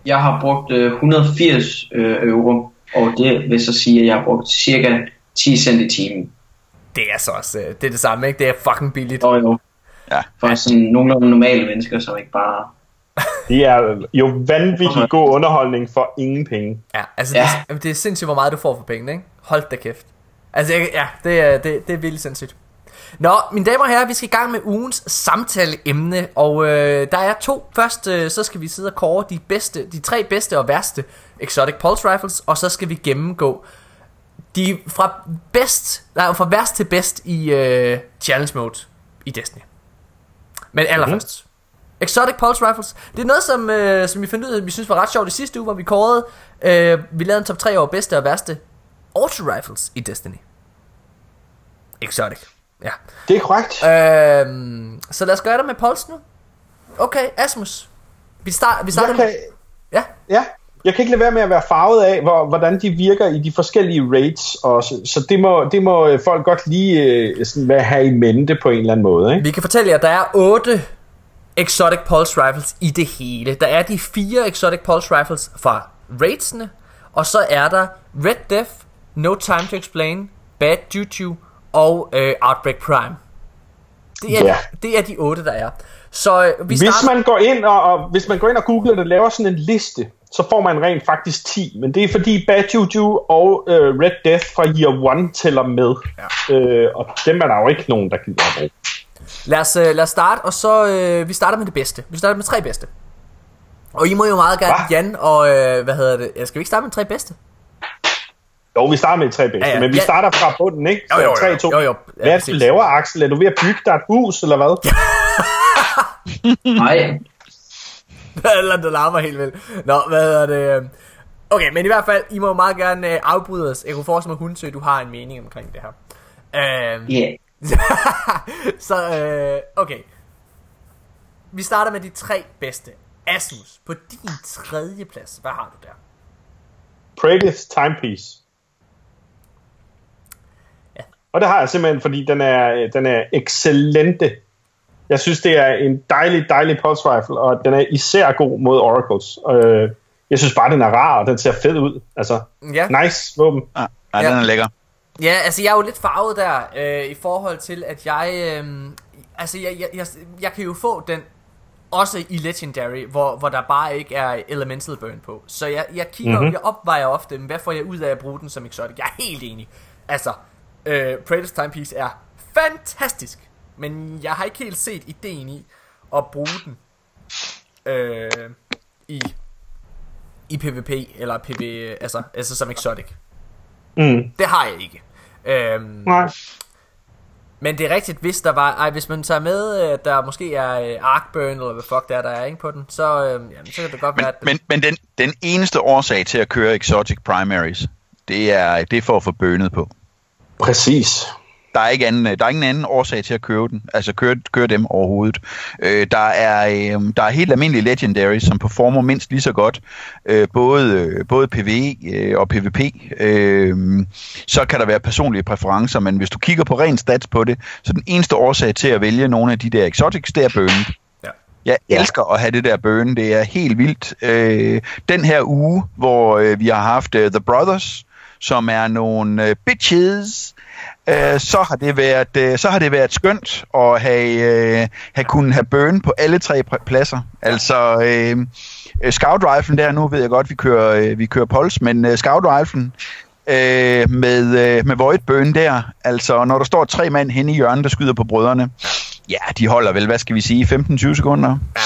Jeg har brugt øh, 180 øh, euro, og det vil så sige, at jeg har brugt cirka 10 cent i timen. Det er så også, øh, det er det samme, ikke? Det er fucking billigt. Og jo, Ja. for sådan nogenlunde normale mennesker, som ikke bare... Det er jo vanvittigt god underholdning for ingen penge. Ja, altså, Ja. Det, er, det er sindssygt, hvor meget du får for pengene, ikke? Hold da kæft. Altså, jeg, ja, det er, det, det er vildt sindssygt. Nå, mine damer og herrer, vi skal i gang med ugens samtaleemne, og øh, der er to. Først øh, så skal vi sidde og kåre de, bedste, de tre bedste og værste Exotic Pulse Rifles, og så skal vi gennemgå de fra bedst, nej, fra værst til bedst i øh, Challenge Mode i Destiny. Men allerførst. Mm. Exotic Pulse Rifles. Det er noget, som, øh, som vi fandt ud af, vi synes var ret sjovt i sidste uge, hvor vi kårede, øh, vi lavede en top 3 over bedste og værste Auto Rifles i Destiny. Exotic. Ja. Det er korrekt. Øhm, så lad os gøre det med Pulse nu. Okay, Asmus. Vi, start, vi starter Jeg med... Ja, ja, jeg kan ikke lade være med at være farvet af, hvor, hvordan de virker i de forskellige raids også. Så det må, det må øh, folk godt lige øh, sådan have i mente på en eller anden måde. Ikke? vi kan fortælle jer, at der er 8 Exotic Pulse Rifles i det hele. Der er de fire Exotic Pulse Rifles fra raidsene, og så er der Red Death, No Time to Explain, Bad Juju og øh, Outbreak Prime. Det er, Ja. det er de otte, der er. Så øh, vi Hvis starter... man går ind og, og hvis man går ind og googler det, laver sådan en liste, så får man rent faktisk 10. Men det er fordi Bad Juju og øh, Red Death fra Year 1 tæller med. Ja. Øh, og dem er der jo ikke nogen, der gider at bruge. Lad os, øh, lad os starte, og så øh, vi starter med det bedste. Vi starter med tre bedste. Og I må jo meget gerne, Hva? Jan og, øh, hvad hedder det, ja, skal vi ikke starte med tre bedste? Jo, vi starter med de tre bedste, Ja, ja, men vi Ja. starter fra bunden, ikke? Jo, jo, jo. 3, 2. Jo, jo. Ja, Hvad er du præcis. laver, Axel? Er du ved at bygge dig et hus, eller hvad? Nej, Eller det larmer helt vildt. Nå, hvad hedder det? øh, Okay, men i hvert fald, I må jo meget gerne øh, afbryde os. Jeg kunne forestille mig, Hundsø, du har en mening omkring det her. Ja. Yeah. så, øh, okay. Vi starter med de tre bedste. Asmus, på din tredje plads, hvad har du der? Praedyth's Timepiece. Ja. Og det har jeg simpelthen, fordi den er, den er excellente. Jeg synes, det er en dejlig, dejlig pulse rifle, og den er især god mod oracles. Øh, jeg synes bare, den er rar, og den ser fed ud. Altså, Ja. nice våben. Ja, ja, Ja. den er lækker. Ja, altså jeg er jo lidt farvet der, øh, i forhold til, at jeg, øh, altså jeg, jeg, jeg, jeg kan jo få den, også i Legendary, hvor, hvor der bare ikke er Elemental Burn på. Så jeg, jeg kigger, mm-hmm. jeg opvejer ofte, men hvad får jeg ud af at bruge den som exotic? Jeg er helt enig. Altså, øh, Praetor's Timepiece er fantastisk, men jeg har ikke helt set ideen i at bruge den øh, i, i PvP, eller PV, altså, altså som exotic. Mm. Det har jeg ikke. Øhm, Nej. men det er rigtigt, hvis der var, ej, hvis man tager med, at der måske er øh, Arkburn, eller hvad fuck der er, der er ikke på den, så, øh, jamen, så kan det godt være, at... Men, men den, den eneste årsag til at køre Exotic Primaries, det er, det er for at få bønet på. Præcis. Der er, ikke anden, der er ingen anden årsag til at køre den, altså køre, køre dem overhovedet. Øh, der, er, øh, der er helt almindelige Legendary, som performer mindst lige så godt, øh, både, øh, både PvE øh, og PvP. Øh, så kan der være personlige præferencer, men hvis du kigger på ren stats på det, så den eneste årsag til at vælge nogle af de der exotics, det er bønnen. Ja. Jeg elsker at have det der burn. Det er helt vildt. Øh, den her uge, hvor øh, vi har haft øh, The Brothers, som er nogle øh, bitches, øh, så har det været øh, så har det været skønt at have øh, have kunnet have burn på alle tre pladser. Altså øh, øh scout riflen der nu ved jeg godt vi kører øh, vi kører Puls, men øh, scout riflen øh, med øh, med void burn der. Altså når der står tre mand henne i hjørnet der skyder på brødrene. Ja, de holder vel, hvad skal vi sige, 15-20 sekunder. Ja.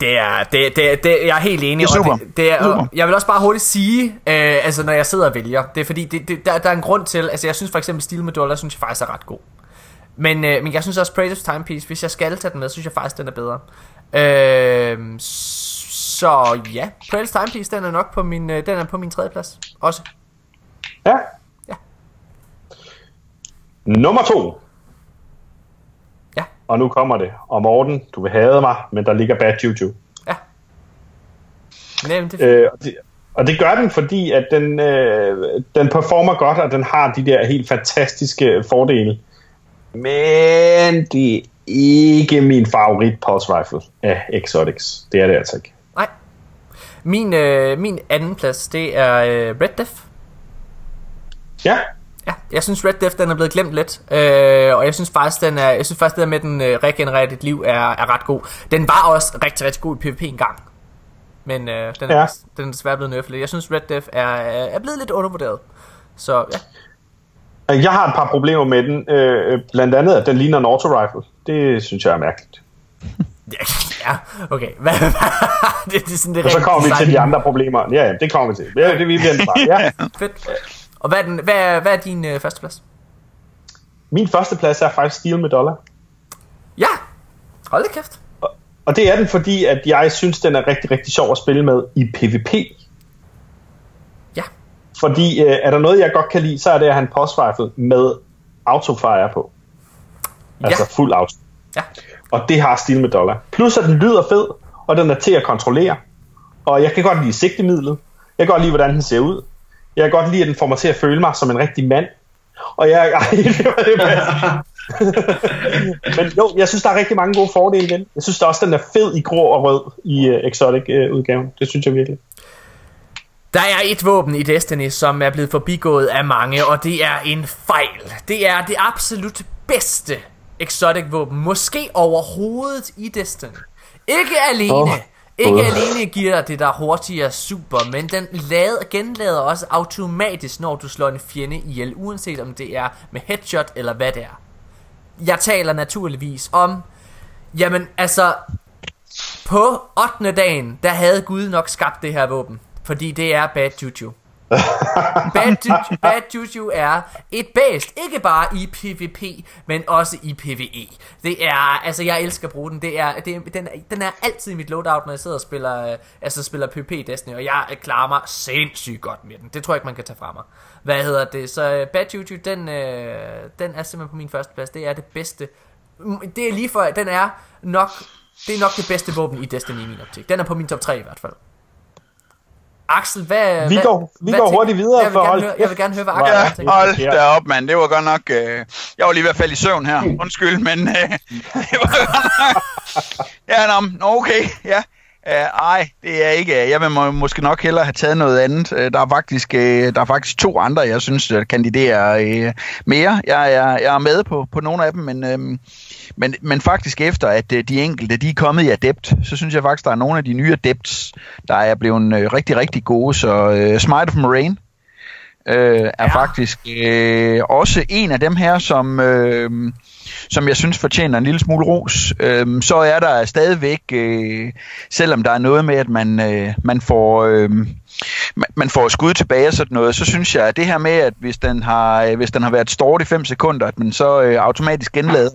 Det er, det, det, det, jeg er helt enig. Det er super. Og det, det er, Super. jeg vil også bare hurtigt sige, øh, altså når jeg sidder og vælger, det er fordi, det, det, der, der er en grund til, altså jeg synes for eksempel Steel Medulla, synes jeg faktisk er ret god. Men, øh, men jeg synes også Praise Timepiece, hvis jeg skal tage den med, synes jeg faktisk, den er bedre. Øh, så ja, Praise Timepiece, den er nok på min, øh, den er på min tredje plads. Også. Ja. Ja. Nummer to. Og nu kommer det. Og Morten, du vil hade mig, men der ligger Bad Juju. Ja. Nej, men det, Øh, og, det, og det gør den, fordi at den, øh, den performer godt, og den har de der helt fantastiske fordele. Men det er ikke min favorit pulse rifle af Exotics. Det er det altså ikke. nej. Min, øh, min anden plads, det er øh, Red Death. Ja, Ja, jeg synes Red Death den er blevet glemt lidt, øh, og jeg synes faktisk den er, jeg synes faktisk det der med den øh, regenererer dit liv er, er ret god. Den var også rigtig rigtig god i PvP engang, men øh, den, er, Ja. den er desværre blevet nerfed lidt. Jeg synes Red Death er, er blevet lidt undervurderet, så ja. jeg har et par problemer med den. Øh, blandt andet, at den ligner en auto rifle. Det synes jeg er mærkeligt. Ja, okay. Hvad, det, det er sådan det Og så kommer vi til de andre problemer. Ja, ja, det kommer vi til. Ja, det vi bare. Ja. Fedt. Og hvad er, den, hvad er, hvad er din øh, første plads? Min første plads er faktisk Steel med dollar. Ja, hold da kæft. Og det er den, fordi at jeg synes, den er rigtig, rigtig sjov at spille med i PvP. Ja, Fordi øh, er der noget, jeg godt kan lide, så er det at have en pulse rifle med autofire på. Altså Ja. fuld auto. ja. Og det har Steel med dollar. Plus at den lyder fed, og den er til at kontrollere. Og jeg kan godt lide sigtemidlet. Jeg kan godt lide, hvordan den ser ud. Jeg kan godt lide, at den får mig til at føle mig som en rigtig mand. Og jeg... Ej, det var det. Men jo, jeg synes, der er rigtig mange gode fordele i den. Jeg synes der også, den er fed i grå og rød i uh, Exotic-udgaven. det synes jeg virkelig. Der er et våben i Destiny, som er blevet forbigået af mange, og det er en fejl. Det er det absolut bedste exotic våben, måske overhovedet i Destiny. Ikke alene, oh, ikke alene giver det der hurtigere super, men den lader, genlader også automatisk, når du slår en fjende ihjel, uanset om det er med headshot eller hvad det er. Jeg taler naturligvis om, jamen altså, på 8. dagen, der havde Gud nok skabt det her våben. Fordi det er bad juju. bad, ju- bad juju er et bedst, ikke bare i PvP, men også i PvE. Det er, altså jeg elsker at bruge den, det er, det er, den, er, den er altid i mit loadout, når jeg sidder og spiller, øh, altså spiller PvP Destiny, og jeg klarer mig sindssygt godt med den. Det tror jeg ikke, man kan tage fra mig. Hvad hedder det? Så øh, bad juju, den, øh, den er simpelthen på min første plads. Det er det bedste. Mm, det er lige for, den er nok, det er nok det bedste våben i Destiny i min optik. Den er på min top 3 i hvert fald. Axel, hvad... Vi hvad, går- vi hvad går tænker- hurtigt videre, Jeg vil, for gerne hold høre, jeg vil gerne høre, hvad Axel Ja, tænker. hold da op, mand. Det var godt nok... Øh, jeg var lige ved at falde i søvn her. Undskyld, men... Øh, det var godt nok... Ja, nå, okay, ja. Uh, ej, det er ikke... Jeg vil må, måske nok hellere have taget noget andet. Uh, der, er faktisk, uh, der er faktisk to andre, jeg synes, der kandiderer uh, mere. Jeg er, jeg er med på, på nogle af dem, men, uh, men, men faktisk efter, at uh, de enkelte de er kommet i Adept, så synes jeg faktisk, der er nogle af de nye Adepts, der er blevet uh, rigtig, rigtig gode. Så uh, Smite of Moraine, øh, er ja. faktisk øh, også en af dem her, som, øh, som jeg synes fortjener en lille smule ros. Øh, så er der stadigvæk, øh, selvom der er noget med, at man, øh, man får... Øh, man- får skud tilbage og sådan noget, så synes jeg, at det her med, at hvis den har, øh, hvis den har været stort i 5 sekunder, at man så øh, automatisk genlader,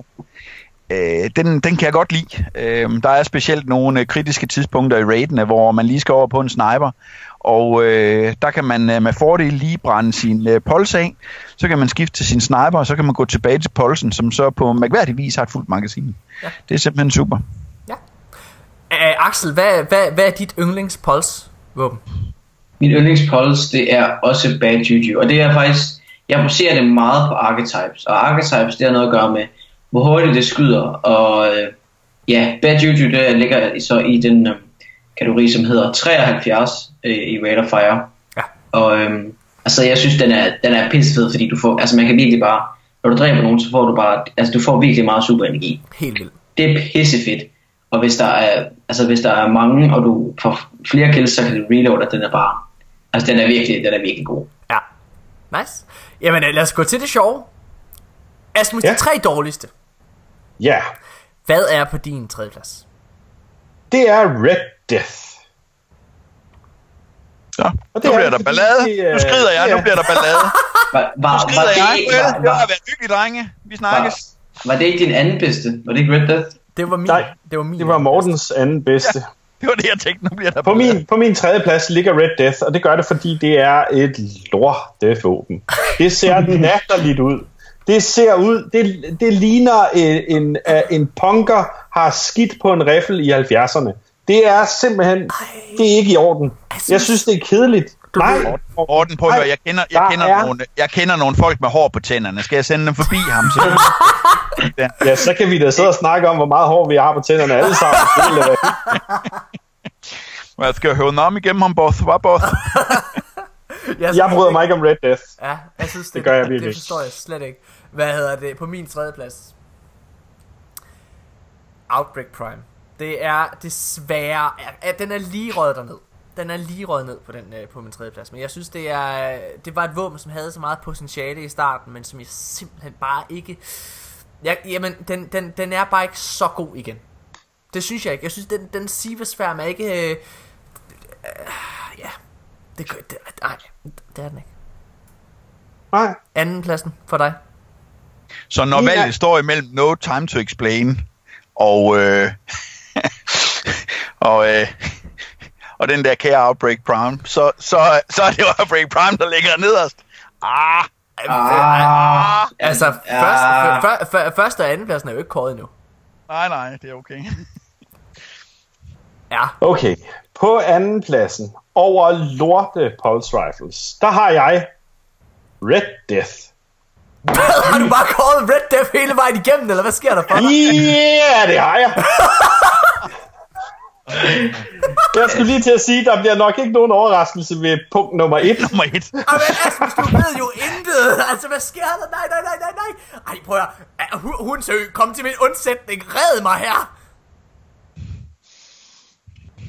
øh, den, den kan jeg godt lide. Øh, der er specielt nogle øh, kritiske tidspunkter i raidene, hvor man lige skal over på en sniper, og øh, der kan man øh, med fordel lige brænde sin øh, pols af, så kan man skifte til sin sniper, og så kan man gå tilbage til polsen, som så på mærkværdig vis har et fuldt magasin. Ja. Ja. Det er simpelthen super. Uh, Axel, hvad, hvad, hvad er dit yndlingspuls-våben? Min yndlingspulse, det er også Bad Juju. Og det er faktisk, jeg baserer det meget på archetypes. Og archetypes, det har noget at gøre med, hvor hurtigt det skyder, og øh, Ja, Bad Juju det ligger så i den øh, kategori, som hedder 73 øh, i Rate of Fire. Ja. Og øhm, altså, jeg synes, den er, den er pissefed, fordi du får, altså man kan virkelig bare, når du dræber nogen, så får du bare, altså du får virkelig meget super energi. Helt vildt. Det er pissefedt. Og hvis der er, altså hvis der er mange, og du får flere kills, så kan du reload, og den er bare, altså den er virkelig, den er virkelig god. Ja. Nice. Jamen øh, lad os gå til det sjove. Asmus. Ja. de tre dårligste. Ja, Hvad er på din tredje plads? Det er Red Death. Så, Og nu det er bliver der ballade. det er- Nu skrider jeg, det nu er- bliver der ballade. Var, var, Nu var, skrider det, jeg. ikke- var, Det har var, været hyggeligt, drenge. Vi snakkes. var, var det ikke din anden bedste? Var det ikke Red Death? Det var min. Nej, det var min. Det var Mortens anden bedste. Det var det, jeg tænkte. Nu bliver der På ballade. min, på min tredje plads ligger Red Death, og det gør det, fordi det er et lortevåben. Det ser natterligt ud. Det ser ud, det, det ligner en, en, øh, en punker har skidt på en riffel i 70'erne. Det er simpelthen, det er ikke i orden. Jeg synes, det er kedeligt. Nej, Morten, prøv at høre, jeg kender, jeg, Der kender er- nogle, jeg kender nogle folk med hår på tænderne. Skal jeg sende dem forbi ham? Så? ja, så kan vi da sidde og snakke om, hvor meget hår vi har på tænderne alle sammen. Det Hvad skal jeg høre om igennem ham, boss? Hvad, boss? Jeg bryder mig ikke om Red Death. Ja, jeg synes, det, Det gør jeg virkelig det forstår jeg slet ikke. Hvad hedder det? På min tredje plads. Outbreak Prime. Det er desværre... Ja, den er lige røget derned. Den er lige røget ned på, den, øh, på min tredje plads. Men jeg synes, det er det var et våben, som havde så meget potentiale i starten, men som jeg simpelthen bare ikke... Jeg, jamen, den, den, den er bare ikke så god igen. Det synes jeg ikke. Jeg synes, den, den Sivasfærm er ikke... Øh, øh, ja, det, det, nej, det er den ikke. Nej. Anden pladsen for dig. Så når Ja. valget står imellem No Time to Explain og, øh, og, øh, og den der Care Outbreak Prime, så, så, så er det jo Outbreak Prime, der ligger nederst. Ah, Ah, Altså, ja. først, før, før, første og anden pladsen er jo ikke kåret endnu. nej, nej, det er okay. Ja. Okay, på anden pladsen over lorte pulse rifles, der har jeg Red Death. har du bare kåret Red Death hele vejen igennem, eller hvad sker der for dig? Ja, det har jeg. Jeg skulle lige til at sige, der bliver nok ikke nogen overraskelse ved punkt nummer et. Nummer et. Ej, men Asmus, du ved jo intet. Altså, hvad sker der? Nej, nej, nej, nej, nej. Ej, prøv at høre. Hun, hun sø, kom til min undsætning. Red mig her.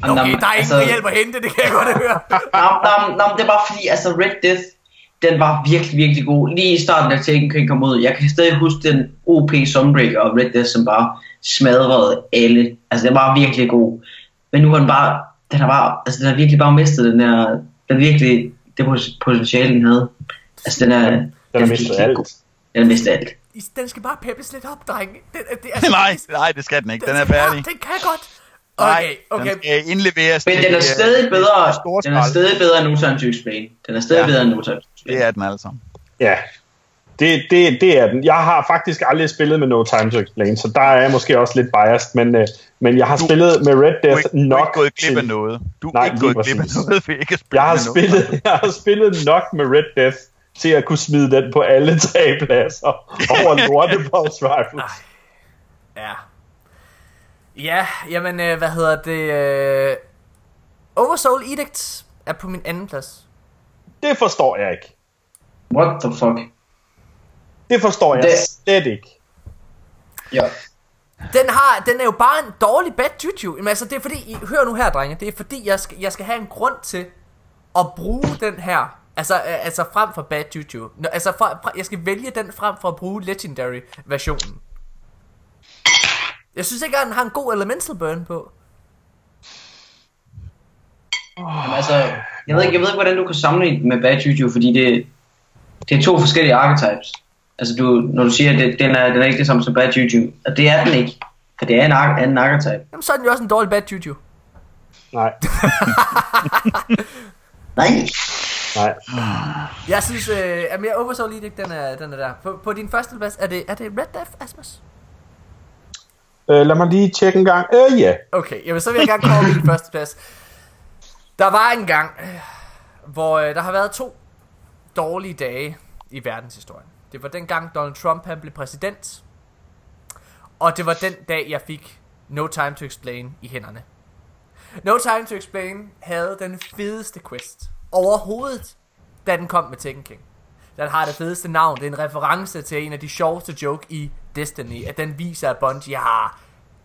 Jamen, Okay, der er altså- ingen hjælp at hente, det kan jeg godt høre. Nå, nå, nå, det er bare fordi, altså Red Death, den var virkelig, virkelig god. Lige i starten, da Taken King kom ud, jeg kan stadig huske den OP Sunbreaker og Red Death, som bare smadrede alle. Altså, den var virkelig god. Men nu har den bare, den har bare, altså den har virkelig bare mistet den der, den virkelig, det pot- potentiale, den havde. Altså, den er, den har er mistet alt. god. Den har mistet alt. Den skal bare peppes lidt op, dreng. Det, det, altså, Nej, nej, det skal den ikke. Den er skal bare- færdig. Den kan godt. Nej, Okay, okay. den skal indleveres Men den er øh, stadig bedre, den er stadig bedre end No Time to Explain. Den er stadig Ja. bedre end Time to Explain. Det er den altså. Ja, det, det, det er den. Jeg har faktisk aldrig spillet med No Time to Explain, så der er jeg måske også lidt biased, men, øh, men jeg har Du- spillet med Red Du Death ikke, du er nok ikke gået glip af noget. Du er Nej, ikke gået glip af noget ved ikke at spille Jeg har, med noget. spillet, jeg har spillet nok med Red Death til at kunne smide den på alle tre pladser over lorte Pulse Rifles. Ja. Ja, jamen, øh, hvad hedder det? Øh... Oversoul Edict er på min anden plads. Det forstår jeg ikke. What the fuck? Det forstår jeg Det- slet ikke. Ja. Den, har, den er jo bare en dårlig bad juju. Jamen, altså, det er fordi, I, hør nu her, drenge. Det er fordi, jeg skal, jeg skal have en grund til at bruge den her. Altså, øh, altså frem for bad juju. Altså, fra, fra, jeg skal vælge den frem for at bruge legendary versionen. Jeg synes ikke, at den har en god elemental burn på. Jamen, altså, jeg ved, ikke, jeg ved ikke, hvordan du kan sammenligne den med Bad Juju, fordi det, det er to forskellige archetypes. Altså, du, når du siger, at det, den, er, den er ikke det samme som Bad Juju, og det er den ikke, for det er en ar- anden archetype. Jamen, så er den jo også en dårlig bad juju. Nej, Nej. nej. Jeg synes, øh, at jeg Oversoul Edict, den er, den er der. På, på din første plads, er det, er det Red Death, Asmus? Øh, lad mig lige tjekke en gang. Øh, ja. Okay, jamen så vil jeg gerne komme min første plads. Der var en gang, øh, hvor øh, der har været to dårlige dage i verdenshistorien. Det var den gang Donald Trump han blev præsident. Og det var den dag, jeg fik No Time to Explain i hænderne. No Time to Explain havde den fedeste quest overhovedet, da den kom med Tekken King. Den har det fedeste navn. Det er en reference til en af de sjoveste joke i Destiny. At den viser, at Bungie har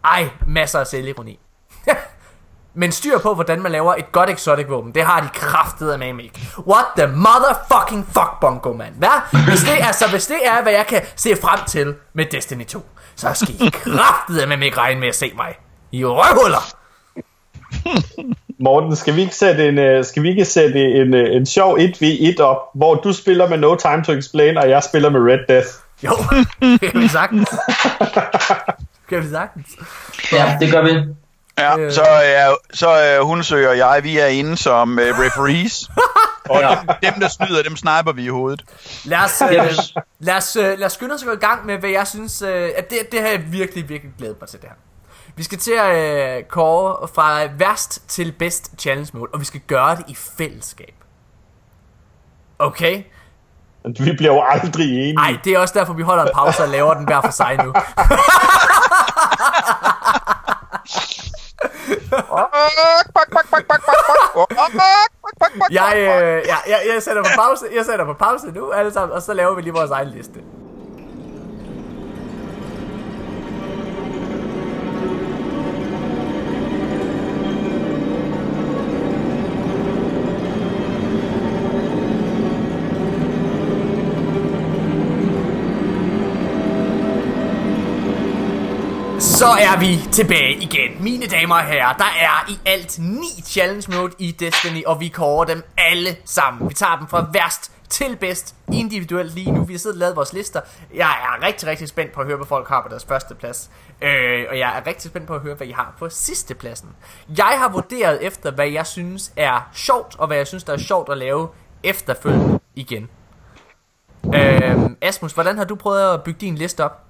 ej, masser af selvironi. Men styr på, hvordan man laver et godt exotic våben, det har de kraftet med ikke. What the motherfucking fuck, Bongo, man. Hvad? Hvis det, altså, hvis det er, hvad jeg kan se frem til med Destiny 2, så skal I kraftet med ikke regne med at se mig. I røvhuller. Morten, skal vi ikke sætte en, øh, skal vi ikke sætte en, øh, en sjov 1v1 op, hvor du spiller med No Time to Explain, og jeg spiller med Red Death? Jo, det kan vi sagtens. Det kan vi sagtens. Ja, det gør vi. Ja, Øh. så er, så er Hundsø og jeg, vi er inde som uh, referees. Og dem, dem, der snyder, dem sniper vi i hovedet. Lad os, øh, lad, os, øh, lad os skynde os at gå i gang med, hvad jeg synes, øh, at det, det har jeg virkelig, virkelig glædet mig til det her. Vi skal til at øh, kåre fra værst til bedst challenge mode, og vi skal gøre det i fællesskab. Okay? Vi bliver jo aldrig enige. Nej, det er også derfor, vi holder en pause og laver den hver for sig nu. Jeg, øh, ja, jeg, jeg, sætter på pause, jeg sætter på pause nu, alle sammen, og så laver vi lige vores egen liste. Så er vi tilbage igen. Mine damer og herrer, der er i alt 9 challenge mode i Destiny, og vi kårer dem alle sammen. Vi tager dem fra værst til bedst individuelt lige nu. Vi har siddet og lavet vores lister. Jeg er rigtig, rigtig spændt på at høre, hvad folk har på deres første plads. Øh, og jeg er rigtig spændt på at høre, hvad I har på sidste pladsen. Jeg har vurderet efter, hvad jeg synes er sjovt, og hvad jeg synes, der er sjovt at lave efterfølgende igen. Øh, Asmus, hvordan har du prøvet at bygge din liste op?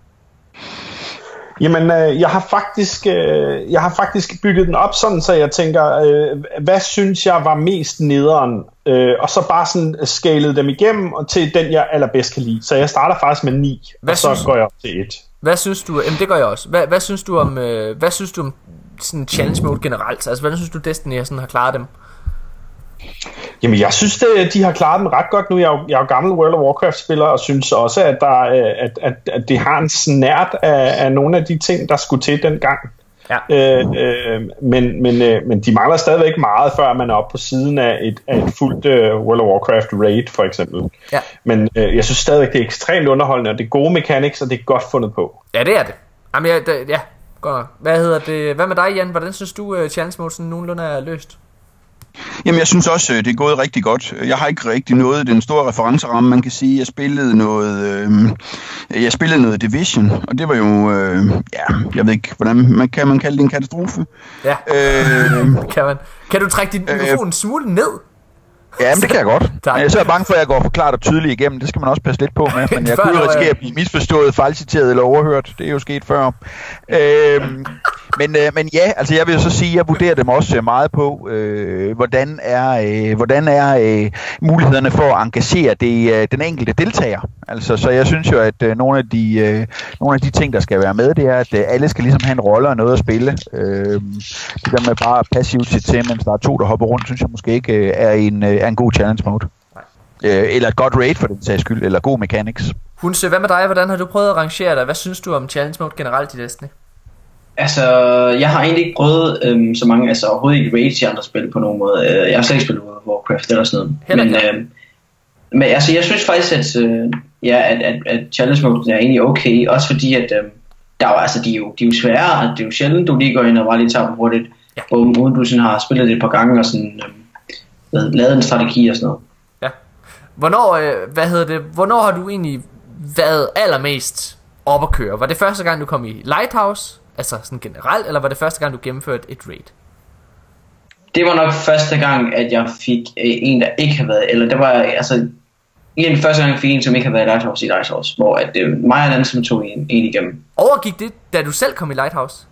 Jamen, øh, jeg har faktisk øh, jeg har faktisk bygget den op sådan, så jeg tænker, øh, hvad synes jeg var mest nederen? Øh, og så bare sådan skalet dem igennem og til den, jeg allerbedst kan lide. Så jeg starter faktisk med 9, Hvad og så synes- går jeg op til 1. Hvad synes du, jamen det gør jeg også. Hvad, hvad synes du om, øh, hvad synes du om sådan challenge mode generelt? Altså, hvordan synes du Destiny sådan har klaret dem? Jamen, jeg synes, det, de har klaret dem ret godt nu. Jeg er jo, jeg er jo gammel World of Warcraft-spiller, og synes også, at, der, øh, at, at, at det har en snært af, af nogle af de ting, der skulle til dengang. Ja. Øh, øh, men, men, øh, men de mangler stadigvæk meget, før man er oppe på siden af et, af et fuldt øh, World of Warcraft raid, for eksempel. Ja. Men øh, jeg synes stadigvæk, det er ekstremt underholdende, og det er gode mechanics, og det er godt fundet på. Ja, det er det. Jamen, ja, det, ja godt. Hvad hedder det? Hvad med dig, Jan? Hvordan synes du, uh, challenge mode sådan nogenlunde er løst? Jamen, jeg synes også, øh, det er gået rigtig godt. Jeg har ikke rigtig nået den store referenceramme. Man kan sige, jeg spillede noget, øh, jeg spillede noget Division, og det var jo, øh, ja, jeg ved ikke, hvordan man kan man kalde det en katastrofe. Ja, Øh, kan man. Kan du trække din mikrofon en smule ned? Ja, men det kan jeg godt. Tak. Jeg er så bange for, at jeg går for klart og tydeligt igennem. Det skal man også passe lidt på med. Men jeg kunne jo risikere at blive misforstået, fejlciteret eller overhørt. Det er jo sket før. Øh, men, øh, men ja, altså jeg vil så sige, at jeg vurderer dem også øh, meget på, øh, hvordan er, øh, hvordan er øh, mulighederne for at engagere det, øh, den enkelte deltager. Altså, så jeg synes jo, at øh, nogle, af de, øh, nogle af de ting, der skal være med, det er, at øh, alle skal ligesom have en rolle og noget at spille. Øh, det der med bare passivt sit til, mens der er to, der hopper rundt, synes jeg måske ikke øh, er, en, øh, er en god challenge mode. Øh, eller et godt raid for den sags skyld, eller god mechanics. Hunse, hvad med dig? Hvordan har du prøvet at rangere dig? Hvad synes du om challenge mode generelt i Destiny? Altså, jeg har egentlig ikke prøvet øhm, så mange, altså overhovedet ikke raids i andre spil på nogen måde. Øh, jeg har slet ikke spillet Warcraft eller sådan noget. Heller Men, øhm, men altså, jeg synes faktisk, at, øh, ja, at, at, at challenge mode er egentlig okay. Også fordi, at øhm, der er altså, de, er jo, de er jo svære, og det er jo sjældent, du lige går ind og bare lige tager dem hurtigt. Ja. Uden du sådan har spillet det et par gange og sådan, øhm, hvad- lavet en strategi og sådan noget. Ja. Hvornår, øh, hvad hedder det, hvornår har du egentlig været allermest op at køre? Var det første gang, du kom i Lighthouse? Altså sådan generelt, eller var det første gang, du gennemførte et raid? Det var nok første gang, at jeg fik øh, en, der ikke har været, eller det var altså igen første gang, jeg fik en, som ikke har været i Lighthouse i Lighthouse, hvor at det var mig og en anden, som tog en, en igennem. Overgik det, da du selv kom i Lighthouse?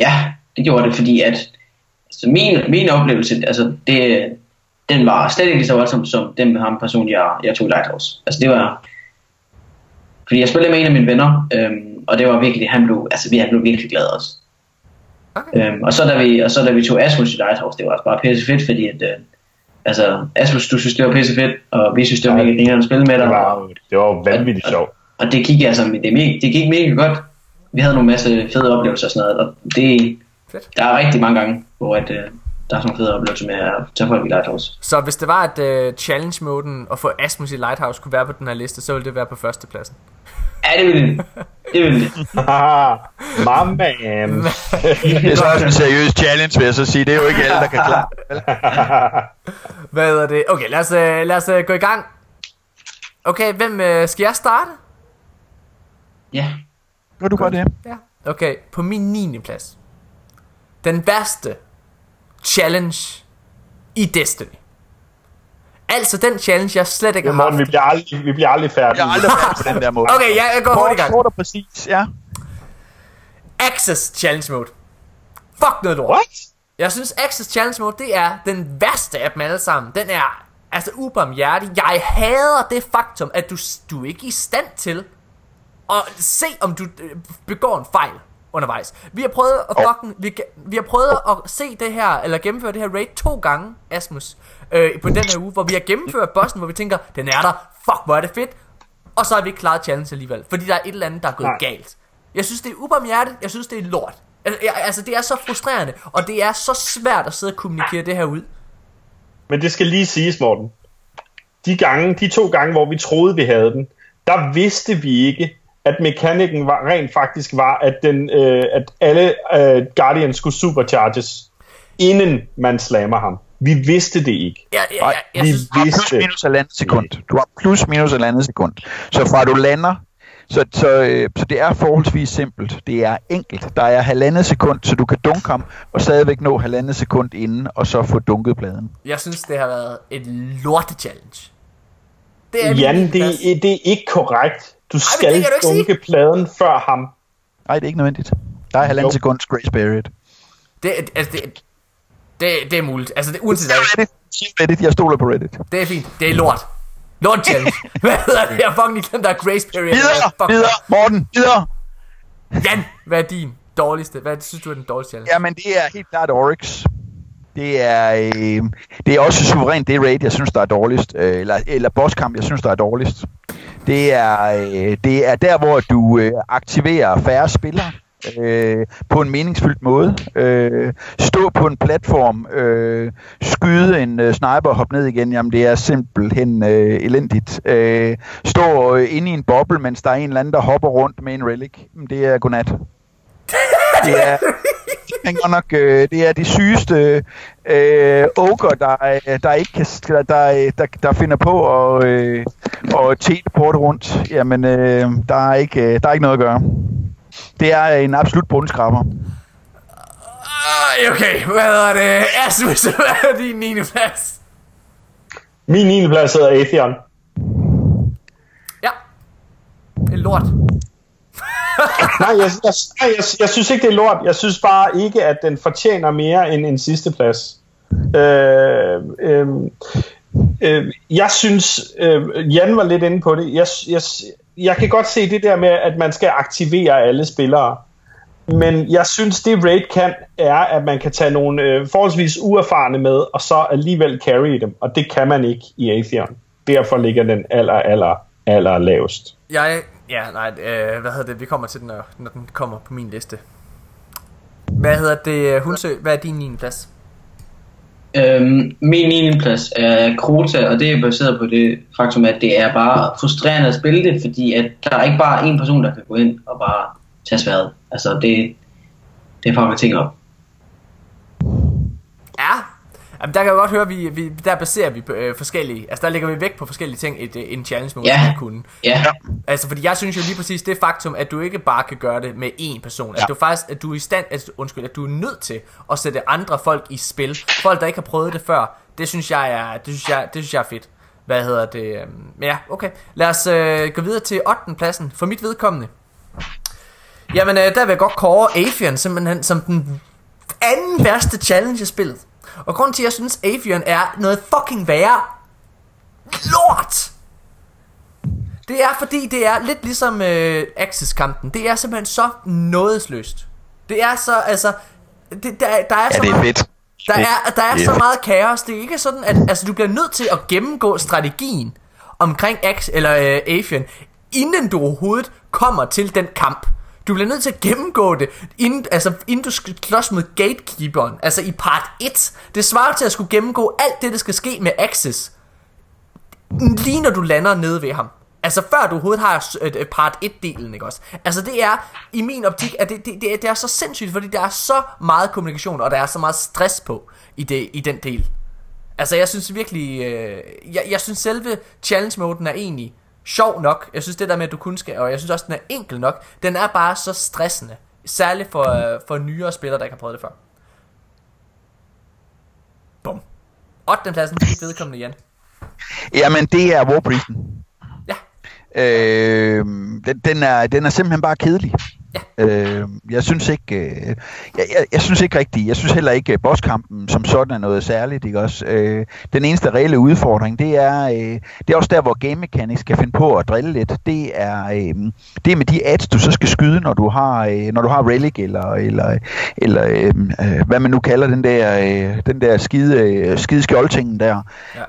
Ja, det gjorde det, fordi at altså min, min oplevelse, altså det, den var slet ikke lige så voldsom som den med ham person, jeg, jeg tog i Lighthouse. Altså det var, fordi jeg spillede med en af mine venner, øhm, og det var virkelig, han blev, altså vi han blev virkelig glad også. Okay. Øhm, og, så da vi, og så da vi tog Asmus i Lighthouse, det var også bare pisse fedt, fordi at, øh, altså, Asmus, du synes, det var pisse fedt, og vi synes, det var mega at spille med dig. Det var, det var vanvittigt sjovt. Og, og, det gik altså, det, mega, det gik mega godt. Vi havde nogle masse fede oplevelser og sådan noget, og det, fedt. der er rigtig mange gange, hvor at, øh, der er sådan nogle fede oplevelser med at tage folk i Lighthouse. Så hvis det var, at uh, challenge-moden at få Asmus i Lighthouse kunne være på den her liste, så ville det være på førstepladsen. Ja, det ville det. Det ville det. Man. det er så også en seriøs challenge, vil jeg så sige. Det er jo ikke alle, der kan klare Hvad er det? Okay, lad os, uh, lad os uh, gå i gang. Okay, hvem skal jeg starte? Ja. Gør du bare det? Ja. Okay, på min 9. plads. Den værste challenge i Destiny. Altså den challenge, jeg slet ikke har haft. vi bliver aldrig, vi bliver aldrig færdige. Jeg er aldrig færdig på den der måde. Okay, ja, jeg går hurtigt i gang. Hvor præcis, ja. Access Challenge Mode. Fuck noget lort. What? Jeg synes Access Challenge Mode, det er den værste af dem alle sammen. Den er altså ubarmhjertig. Jeg hader det faktum, at du, du er ikke i stand til at se, om du øh, begår en fejl undervejs. Vi har prøvet at fucking, vi, vi har prøvet at se det her, eller gennemføre det her raid to gange, Asmus, øh, på den her uge, hvor vi har gennemført bossen, hvor vi tænker, den er der, fuck hvor er det fedt, og så har vi ikke klaret challenge alligevel, fordi der er et eller andet, der er gået Nej. galt. Jeg synes, det er ubarmhjertet, jeg synes, det er lort. Altså, det er så frustrerende, og det er så svært at sidde og kommunikere det her ud. Men det skal lige siges, Morten. De, gange, de to gange, hvor vi troede, vi havde den, der vidste vi ikke, at mekanikken var, rent faktisk var, at, den, øh, at alle øh, Guardians skulle supercharges, inden man slammer ham. Vi vidste det ikke. Ja, ja, ja, jeg vi synes, du har plus minus andet sekund. Du har plus minus andet sekund. Så fra du lander, så, så, øh, så det er forholdsvis simpelt. Det er enkelt. Der er halvandet sekund, så du kan dunke ham, og stadigvæk nå halvandet sekund inden, og så få dunket pladen. Jeg synes, det har været et lorte challenge. Det er Jan, det, det er ikke korrekt. Du skal Ej, dunke pladen før ham. Nej, det er ikke nødvendigt. Der er halvandet sekunds grace period. Det, altså, det, det, det er muligt. Altså, det, uanset hvad. Reddit, jeg stoler på Reddit. Det er fint. Det er lort. Lort challenge. hvad hedder det? Jeg fucking glemt, der er grace period. Videre, videre, Morten, videre. Jan, hvad er din dårligste? Hvad synes du er den dårligste challenge? Jamen, det er helt klart Oryx. Det er, øh, det er også suverænt det raid, jeg synes, der er dårligst. Øh, eller, eller bosskamp, jeg synes, der er dårligst. Det er, øh, det er der, hvor du øh, aktiverer færre spillere øh, på en meningsfyldt måde. Øh, stå på en platform, øh, skyde en øh, sniper og hoppe ned igen, jamen det er simpelthen øh, elendigt. Øh, stå øh, inde i en boble, mens der er en eller anden, der hopper rundt med en relic, det er godnat. Det er, det er nok øh, det er de sygeste øh, ogre, der, der ikke kan, der, der, der finder på at øh, og teleport rundt. Jamen, øh, der, er ikke, øh, der er ikke noget at gøre. Det er en absolut bundskraber. Okay, hvad er det? Asmus, hvad er din 9. plads? Min 9. plads hedder Atheon. Ja. Det er lort nej, jeg, jeg, jeg, jeg, jeg synes ikke, det er lort. Jeg synes bare ikke, at den fortjener mere end en sidste plads. Øh, øh, øh, jeg synes, øh, Jan var lidt inde på det. Jeg, jeg, jeg kan godt se det der med, at man skal aktivere alle spillere. Men jeg synes, det Raid kan, er, at man kan tage nogle øh, forholdsvis uerfarne med, og så alligevel carry dem. Og det kan man ikke i Atheon. Derfor ligger den aller, aller, aller lavest. Jeg, ja, nej, øh, hvad hedder det? Vi kommer til den, når, når den kommer på min liste. Hvad hedder det, Hunsø? Hvad er din 9. plads? Øhm, min 9. plads er Krota, og det er baseret på det faktum, at det er bare frustrerende at spille det, fordi at der er ikke bare en person, der kan gå ind og bare tage sværet. Altså, det, det fucker ting op. Ja, Jamen, der kan jeg godt høre, at vi, vi, der baserer vi på øh, forskellige, altså der lægger vi vægt på forskellige ting i øh, en challenge mode, ja. kunne. Ja. Altså, fordi jeg synes jo lige præcis det faktum, at du ikke bare kan gøre det med én person. Ja. At du faktisk, at du er i stand, at, undskyld, at du er nødt til at sætte andre folk i spil. Folk, der ikke har prøvet det før. Det synes jeg er, det synes jeg, det synes jeg er fedt. Hvad hedder det? Øhm, ja, okay. Lad os øh, gå videre til 8. pladsen. For mit vedkommende. Jamen, øh, der vil jeg godt kåre Afian simpelthen som den anden værste challenge spillet. Og grunden til, at jeg synes, Avion er noget fucking værre lort, det er fordi, det er lidt ligesom øh, Axis-kampen. Det er simpelthen så nådesløst. Det er så, altså, det, der, der er Ja, så det er meget, fedt. der er, der er er så meget kaos. Det er ikke sådan, at altså, du bliver nødt til at gennemgå strategien omkring X eller øh, Avian, inden du overhovedet kommer til den kamp. Du bliver nødt til at gennemgå det, inden, altså, inden du skal slås mod gatekeeperen, altså i part 1. Det svarer til at skulle gennemgå alt det, der skal ske med Axis, lige når du lander nede ved ham. Altså før du overhovedet har part 1-delen, ikke også? Altså det er, i min optik, at det, det, det, er, det er så sindssygt, fordi der er så meget kommunikation, og der er så meget stress på i, det, i den del. Altså jeg synes virkelig, øh, jeg, jeg synes selve challenge-moden er egentlig sjov nok. Jeg synes det der med, at du kun skal, og jeg synes også, den er enkel nok. Den er bare så stressende. Særligt for, øh, for nyere spillere, der ikke har prøvet det før. Bum. 8. pladsen til vedkommende, Jan. Jamen, det er Warpriesten. Ja. Øh, den, den, er, den er simpelthen bare kedelig. Ja. Øh, jeg synes ikke, øh, jeg, jeg, jeg synes ikke rigtigt. Jeg synes heller ikke, at bosskampen som sådan er noget særligt. Ikke også? Øh, den eneste reelle udfordring, det er, øh, det er også der, hvor Game Mechanics skal finde på at drille lidt. Det er, øh, det er med de ads, du så skal skyde, når du har, øh, når du har Relic eller, eller, eller øh, øh, hvad man nu kalder den der, øh, den der skide, øh, skide skjoldtingen der.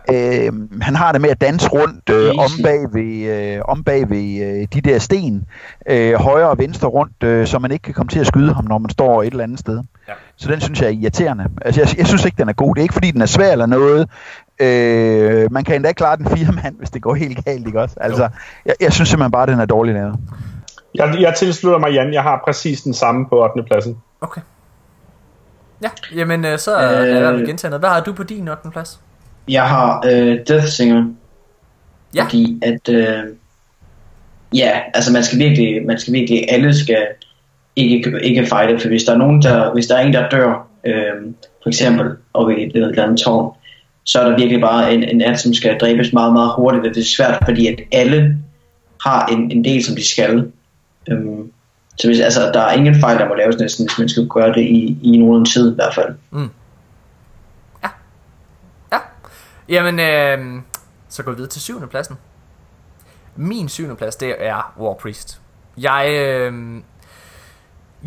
Ja. Øh, han har det med at danse rundt øh, om bag ved, øh, om bag ved øh, de der sten, øh, højre og venstre rundt, øh, så man ikke kan komme til at skyde ham, når man står et eller andet sted. Ja. Så den synes jeg er irriterende. Altså, jeg, jeg synes ikke, den er god. Det er ikke, fordi den er svær eller noget. Øh, man kan endda klare den fire mand, hvis det går helt galt, ikke også? Altså, jeg, jeg synes simpelthen bare, at den er dårlig lavet. Jeg, jeg tilslutter mig, Jan. Jeg har præcis den samme på 8. pladsen. Okay. Ja, jamen øh, så øh, Øh. er jeg gentage noget. Hvad har du på din 8. plads? Jeg har øh, Death Singer, Ja. fordi at øh, ja, altså man skal virkelig, man skal virkelig, alle skal ikke, ikke fighte, for hvis der er nogen, der, hvis der er en, der dør, øh, for eksempel og i et eller andet tårn, så er der virkelig bare en, en alt, som skal dræbes meget, meget hurtigt, og det er svært, fordi at alle har en, en del, som de skal. Øhm, så hvis, altså, der er ingen fejl, der må laves næsten, hvis man skal gøre det i, i nogen tid i hvert fald. Mm. Ja. Ja. Jamen, øh, så går vi videre til syvende pladsen. Min syvende plads, det er War Priest. Jeg, øh,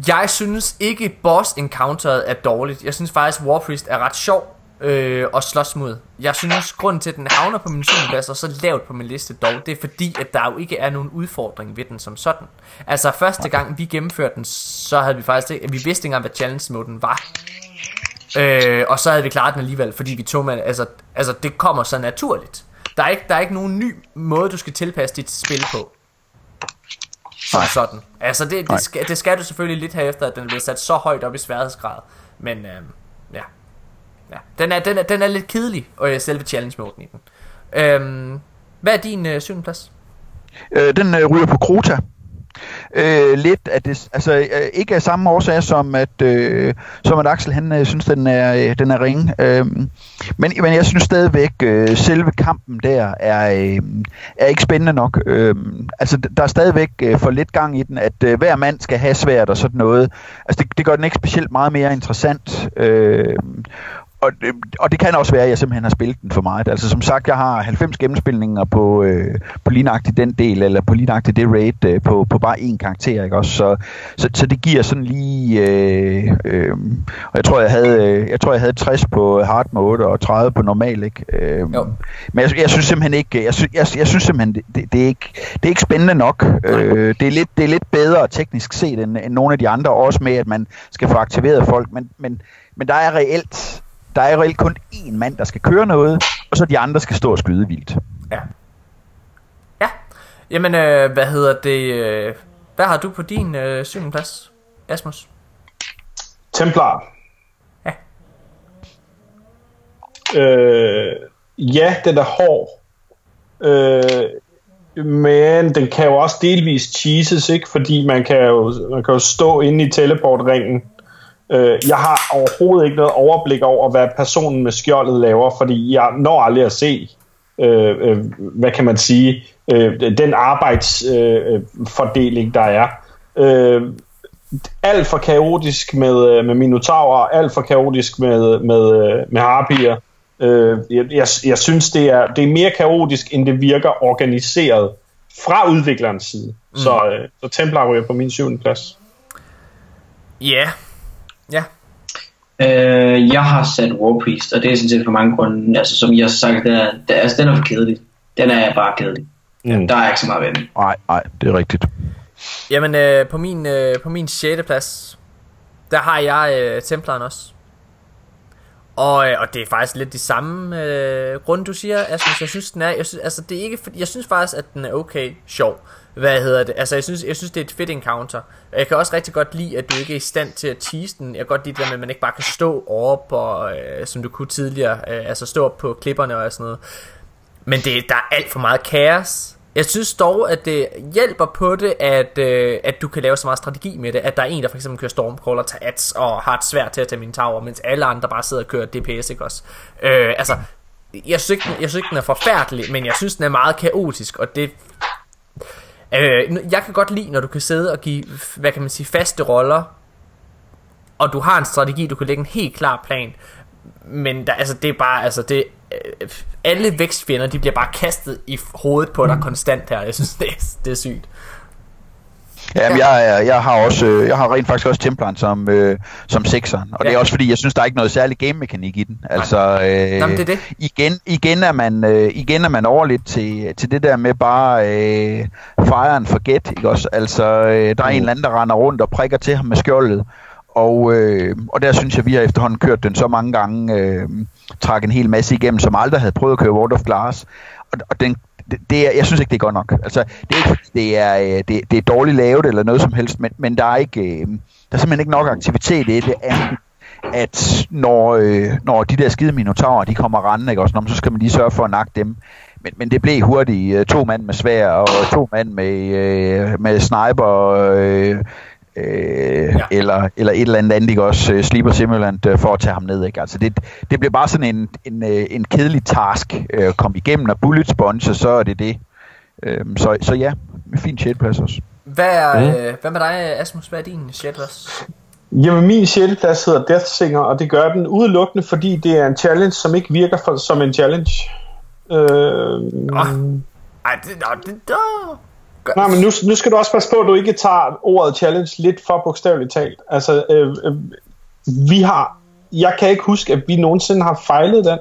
jeg synes ikke boss encounteret er dårligt. Jeg synes faktisk War Priest er ret sjov øh, at slås mod. Jeg synes grunden til at den havner på min syvende plads og så lavt på min liste dog, det er fordi at der jo ikke er nogen udfordring ved den som sådan. Altså første gang vi gennemførte den, så havde vi faktisk ikke, vi vidste ikke engang hvad challenge moden var. Øh, og så havde vi klaret den alligevel, fordi vi tog med, altså, altså det kommer så naturligt. Der er, ikke, der er ikke nogen ny måde, du skal tilpasse dit spil på. Som Nej. sådan. Altså det, det, skal, det skal du selvfølgelig lidt have efter, at den bliver sat så højt op i sværhedsgrad. Men øh, ja. ja. Den, er, den, er, den er lidt kedelig, og øh, selve challenge-moden i den. Øhm, hvad er din øh, syvende plads? Øh, den øh, ryger på Krota. Øh, lidt at det, altså øh, ikke af samme årsag som at øh, som at Axel han øh, synes den er øh, den er ringe. Øh, men men jeg synes stadigvæk øh, selve kampen der er øh, er ikke spændende nok. Øh, altså der er stadigvæk øh, for lidt gang i den at øh, hver mand skal have svært og sådan noget. Altså det, det gør den ikke specielt meget mere interessant. Øh, og, det- og det kan også være, at jeg simpelthen har spillet den for meget. Altså som sagt, jeg har 90 gennemspilninger på, øh, på lignagtigt den del, eller på lignagtigt det raid, øh, på, på bare én karakter, ikke også? Så, så, så det giver sådan lige, øh, øh, og jeg tror, jeg havde, øh, jeg tror, jeg havde 60 på hard mode, og 30 på normal, ikke? Øh, Jo. men jeg, jeg synes simpelthen ikke, jeg, synes, jeg, jeg synes simpelthen, det, det, det, er ikke, det er ikke spændende nok. Øh, det, er lidt, det er lidt bedre teknisk set, end, end nogle af de andre, også med, at man skal få aktiveret folk, men, men, men der er reelt, der er reelt kun én mand, der skal køre noget, og så de andre skal stå og skyde vildt. Ja. Ja. Jamen, øh, hvad hedder det? Øh, hvad har du på din øh, syvende plads, Asmus? Templar. Ja. Øh, ja, den er hård. Øh, men den kan jo også delvis cheeses, ikke? Fordi man kan jo, man kan jo stå inde i teleportringen. Øh, jeg har overhovedet ikke noget overblik over, hvad personen med skjoldet laver, fordi jeg når aldrig at se, øh, øh, hvad kan man sige, øh, den arbejdsfordeling, øh, fordeling, der er. Øh, alt for kaotisk med, øh, med minotaurer, alt for kaotisk med, med, øh, med harpier. Øh, jeg, jeg, jeg synes, det er, det er mere kaotisk, end det virker organiseret fra udviklerens side. Mm. Så, øh, så Templar ryger på min syvende plads. Ja. Ja. Øh, jeg har sat War Priest, og det er sådan set for mange grunde. Altså, som jeg har sagt, den er, den, altså, den er for kedelig. Den er bare kedelig. Mm. Der er ikke så meget ved den. Nej, nej, det er rigtigt. Jamen, øh, på min, øh, på min 6. plads, der har jeg øh, Templaren også. Og, øh, og det er faktisk lidt de samme øh, grunde, du siger, Asmus. Jeg synes, den er, jeg synes, altså, det er ikke, fordi, jeg synes faktisk, at den er okay sjov. Hvad hedder det? Altså, jeg synes, jeg synes det er et fedt encounter. Jeg kan også rigtig godt lide, at du ikke er i stand til at tease den. Jeg kan godt lide det der med, at man ikke bare kan stå op, og, øh, som du kunne tidligere. Øh, altså stå op på klipperne og sådan noget. Men det, der er alt for meget kaos. Jeg synes dog, at det hjælper på det, at, øh, at du kan lave så meget strategi med det. At der er en, der for eksempel kører Stormcaller, tager ads og har et svært til at tage min tower, mens alle andre bare sidder og kører DPS, ikke også? Øh, altså, jeg synes, ikke, jeg synes ikke, den er forfærdelig, men jeg synes, den er meget kaotisk, og det... Øh, jeg kan godt lide, når du kan sidde og give, hvad kan man sige, faste roller, og du har en strategi, du kan lægge en helt klar plan, men der, altså, det er bare, altså, det, øh, alle vækstfjender, de bliver bare kastet i hovedet på dig konstant her. Jeg synes, det er, det er sygt. Ja, men jeg, jeg har også, øh, jeg har rent faktisk også Templaren som, øh, som sekseren, og ja. det er også fordi, jeg synes, der er ikke noget særlig game-mekanik i den. Altså, øh, Jamen, det er det. Igen, igen, er man, øh, igen er man over lidt til, til det der med bare øh, fire and forget, ikke også? Altså, øh, der er en eller anden, der render rundt og prikker til ham med skjoldet, og, øh, og der synes jeg, vi har efterhånden kørt den så mange gange, øh, trak en hel masse igennem, som aldrig havde prøvet at køre World of Glass. Og, og den, det, det er, jeg synes ikke, det er godt nok. Altså, det er ikke det er, øh, det, det er dårligt lavet eller noget som helst, men, men der, er ikke, øh, der er simpelthen ikke nok aktivitet i det, at når, øh, når de der skide minotaurer, de kommer rendende, ikke, også, så skal man lige sørge for at nakke dem. Men, men det blev hurtigt øh, to mand med svær og to mand med, øh, med sniper, øh, øh, ja. eller, eller et eller andet andet, ikke også, uh, Sleeper Simulant uh, for at tage ham ned, ikke? Altså det, det bliver bare sådan en, en, uh, en kedelig task uh, at komme igennem, og bullet sponge, så er det det. Uh, så, så ja, fin plads også. Hvad, er, mm. øh, hvad med dig, Asmus? Hvad er din plads? Jamen, min plads hedder Death Singer, og det gør den udelukkende, fordi det er en challenge, som ikke virker for, som en challenge. Øh, oh. Ej, det, det, det, det, Nej, men nu, nu skal du også passe på, at du ikke tager ordet challenge lidt for bogstaveligt talt. Altså, øh, øh, vi har... Jeg kan ikke huske, at vi nogensinde har fejlet den.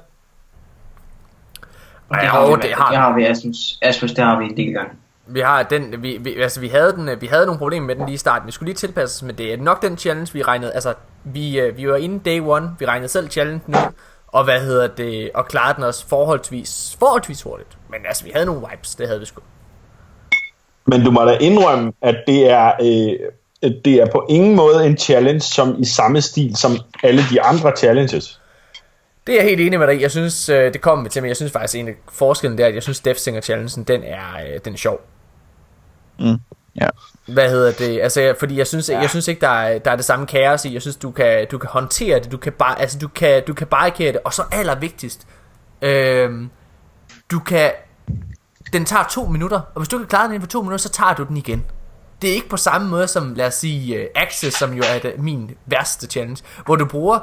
Det har, vi, det har, det har vi, Asmus. Asmus, det har vi en del gange. Vi har den, vi, vi, altså vi havde den, vi havde nogle problemer med den lige i starten. Vi skulle lige tilpasse os med det. Nok den challenge, vi regnede, altså vi, øh, vi var inde day one, vi regnede selv challenge nu, og hvad hedder det, og klarede den også forholdsvis, forholdsvis hurtigt. Men altså, vi havde nogle vibes, det havde vi sgu. Men du må da indrømme, at det er, øh, det er på ingen måde en challenge som i samme stil som alle de andre challenges. Det er jeg helt enig med dig Jeg synes, øh, det kommer vi til, men jeg synes faktisk, en af forskellen der, at jeg synes, Death Singer Challengen, den er, øh, den er sjov. Mm. Ja. Hvad hedder det? Altså, fordi jeg synes, ja. jeg synes ikke, der er, der er det samme kaos i. Jeg synes, du kan, du kan håndtere det. Du kan bare, altså, du kan, du kan barrikere det. Og så allervigtigst, øh, du kan den tager to minutter, og hvis du kan klare den inden for to minutter, så tager du den igen. Det er ikke på samme måde som, lad os sige, uh, Access, som jo er det, min værste challenge, hvor du bruger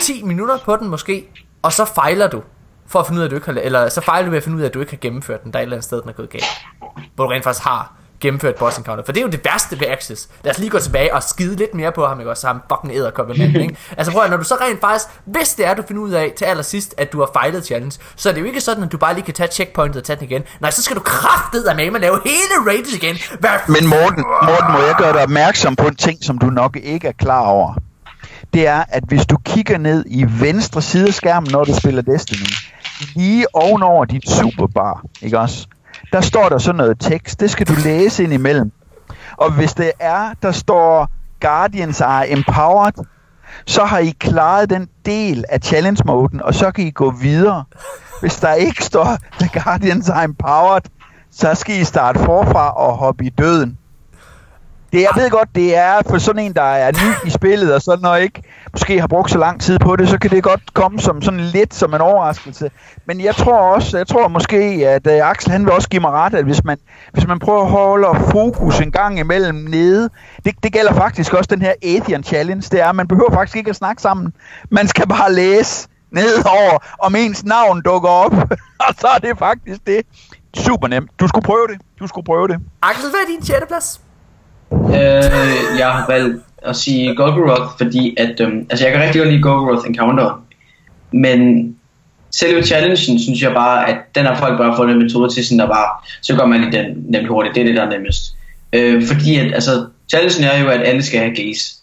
10 minutter på den måske, og så fejler du, for at finde ud af, at du ikke har, eller så fejler du ved at finde ud af, at du ikke har gennemført den, der er et eller andet sted, den er gået galt. Hvor du rent faktisk har gennemført boss encounter. For det er jo det værste ved Axis. Lad os lige gå tilbage og skide lidt mere på ham, ikke også? Så ham fucking æderkoppe mand, ikke? altså prøv at, når du så rent faktisk, hvis det er, du finder ud af til allersidst, at du har fejlet challenge, så er det jo ikke sådan, at du bare lige kan tage checkpointet og tage den igen. Nej, så skal du kraftet af med at lave hele rated igen. Hvad Men Morten, Morten, må jeg gøre dig opmærksom på en ting, som du nok ikke er klar over. Det er, at hvis du kigger ned i venstre side af skærmen, når du spiller Destiny, lige ovenover dit superbar, ikke også? Der står der sådan noget tekst. Det skal du læse ind imellem. Og hvis det er, der står Guardians are empowered, så har I klaret den del af challenge-moden, og så kan I gå videre. Hvis der ikke står The Guardians are empowered, så skal I starte forfra og hoppe i døden. Det, jeg ved godt, det er for sådan en, der er ny i spillet, og sådan noget ikke måske har brugt så lang tid på det, så kan det godt komme som sådan lidt som en overraskelse. Men jeg tror også, jeg tror måske, at uh, Axel han vil også give mig ret, at hvis man, hvis man prøver at holde fokus en gang imellem nede, det, det gælder faktisk også den her Athean Challenge, det er, at man behøver faktisk ikke at snakke sammen. Man skal bare læse nedover, om ens navn dukker op, og så er det faktisk det. Super nemt. Du skulle prøve det. Du skulle prøve det. Axel, hvad er din 6. plads? Øh, jeg har valgt at sige Golgoroth, fordi at, øhm, altså jeg kan rigtig godt lide Golgoroth Encounter, men selve challengen synes jeg bare, at den har folk bare fundet en metode til, sådan der bare, så gør man lige den nemt hurtigt, det er det, der er nemmest. Øh, fordi at, altså, challengen er jo, at alle skal have gaze.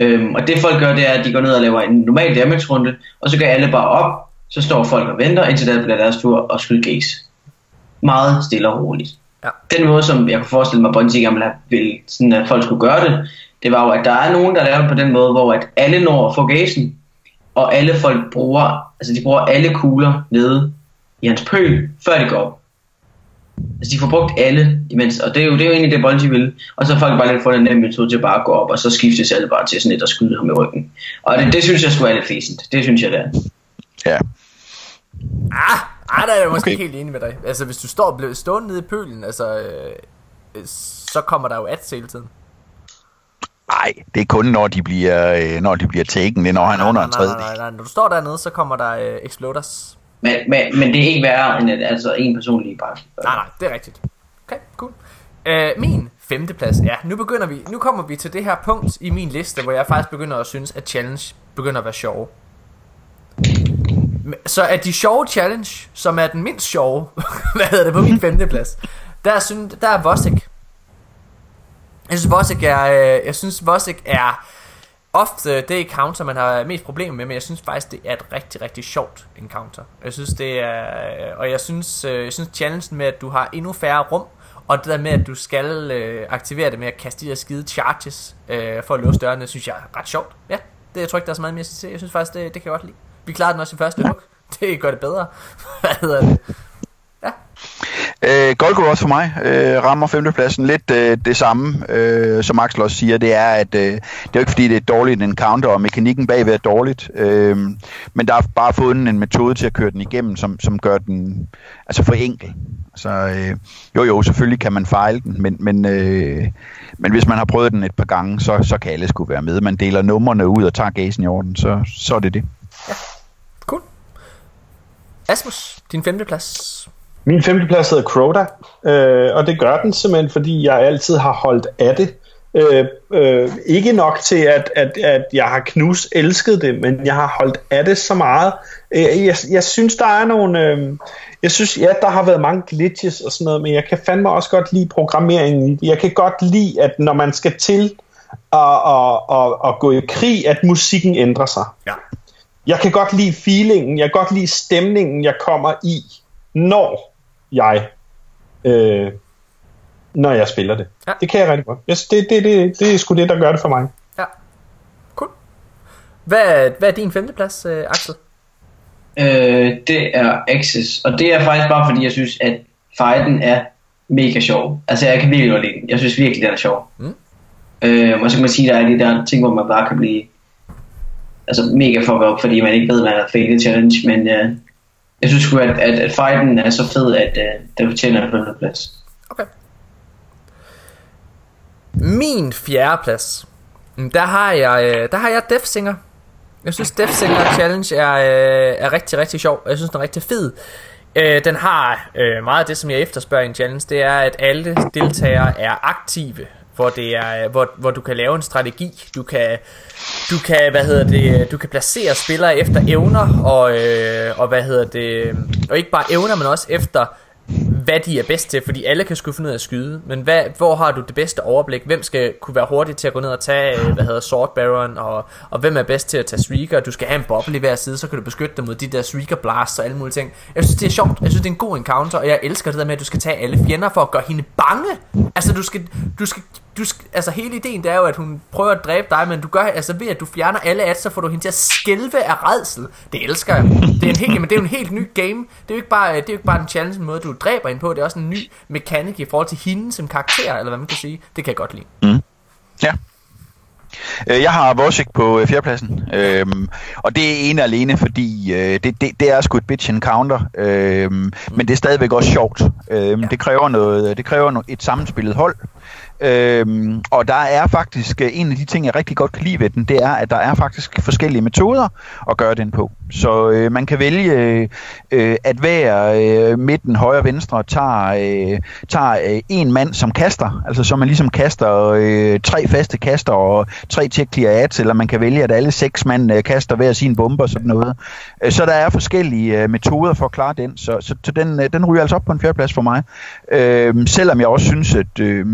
Øhm, og det folk gør, det er, at de går ned og laver en normal damage runde, og så går alle bare op, så står folk og venter, indtil det bliver deres tur at skyde gaze. Meget stille og roligt. Ja. Den måde, som jeg kunne forestille mig, Bungie gerne ville, sådan at folk skulle gøre det, det var jo, at der er nogen, der laver det på den måde, hvor at alle når at få gazen, og alle folk bruger, altså de bruger alle kugler nede i hans pøl, før de går. Altså de får brugt alle imens, og det er jo, det er jo egentlig det Bungie vil. Og så har folk bare lidt fundet en nem metode til bare at gå op, og så skiftes alle bare til sådan et og skyde ham i ryggen. Og det, det synes jeg skulle være lidt fæsent. Det synes jeg, det er. Ja. Ah, ah der er jeg måske okay. ikke helt enig med dig. Altså, hvis du står blevet stående nede i pølen, altså, øh, så kommer der jo at hele tiden. Nej, det er kun når de bliver, øh, når de bliver taken, det er når han er under en tredjedel. Nej, nej, nej, når du står dernede, så kommer der øh, exploders. Men, men, men det er ikke værre end at altså en person lige bare. Nej, nej, det er rigtigt. Okay, cool. Øh, min femteplads, ja, nu begynder vi, nu kommer vi til det her punkt i min liste, hvor jeg faktisk begynder at synes, at challenge begynder at være sjove. Så er de sjove challenge, som er den mindst sjove, hvad hedder det, på min femteplads, der, synes, der er Vosik. Jeg synes, Vosik er, øh, jeg synes, Vosik er ofte det encounter, man har mest problemer med, men jeg synes faktisk, det er et rigtig, rigtig sjovt encounter. Jeg synes, det er, øh, og jeg synes, øh, jeg synes challengen med, at du har endnu færre rum, og det der med, at du skal øh, aktivere det med at kaste de der skide charges øh, for at låse dørene, synes jeg er ret sjovt. Ja, det jeg tror ikke, der er så meget mere at sige. Jeg synes faktisk, det, det kan jeg godt lide. Vi klarede den også i første hug. Det gør det bedre. Hvad hedder det? Øh, Golgoroth for mig øh, rammer femtepladsen lidt øh, det samme, øh, som Axel også siger. Det er, at øh, det er jo ikke fordi, det er et dårligt encounter, og mekanikken bagved er dårligt. Øh, men der er bare fundet en metode til at køre den igennem, som, som gør den altså for enkel. Så øh, jo jo, selvfølgelig kan man fejle den, men, men, øh, men hvis man har prøvet den et par gange, så, så kan alle skulle være med. Man deler numrene ud og tager gasen i orden, så, så er det det. Ja. Asmus, din femteplads. Min femteplads hedder Crota, øh, og det gør den simpelthen, fordi jeg altid har holdt af det. Øh, øh, ikke nok til, at, at, at jeg har knus elsket det, men jeg har holdt af det så meget. Øh, jeg, jeg synes, der er nogle... Øh, jeg synes, ja, der har været mange glitches og sådan noget, men jeg kan fandme også godt lide programmeringen. Jeg kan godt lide, at når man skal til at, at, at, at gå i krig, at musikken ændrer sig. Ja. Jeg kan godt lide feelingen, jeg kan godt lide stemningen, jeg kommer i, når jeg, øh, når jeg spiller det. Ja. Det kan jeg rigtig godt. Yes, det, det, det, det er sgu det, der gør det for mig. Ja, cool. Hvad, hvad er din femteplads, øh, Axel? Øh, det er Access, og det er faktisk bare fordi, jeg synes, at fighten er mega sjov. Altså, jeg kan virkelig godt lide den. Jeg synes virkelig, den er sjov. Mm. Øh, og så kan man sige, at der er de der ting, hvor man bare kan blive altså mega fuck op, fordi man ikke ved, hvad er failet challenge, men øh, jeg synes sgu, at, at, at fighten er så fed, at uh, den fortjener en plads. Okay. Min fjerde plads, mm, der har jeg, øh, der har jeg Death Singer. Jeg synes Death Singer Challenge er, øh, er rigtig, rigtig sjov. Jeg synes den er rigtig fed. Den har meget af det, som jeg efterspørger i en challenge, det er, at alle deltagere er aktive hvor det er hvor, hvor du kan lave en strategi, du kan du kan hvad hedder det, øh, du kan placere spillere efter evner og øh, og hvad hedder det, øh, og ikke bare evner, men også efter hvad de er bedst til, fordi alle kan skulle finde ud af at skyde, men hvad, hvor har du det bedste overblik? Hvem skal kunne være hurtig til at gå ned og tage, øh, hvad hedder Sword Baron, og, og hvem er bedst til at tage Shrieker? Du skal have en boble i hver side, så kan du beskytte dem mod de der Shrieker Blasts og alle mulige ting. Jeg synes, det er sjovt. Jeg synes, det er en god encounter, og jeg elsker det der med, at du skal tage alle fjender for at gøre hende bange. Altså, du skal, du skal du altså hele ideen det er jo, at hun prøver at dræbe dig, men du gør, altså ved at du fjerner alle ads, så får du hende til at skælve af redsel. Det elsker jeg. Det er en helt, men det er jo en helt ny game. Det er jo ikke bare, det er jo ikke bare en challenge måde, du dræber hende på. Det er også en ny mekanik i forhold til hende som karakter, eller hvad man kan sige. Det kan jeg godt lide. Mm. Ja. Øh, jeg har Vorsik på øh, fjerdepladsen, øhm, og det er en alene, fordi øh, det, det, det er sgu et bitch encounter, øhm, men det er stadigvæk også sjovt. Øhm, ja. Det kræver noget, det kræver noget, et sammenspillet hold, Øhm, og der er faktisk øh, en af de ting, jeg rigtig godt kan lide ved den, det er, at der er faktisk forskellige metoder at gøre den på. Så øh, man kan vælge, øh, at hver øh, midten, højre venstre tager, øh, tager øh, en mand som kaster, altså så man ligesom kaster øh, tre faste kaster og tre til at, eller man kan vælge, at alle seks mand øh, kaster hver sin bombe og sådan noget. Øh, så der er forskellige øh, metoder for at klare den, så, så, så den, øh, den ryger altså op på en fjerdeplads for mig. Øh, selvom jeg også synes, at øh,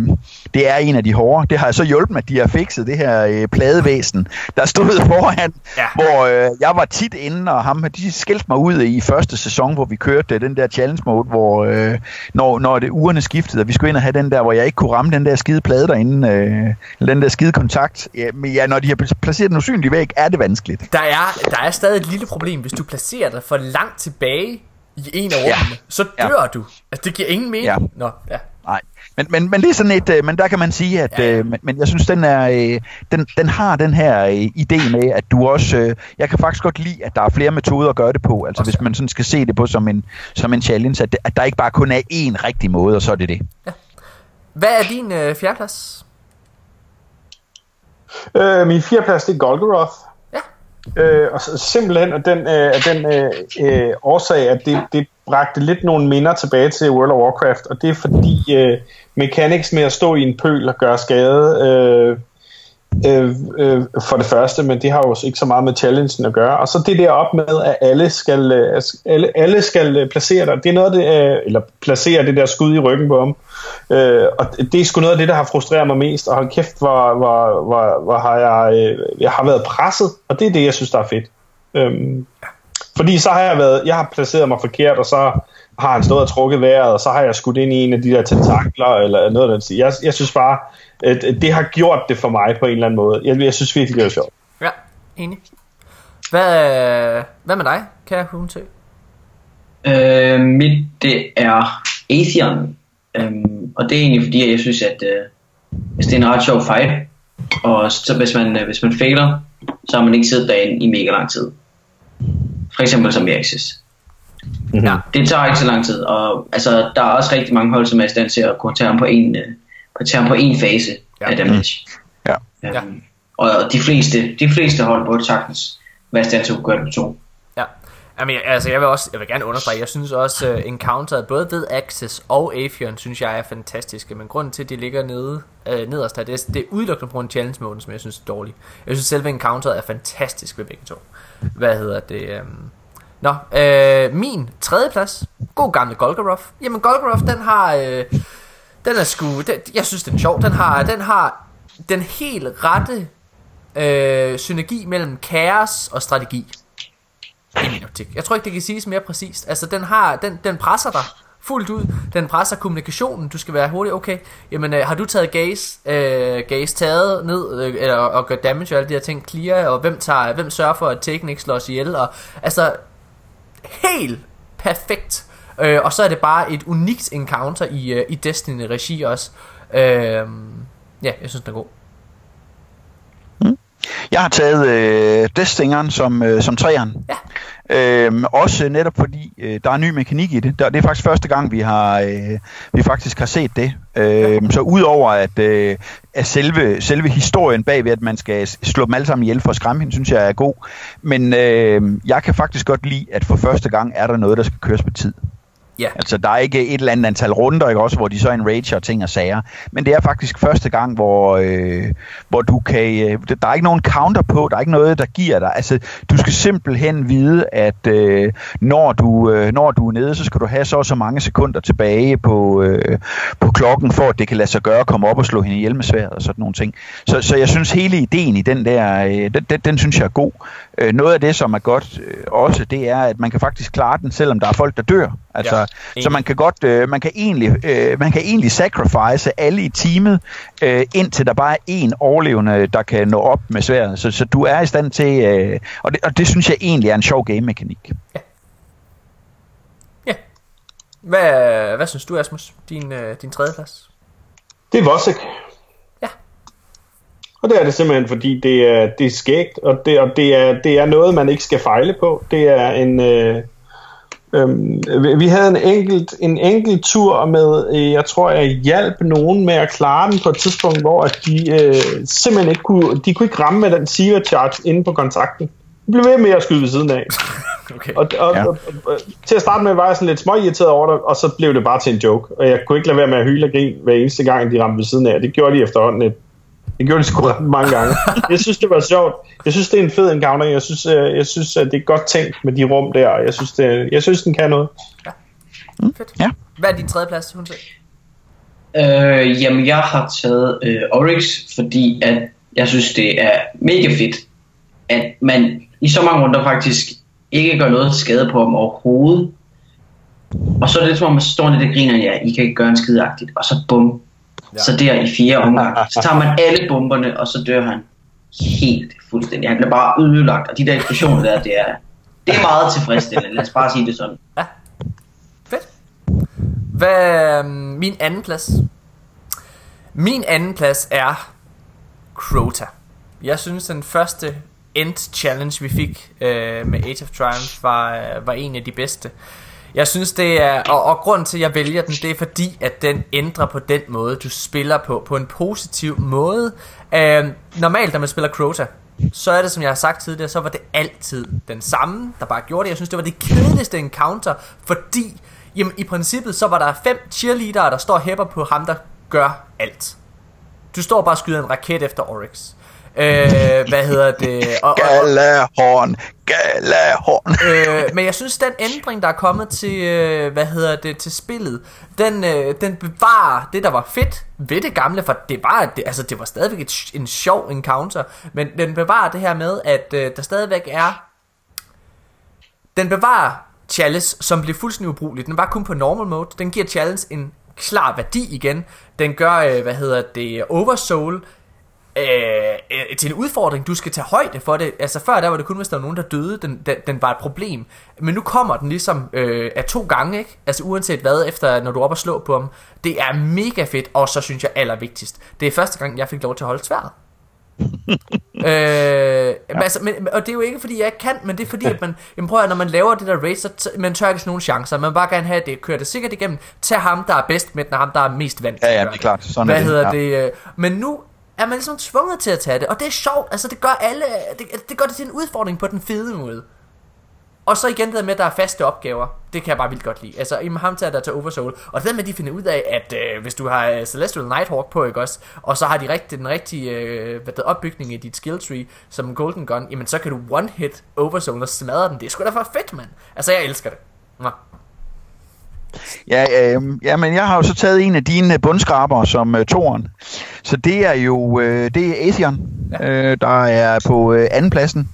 det er en af de hårde. Det har så hjulpet at de har fikset det her øh, pladevæsen, der stod foran, ja. hvor øh, jeg var tit inde, og ham, de skældte mig ud i første sæson, hvor vi kørte den der challenge mode, hvor øh, når, når det ugerne skiftede, og vi skulle ind og have den der, hvor jeg ikke kunne ramme den der skide plade derinde, øh, den der skide kontakt. Ja, men ja, når de har placeret den usynlige væg, er det vanskeligt. Der er, der er stadig et lille problem, hvis du placerer dig for langt tilbage i en af rummene, ja. så dør ja. du. Altså, det giver ingen mening. Ja. Nå, ja. Nej, men, men, men det er sådan et, øh, men der kan man sige, at, ja, ja. Øh, men, men jeg synes, den er, øh, den, den har den her øh, idé med, at du også, øh, jeg kan faktisk godt lide, at der er flere metoder at gøre det på, altså også. hvis man sådan skal se det på som en, som en challenge, at, at der ikke bare kun er én rigtig måde, og så er det det. Ja. Hvad er din øh, fjerdeplads? Øh, min fjerdeplads, det er Golgoroth. Ja. Øh, og simpelthen af den, øh, den øh, øh, årsag, at det, det bragte lidt nogle minder tilbage til World of Warcraft, og det er fordi øh, mechanics med at stå i en pøl og gøre skade øh, øh, øh, for det første, men det har jo ikke så meget med challengen at gøre. Og så det der op med, at alle skal, øh, alle, alle skal øh, placere dig. Det er noget det, øh, eller placere det der skud i ryggen på ham. Øh, og det er sgu noget af det, der har frustreret mig mest. Og hold kæft, hvor, hvor, hvor, hvor har jeg, øh, jeg har været presset, og det er det, jeg synes, der er fedt. Øh, fordi så har jeg været, jeg har placeret mig forkert, og så har han stået og trukket vejret, og så har jeg skudt ind i en af de der tentakler, eller noget af den jeg, jeg synes bare, at det har gjort det for mig på en eller anden måde. Jeg, jeg synes virkelig, det er sjovt. Ja, enig. Hvad, hvad med dig, kære Hunte? Øh, mit, det er Atheon. Øhm, og det er egentlig fordi, jeg synes, at øh, det er en ret sjov fight. Og så hvis man, øh, hvis man fejler, så har man ikke siddet derinde i mega lang tid. For eksempel som Axis. Mm-hmm. Ja, det tager ikke så lang tid, og altså, der er også rigtig mange hold, som er i stand til at kunne tage ham på en, uh, tage ham på en fase ja. af damage. Ja. ja. Og de fleste, de fleste hold burde sagtens være i stand til at gøre det på to. Ja. Jamen, altså, jeg vil også, jeg vil gerne understrege, jeg synes også, uh, Encounter, både ved Access og Afion, synes jeg er fantastiske, men grunden til, at de ligger nede, uh, nederst her, det er, det er udelukkende på en challenge mode, som jeg synes er dårlig. Jeg synes selve Encounter er fantastisk ved begge to. Hvad hedder det? Øh... Nå, øh, min tredje plads, god gamle Golgoroth. Jamen Golgoroth, den har, øh, den er sgu, den, jeg synes den er sjov. Den har, den har den helt rette øh, synergi mellem kaos og strategi. I min optik. Jeg tror ikke, det kan siges mere præcist. Altså, den, har, den, den presser dig fuldt ud. Den presser kommunikationen. Du skal være hurtig. Okay, jamen øh, har du taget gaze, øh, gaze taget ned øh, eller, og gør damage og alle de her ting clear, og hvem, tager, hvem sørger for, at Taken ikke slås ihjel, og altså helt perfekt. Øh, og så er det bare et unikt encounter i, øh, i Destiny-regi også. Øh, ja, jeg synes, den er god. Jeg har taget øh, Death som, øh, som træeren. Ja. Øhm, også netop fordi øh, der er ny mekanik i det. Der, det er faktisk første gang vi har øh, vi faktisk har set det. Øhm, så udover at, øh, at selve, selve historien bagved, at man skal slå dem alle sammen ihjel for at skræmme hende, synes jeg er god. Men øh, jeg kan faktisk godt lide, at for første gang er der noget, der skal køres på tid. Ja. Altså, der er ikke et eller andet antal runder, ikke også, hvor de så enrager ting og sager. Men det er faktisk første gang, hvor, øh, hvor du kan... Øh, der er ikke nogen counter på, der er ikke noget, der giver dig. Altså, du skal simpelthen vide, at øh, når, du, øh, når du er nede, så skal du have så og så mange sekunder tilbage på, øh, på klokken, for at det kan lade sig gøre at komme op og slå hende ihjel med sværet og sådan nogle ting. Så, så jeg synes, hele ideen i den der, øh, den, den, den synes jeg er god. Øh, noget af det, som er godt øh, også, det er, at man kan faktisk klare den, selvom der er folk, der dør. Altså, ja, så man kan godt, øh, man kan egentlig, øh, man kan egentlig sacrifice alle i teamet, øh, indtil der bare er en overlevende, der kan nå op med sværet. Så, så du er i stand til, øh, og, det, og det synes jeg egentlig er en sjov game-mekanik. Ja. ja. Hvad, hvad synes du, Asmus? Din, øh, din tredje plads? Det er Vosek. Og det er det simpelthen, fordi det er, det er skægt, og, det, og det, er, det er noget, man ikke skal fejle på. Det er en... Øh, Øhm, vi havde en enkelt, en enkelt tur med, øh, jeg tror, jeg hjalp nogen med at klare den på et tidspunkt, hvor at de øh, simpelthen ikke kunne, de kunne ikke ramme med den Seaver Charge inde på kontakten. De blev ved med at skyde ved siden af. Okay. Og, og, ja. og, og, til at starte med var jeg sådan lidt småirriteret over det, og så blev det bare til en joke. Og jeg kunne ikke lade være med at hyle og grine hver eneste gang, de ramte ved siden af. Det gjorde de efterhånden et det gjorde de sgu ret mange gange. Jeg synes, det var sjovt. Jeg synes, det er en fed encounter. Jeg synes, øh, jeg synes at det er godt tænkt med de rum der. Jeg synes, det, jeg synes den kan noget. Ja. Mm. Fedt. Ja. Hvad er din tredje plads, hun Øh, jamen, jeg har taget øh, Oryx, fordi at jeg synes, det er mega fedt, at man i så mange runder faktisk ikke gør noget skade på ham overhovedet. Og så er det lidt som om, man står lidt og griner, ja, I kan ikke gøre en skideagtigt, og så bum. Ja. Så der i fire omgang, så tager man alle bomberne, og så dør han helt fuldstændig. Han bliver bare ødelagt, og de der eksplosioner der, det er, det er meget tilfredsstillende. Lad os bare sige det sådan. Ja. Fedt. Hvad er min anden plads? Min anden plads er Crota. Jeg synes, den første End Challenge, vi fik øh, med Age of Triumph, var, øh, var en af de bedste. Jeg synes det er, og, og grunden til at jeg vælger den, det er fordi, at den ændrer på den måde, du spiller på, på en positiv måde. Øh, normalt, når man spiller Crota, så er det, som jeg har sagt tidligere, så var det altid den samme, der bare gjorde det. Jeg synes, det var det kedeligste encounter, fordi jamen, i princippet, så var der fem cheerleadere, der står og hæpper på ham, der gør alt. Du står bare og skyder en raket efter Oryx. Øh, hvad hedder det? Og, og, Galahorn, Galahorn. øh, men jeg synes den ændring der er kommet til øh, hvad hedder det til spillet, den øh, den bevarer det der var fedt ved det gamle, for det var det, altså det var stadigvæk et, en sjov encounter, men den bevarer det her med at øh, der stadigvæk er den bevarer Chalice, som bliver fuldstændig ubrugelig. Den var kun på normal mode. Den giver Chalice en klar værdi igen. Den gør, øh, hvad hedder det, Oversoul øh, til en udfordring. Du skal tage højde for det. Altså før der var det kun, hvis der var nogen, der døde, den, den, den var et problem. Men nu kommer den ligesom øh, af to gange, ikke? Altså uanset hvad, efter når du er oppe og slå på dem. Det er mega fedt, og så synes jeg allervigtigst. Det er første gang, jeg fik lov til at holde sværet. øh, ja. men, altså, men, og det er jo ikke fordi jeg ikke kan Men det er fordi at man, jamen prøv at, når man laver det der race Så man tør ikke sådan nogle chancer Man vil bare gerne have det Kør det sikkert igennem Tag ham der er bedst med den Og ham der er mest vant Ja ja det er klart Sådan Hvad er det, hedder ja. det øh, Men nu er man ligesom tvunget til at tage det Og det er sjovt Altså det gør alle Det, det gør det til en udfordring på den fede måde og så igen det der med, at der er faste opgaver. Det kan jeg bare vildt godt lide. Altså, i ham tager der til Oversoul. Og det der med, at de finder ud af, at øh, hvis du har øh, Celestial Nighthawk på, ikke også? Og så har de rigtig, den rigtige øh, hvad der, opbygning i dit skill tree, som Golden Gun, jamen så kan du one-hit Oversoul og smadre den. Det er sgu da for fedt, mand. Altså, jeg elsker det. Nå. Ja, øh, ja, men jeg har jo så taget en af dine bundskraber som øh, toren. Så det er jo øh, det er Atheon, ja. øh, der er på øh, anden pladsen.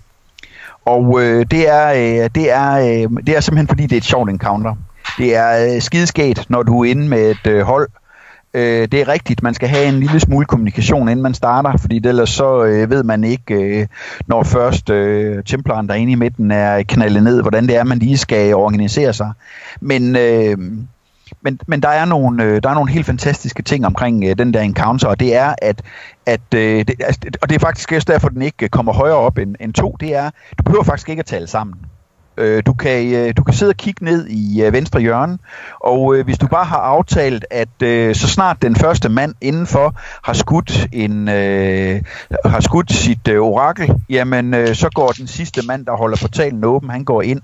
Og øh, det, er, øh, det, er, øh, det er simpelthen fordi, det er et sjovt encounter. Det er øh, skideskægt, når du er inde med et øh, hold. Øh, Øh, det er rigtigt, man skal have en lille smule kommunikation, inden man starter, fordi ellers så øh, ved man ikke, øh, når først øh, templaren derinde i midten er knaldet ned, hvordan det er, man lige skal organisere sig. Men... Øh, men, men der er nogle øh, der er nogle helt fantastiske ting omkring øh, den der encounter, og det er at at øh, det, altså, og det er faktisk også derfor den ikke kommer højere op end, end to. Det er du behøver faktisk ikke at tale sammen. Øh, du, kan, øh, du kan sidde og kigge ned i øh, venstre hjørne, og øh, hvis du bare har aftalt, at øh, så snart den første mand indenfor har skudt, en, øh, har skudt sit øh, orakel, jamen øh, så går den sidste mand, der holder portalen åben, han går ind,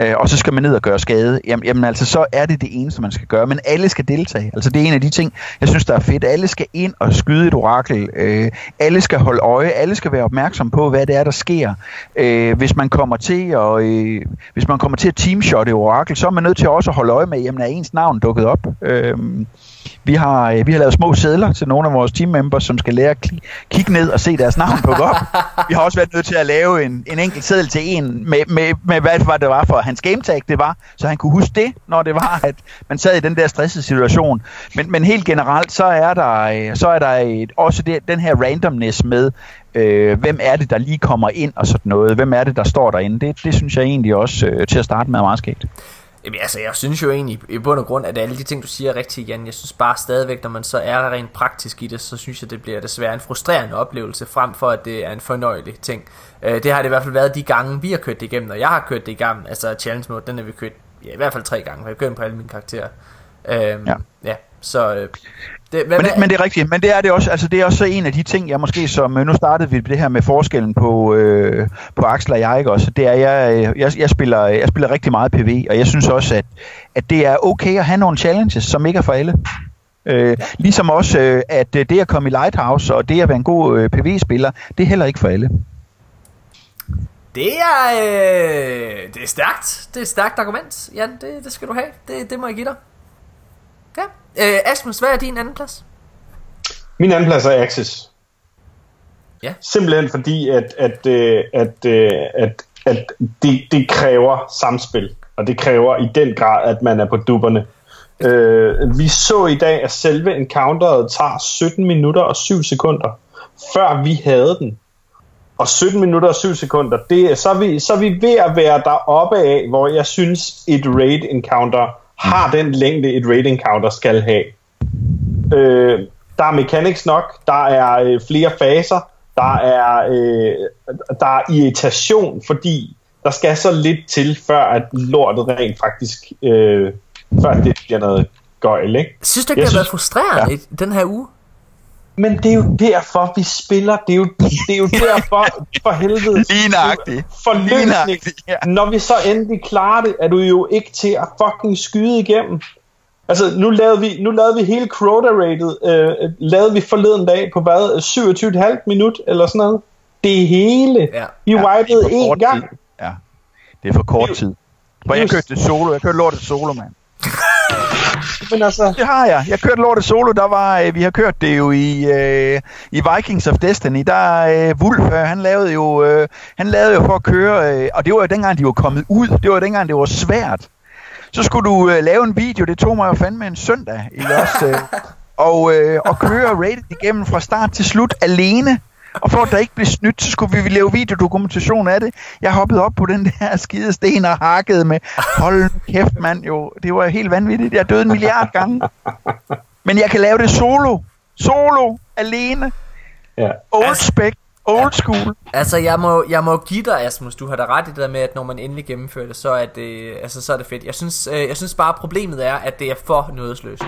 øh, og så skal man ned og gøre skade. Jamen, jamen altså, så er det det eneste, man skal gøre, men alle skal deltage. Altså det er en af de ting, jeg synes, der er fedt. Alle skal ind og skyde et orakel. Øh, alle skal holde øje, alle skal være opmærksom på, hvad det er, der sker. Øh, hvis man kommer til at, øh, hvis man kommer til at teamshotte orakel, så er man nødt til også at holde øje med, jamen er ens navn dukket op. Øh, vi har, øh, vi har lavet små sædler til nogle af vores teammembers, som skal lære at kigge ned og se deres navn på op. Vi har også været nødt til at lave en, en enkelt seddel til en med, med, med, hvad det var, det var for hans gametag, det var, så han kunne huske det, når det var, at man sad i den der stressede situation. Men, men helt generelt, så er der, øh, så er der et, også det, den her randomness med, øh, hvem er det, der lige kommer ind og sådan noget, hvem er det, der står derinde. Det, det synes jeg egentlig også øh, til at starte med er meget skægt. Jamen altså, jeg synes jo egentlig i bund og grund, at alle de ting, du siger er rigtigt, Jan. Jeg synes bare stadigvæk, når man så er rent praktisk i det, så synes jeg, det bliver desværre en frustrerende oplevelse, frem for at det er en fornøjelig ting. Øh, det har det i hvert fald været de gange, vi har kørt det igennem, og jeg har kørt det igennem. Altså challenge mode, den har vi kørt ja, i hvert fald tre gange, for jeg kører på alle mine karakterer. Øhm, ja. ja. Så øh, det, hvad, men, det, men det er rigtigt, men det er det også, altså det er også en af de ting, jeg måske som, øh, nu startede vi det her med forskellen på, øh, på Axel og jeg, ikke også, det er, jeg, jeg, jeg, spiller, jeg spiller rigtig meget PV, og jeg synes også, at, at det er okay at have nogle challenges, som ikke er for alle. Øh, ligesom også, øh, at det at komme i Lighthouse og det at være en god øh, PV-spiller, det er heller ikke for alle. Det er, øh, det er stærkt. Det er et stærkt argument, Jan. Det, det skal du have. Det, det må jeg give dig. Øh, Asmus, hvad er din anden plads? Min anden plads er Axis. Ja. Simpelthen fordi, at, at, øh, at, at, at, at det, det kræver samspil. Og det kræver i den grad, at man er på dupperne. Øh, vi så i dag, at selve encounteret tager 17 minutter og 7 sekunder, før vi havde den. Og 17 minutter og 7 sekunder, det, så, er vi, så er vi ved at være deroppe af, hvor jeg synes, et raid encounter har den længde, et raid encounter skal have. Øh, der er mechanics nok, der er øh, flere faser, der er, øh, der er irritation, fordi der skal så lidt til, før at lortet rent faktisk øh, før det bliver noget gøjl, ikke? Synes du ikke, det har været frustrerende ja. den her uge? Men det er jo derfor, vi spiller. Det er jo, det er jo derfor, for helvede. Lignagtigt. For løsning. Ja. Når vi så endelig klarer det, er du jo ikke til at fucking skyde igennem. Altså, nu lavede vi, nu lavede vi hele Crota rated, øh, lavede vi forleden dag på hvad, 27,5 minut, eller sådan noget. Det hele. Ja. Vi ja, wipede én gang. Tid. Ja, det er for kort tid. For jeg kørte det solo, jeg kørte lortet solo, mand. Men altså... Det har jeg. Jeg kørte lortet solo. Der var, øh, vi har kørt det jo i, øh, i Vikings of Destiny. Der øh, Wolf, øh, han lavede jo øh, han lavede jo for at køre, øh, og det var jo dengang, de var kommet ud. Det var jo dengang, det var svært. Så skulle du øh, lave en video. Det tog mig jo fandme en søndag. I også, øh, og, øh, og køre rated igennem fra start til slut alene. Og for at der ikke blev snydt, så skulle vi lave videodokumentation af det. Jeg hoppede op på den der skide sten og hakkede med, hold kæft mand jo, det var helt vanvittigt. Jeg døde en milliard gange. Men jeg kan lave det solo. Solo, alene. Ja. Old altså, spec, old school. Altså, jeg må, jeg må give dig, Asmus, du har da ret i det der med, at når man endelig gennemfører det, så er det, altså, så er det fedt. Jeg synes, øh, jeg synes bare, problemet er, at det er for nådesløst.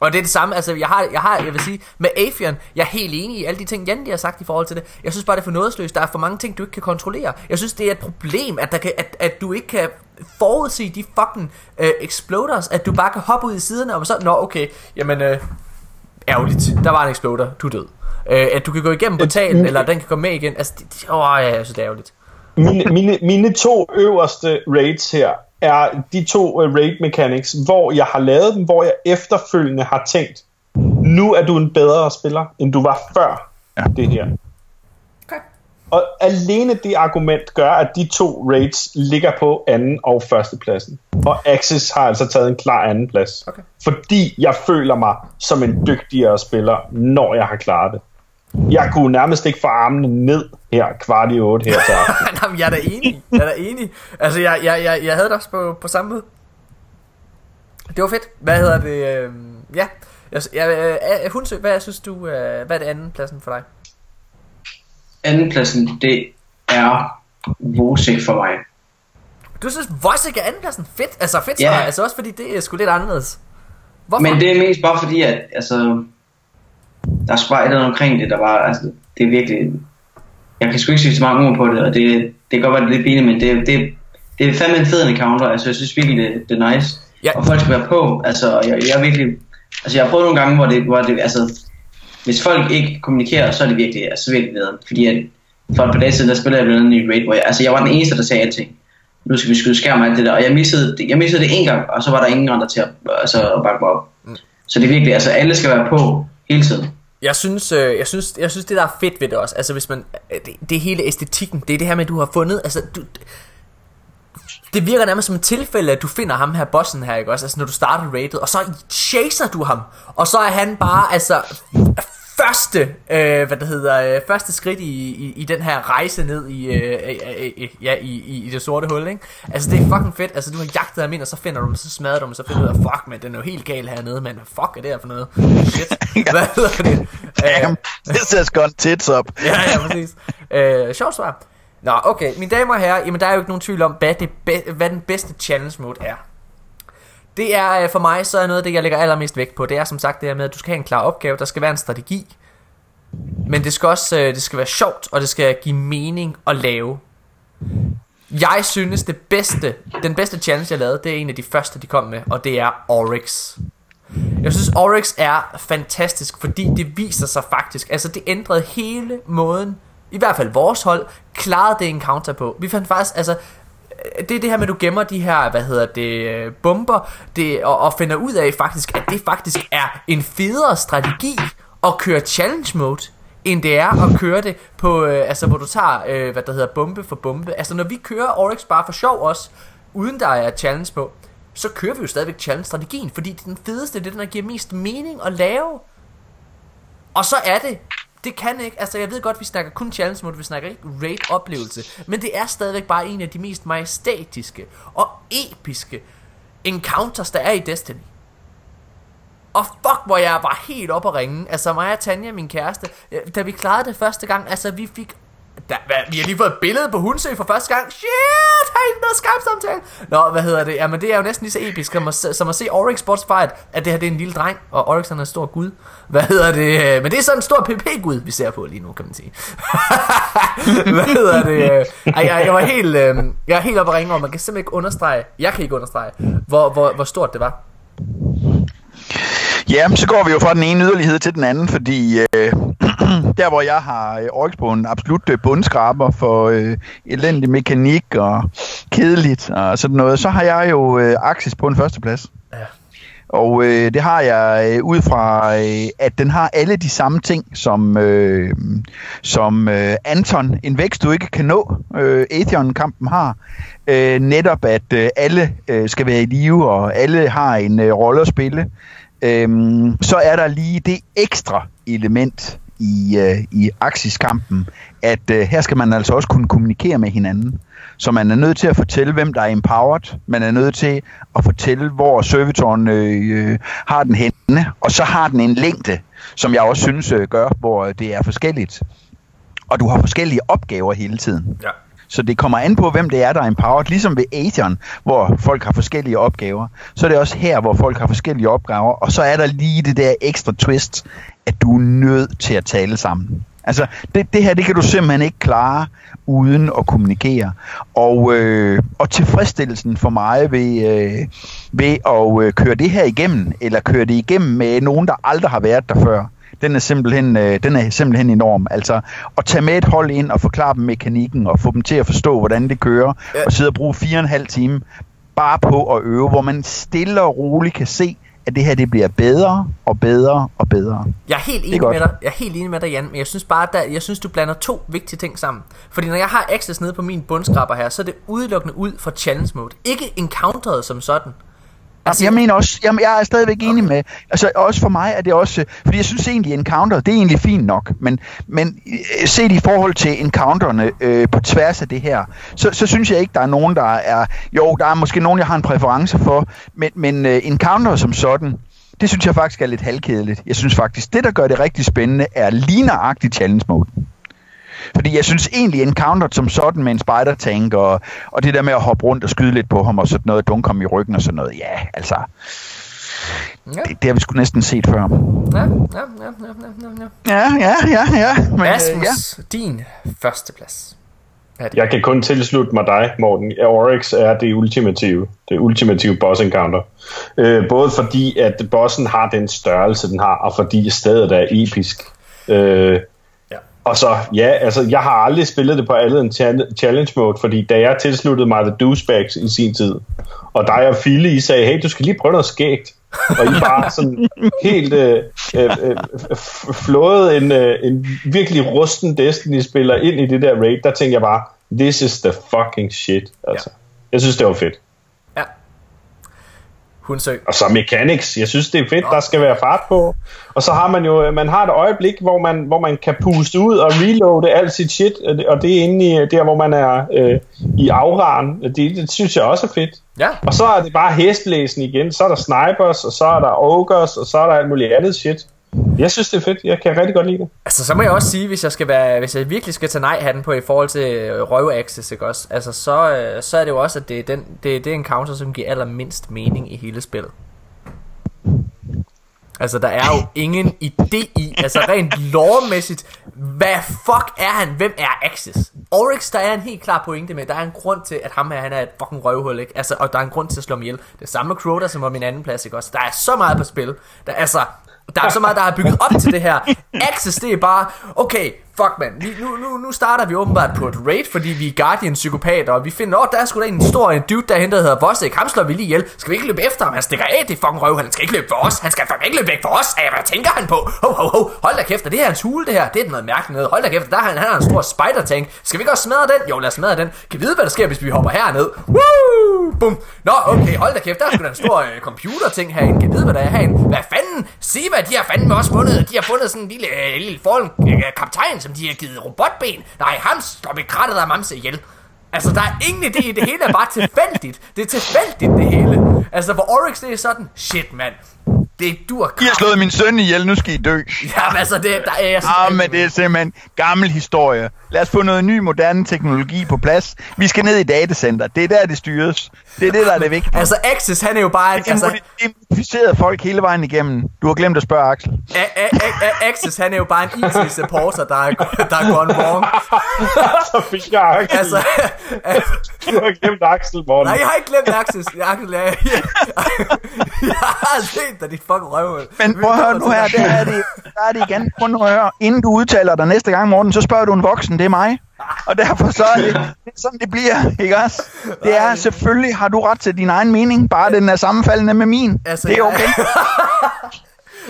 Og det er det samme, altså jeg har, jeg har, jeg vil sige, med Afian, jeg er helt enig i alle de ting, Jan har sagt i forhold til det. Jeg synes bare, det er for nådesløst. Der er for mange ting, du ikke kan kontrollere. Jeg synes, det er et problem, at, der kan, at, at du ikke kan forudse de fucking uh, exploders, at du bare kan hoppe ud i siderne, og så, nå okay, jamen, uh, ærgerligt, der var en exploder, du er død. Uh, at du kan gå igennem portalen, eller den kan komme med igen, altså, det, åh, ja, jeg synes, det er ærgerligt. Mine, mine, mine to øverste raids her, er de to uh, raid mechanics, hvor jeg har lavet dem, hvor jeg efterfølgende har tænkt, nu er du en bedre spiller, end du var før ja. det her. Okay. Og alene det argument gør, at de to raids ligger på anden og første pladsen. Og Axis har altså taget en klar anden plads. Okay. Fordi jeg føler mig som en dygtigere spiller, når jeg har klaret det. Jeg kunne nærmest ikke få armene ned her kvart i otte her til aften. Jamen, jeg er da enig. Jeg er da enig. Altså, jeg, jeg, jeg, jeg havde det også på, på samme måde. Det var fedt. Hvad hedder det? Øh, ja. Jeg, jeg, jeg, Hunsø, hvad synes du, øh, hvad er det anden pladsen for dig? Anden pladsen, det er Vosik for mig. Du synes Vosik er anden pladsen? Fedt. Altså fedt ja. Altså også fordi det er sgu lidt anderledes. Hvorfor? Men det er mest bare fordi, at altså, der er sgu bare et eller omkring det, der var, altså, det er virkelig, jeg kan sgu ikke sige så mange ord på det, og det, det kan godt være, det er lidt pinligt, men det, det, det er fandme en fed encounter, altså jeg synes virkelig, det, det er nice, ja. og folk skal være på, altså jeg, jeg er virkelig, altså jeg har prøvet nogle gange, hvor det, hvor det altså, hvis folk ikke kommunikerer, så er det virkelig, altså virkelig nederen, fordi at for et par dage siden, der spillede jeg blandt andet i Raid, hvor jeg, altså jeg var den eneste, der sagde alting. Nu skal vi skyde skærm og alt det der, og jeg missede, jeg missede det en gang, og så var der ingen andre til at, altså, at bakke mig op. Mm. Så det er virkelig, altså alle skal være på hele tiden. Jeg synes, øh, jeg synes, jeg synes det der er fedt ved det også. Altså hvis man øh, det, det hele æstetikken, det er det her med at du har fundet, altså du det virker nærmest som et tilfælde, at du finder ham her bossen her, ikke også? Altså når du starter rated, og så chaser du ham, og så er han bare altså første, øh, hvad det hedder, øh, første skridt i, i, i den her rejse ned i, øh, øh, øh, ja, i, i, i det sorte hul, ikke? Altså det er fucking fedt, altså du har jagtet ham ind, og så finder du dem, så smadrer du dem, så finder du ud af, fuck man, den er jo helt gal hernede, men fuck er det her for noget? Shit, hvad hedder det? Damn, this has gone tits up. ja, ja, præcis. Øh, sjovt svar. Nå, okay, mine damer og herrer, jamen der er jo ikke nogen tvivl om, hvad, det be- hvad den bedste challenge mode er. Det er øh, for mig, så er noget af det, jeg lægger allermest vægt på. Det er som sagt det her med, at du skal have en klar opgave, der skal være en strategi. Men det skal også øh, det skal være sjovt, og det skal give mening at lave. Jeg synes det bedste, den bedste challenge jeg lavede, det er en af de første de kom med, og det er Oryx. Jeg synes Oryx er fantastisk, fordi det viser sig faktisk, altså det ændrede hele måden, i hvert fald vores hold, klarede det encounter på. Vi fandt faktisk, altså det er det her med, at du gemmer de her, hvad hedder det, øh, bomber, det, og, og finder ud af faktisk, at det faktisk er en federe strategi at køre challenge mode, end det er at køre det på, øh, altså hvor du tager, øh, hvad der hedder, bombe for bombe. Altså når vi kører Oryx bare for sjov også, uden der er challenge på, så kører vi jo stadigvæk challenge-strategien, fordi det er den fedeste, det er den, der giver mest mening at lave. Og så er det, det kan ikke, altså jeg ved godt, vi snakker kun challenge mode, vi snakker ikke raid oplevelse, men det er stadigvæk bare en af de mest majestatiske og episke encounters, der er i Destiny. Og fuck, hvor jeg var helt op at ringe. Altså mig og Tanja, min kæreste, øh, da vi klarede det første gang, altså vi fik... Der, hvad, vi har lige fået et billede på Hunsø for første gang. Shit, har I noget skarpt samtale? Nå, hvad hedder det? Jamen det er jo næsten lige så episk som at, som at se Oryx Sports Fight, at det her det er en lille dreng, og Oryx han er en stor gud. Hvad hedder det? Øh, men det er sådan en stor PP-gud, vi ser på lige nu, kan man sige. hvad hedder det? Øh, ej, jeg, jeg var helt, øh, jeg er helt oppe at ringe, over, man kan simpelthen ikke understrege, jeg kan ikke understrege, hvor, hvor, hvor stort det var. Ja, så går vi jo fra den ene yderlighed til den anden, fordi øh, der hvor jeg har øh, Oryx på en absolut øh, bundskraber for øh, elendig mekanik og kedeligt og sådan noget, så har jeg jo øh, Axis på en førsteplads. Ja. Og øh, det har jeg øh, ud fra, øh, at den har alle de samme ting, som, øh, som øh, Anton, en vækst du ikke kan nå, øh, Atheon-kampen har. Øh, netop at øh, alle øh, skal være i live, og alle har en øh, rolle at spille øhm, så er der lige det ekstra element i, øh, i aksiskampen, at øh, her skal man altså også kunne kommunikere med hinanden. Så man er nødt til at fortælle, hvem der er empowered. Man er nødt til at fortælle, hvor servitoren øh, øh har den henne. Og så har den en længde, som jeg også synes øh, gør, hvor øh, det er forskelligt. Og du har forskellige opgaver hele tiden. Ja. Så det kommer an på, hvem det er, der er empowered. Ligesom ved Atheon, hvor folk har forskellige opgaver, så er det også her, hvor folk har forskellige opgaver. Og så er der lige det der ekstra twist, at du er nødt til at tale sammen. Altså, det, det her, det kan du simpelthen ikke klare uden at kommunikere. Og, øh, og tilfredsstillelsen for mig ved, øh, ved at øh, køre det her igennem, eller køre det igennem med nogen, der aldrig har været der før, den er simpelthen, øh, den er simpelthen enorm. Altså at tage med et hold ind og forklare dem mekanikken og få dem til at forstå, hvordan det kører, ja. og sidde og bruge fire og en halv time bare på at øve, hvor man stille og roligt kan se, at det her det bliver bedre og bedre og bedre. Jeg er helt enig med dig. Jeg er helt enig med dig, Jan, men jeg synes bare, at jeg synes du blander to vigtige ting sammen. Fordi når jeg har access nede på min bundskraber her, så er det udelukkende ud fra challenge mode. Ikke encounteret som sådan. Altså, jeg mener også, jeg, jeg er stadigvæk enig med, altså også for mig er det også, fordi jeg synes egentlig Encounter, det er egentlig fint nok, men, men øh, set i forhold til Encounterne øh, på tværs af det her, så, så synes jeg ikke, der er nogen, der er, jo, der er måske nogen, jeg har en præference for, men, men uh, Encounter som sådan, det synes jeg faktisk er lidt halvkedeligt. Jeg synes faktisk, det der gør det rigtig spændende, er ligneragtigt challenge mode. Fordi jeg synes egentlig Encounter som sådan med en spider tank og, og det der med at hoppe rundt og skyde lidt på ham og sådan noget, dunke ham i ryggen og sådan noget, ja, altså... Ja. Det, det har vi sgu næsten set før. Ja, ja, ja, ja, ja, ja. Ja, ja, ja, ja. Men, Asmus, øh, ja. din førsteplads. Jeg kan kun tilslutte mig dig, Morten. Oryx er det ultimative, det ultimative boss encounter. Øh, både fordi, at bossen har den størrelse, den har, og fordi stedet er episk. Øh, og så, ja, altså, jeg har aldrig spillet det på andet end challenge mode, fordi da jeg tilsluttede mig The Douchebags i sin tid, og dig og Fille, I sagde, hey, du skal lige prøve noget skægt. Og I bare sådan helt øh, øh, øh, flået en, øh, en virkelig rusten Destiny-spiller ind i det der raid, der tænkte jeg bare, this is the fucking shit. Altså. Ja. Jeg synes, det var fedt. Hundsø. Og så mechanics. Jeg synes, det er fedt, Nå. der skal være fart på. Og så har man jo man har et øjeblik, hvor man, hvor man kan puste ud og reloade alt sit shit, og det er inde i der, hvor man er øh, i afraren. Det, det synes jeg også er fedt. Ja. Og så er det bare hestlæsen igen. Så er der snipers, og så er der ogres, og så er der alt muligt andet shit. Jeg synes, det er fedt. Jeg kan rigtig godt lide det. Altså, så må jeg også sige, hvis jeg, skal være, hvis jeg virkelig skal tage nej-hatten på i forhold til øh, røv-access, ikke også? Altså, så, øh, så er det jo også, at det er, den, det, det er en counter, som giver allermindst mening i hele spillet. Altså, der er jo ingen idé i, altså rent lovmæssigt, hvad fuck er han? Hvem er Axis? Oryx, der er en helt klar pointe med, der er en grund til, at ham her, han er et fucking røvhul, ikke? Altså, og der er en grund til at slå ham ihjel. Det samme med Crota, som var min anden plads, ikke også? Der er så meget på spil. Der, altså, der er så meget, der er bygget op til det her. Axis, det er bare, okay, fuck man, vi, nu, nu, nu starter vi åbenbart på et raid, fordi vi er Guardian psykopater, og vi finder, åh, der er sgu da en stor en dude derhen, der hedder Vosek, ham slår vi lige ihjel. Skal vi ikke løbe efter ham? Han stikker af, det er fucking røv, han skal ikke løbe for os. Han skal fandme ikke løbe væk for os. Ej, hvad tænker han på? Ho, ho, ho, hold da kæft, det her er hans hule, det her. Det er noget mærkeligt noget. Hold da kæft, der er han, han har en stor spider tank. Skal vi ikke også smadre den? Jo, lad os smadre den. Kan vi vide, hvad der sker, hvis vi hopper herned? Woo! Bum. Nå, okay, hold da kæft, der er sgu da en stor øh, computer ting herinde. Kan vi vide, hvad der er herinde? Hvad fanden? Se hvad de har fandme også fundet. De har fundet sådan en lille, øh, lille fallen øh, kaptajn, som de har givet robotben. Nej, ham slår vi krattet af mamse ihjel. Altså, der er ingen idé i det hele, er bare tilfældigt. Det er tilfældigt, det hele. Altså, for Oryx, det er sådan, shit, mand. Det dur I har slået min søn ihjel, nu skal I dø. Jamen, altså, det, der er jeg Ah, men det er simpelthen gammel historie. Lad os få noget ny, moderne teknologi på plads. Vi skal ned i datacenter. Det er der, det styres. Det er det, der er det vigtige. Altså, Axis, han er jo bare en... Det Altså, det er modificeret folk hele vejen igennem. Du har glemt at spørge Axel. A- A- A- A- Axis, han er jo bare en IT-supporter, der er, der er gone wrong. Så fik jeg Axel. Altså, du har glemt Axel, Morten. nej, jeg har ikke glemt Axis. Axel, jeg, jeg, jeg har set dig, dit fucking røvhul. Men prøv at høre nu her, der er det, der er det igen. Prøv nu at høre. Inden du udtaler dig næste gang, Morten, så spørger du en voksen, det er mig. Og derfor så er det, det er sådan, det bliver, ikke også? Det er selvfølgelig, har du ret til din egen mening, bare den er sammenfaldende med min. Altså, det er jeg- okay.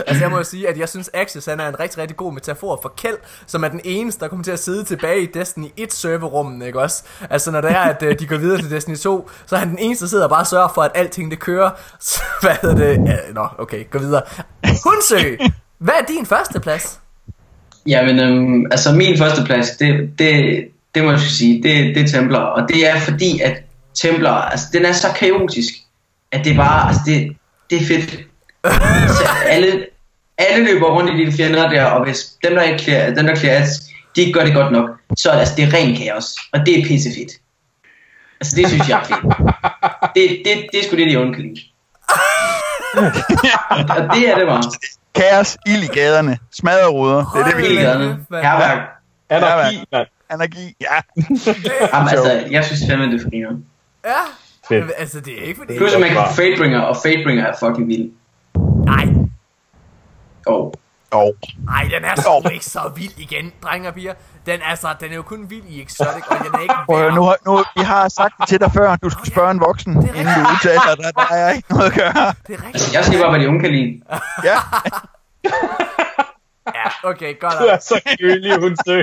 Altså jeg må jo sige, at jeg synes Axis han er en rigtig, rigtig god metafor for Kjeld, som er den eneste, der kommer til at sidde tilbage i Destiny 1 serverrummen, ikke også? Altså når det er, at øh, de går videre til Destiny 2, så er han den eneste, der sidder og bare sørger for, at alting det kører. Så, hvad hedder det? Ja, nå, okay, gå videre. Hundsø, hvad er din første plads? Jamen, øhm, altså min første plads, det, det, det må jeg sige, det, det er Templar. Og det er fordi, at Templar, altså den er så kaotisk, at det bare, altså det, det er fedt. Så alle, alle løber rundt i de fjender der, og hvis dem der ikke clear, dem der clear de gør det godt nok, så det, altså, det er ren kaos. Og det er pissefedt. Altså det synes jeg er fedt. Det, det, det er sgu det, de kan lide. og det er det bare. Kaos, ild i gaderne, smadreruder. Det er det, vi kan. Herværk. Anarki, mand. Anarki, ja. Jamen, altså, jeg synes fandme, det er for griner. Ja, Fedt. Altså det er ikke fordi... Plus at man kan Fatebringer, og Fatebringer er fucking vild. Nej, Og Og nej, den er sgu ikke så vild igen, drenge og piger. Den, altså, den er jo kun vild i Exotic, og den er ikke værd. nu, har- nu, vi har sagt det til dig før, du skulle spørge en voksen, inden du udtaler dig. Der er ikke noget at gøre. Det er rigtigt. jeg siger bare, hvad de unge kan lide. Ja, Ja, okay, godt Du er så kølig, hun sø.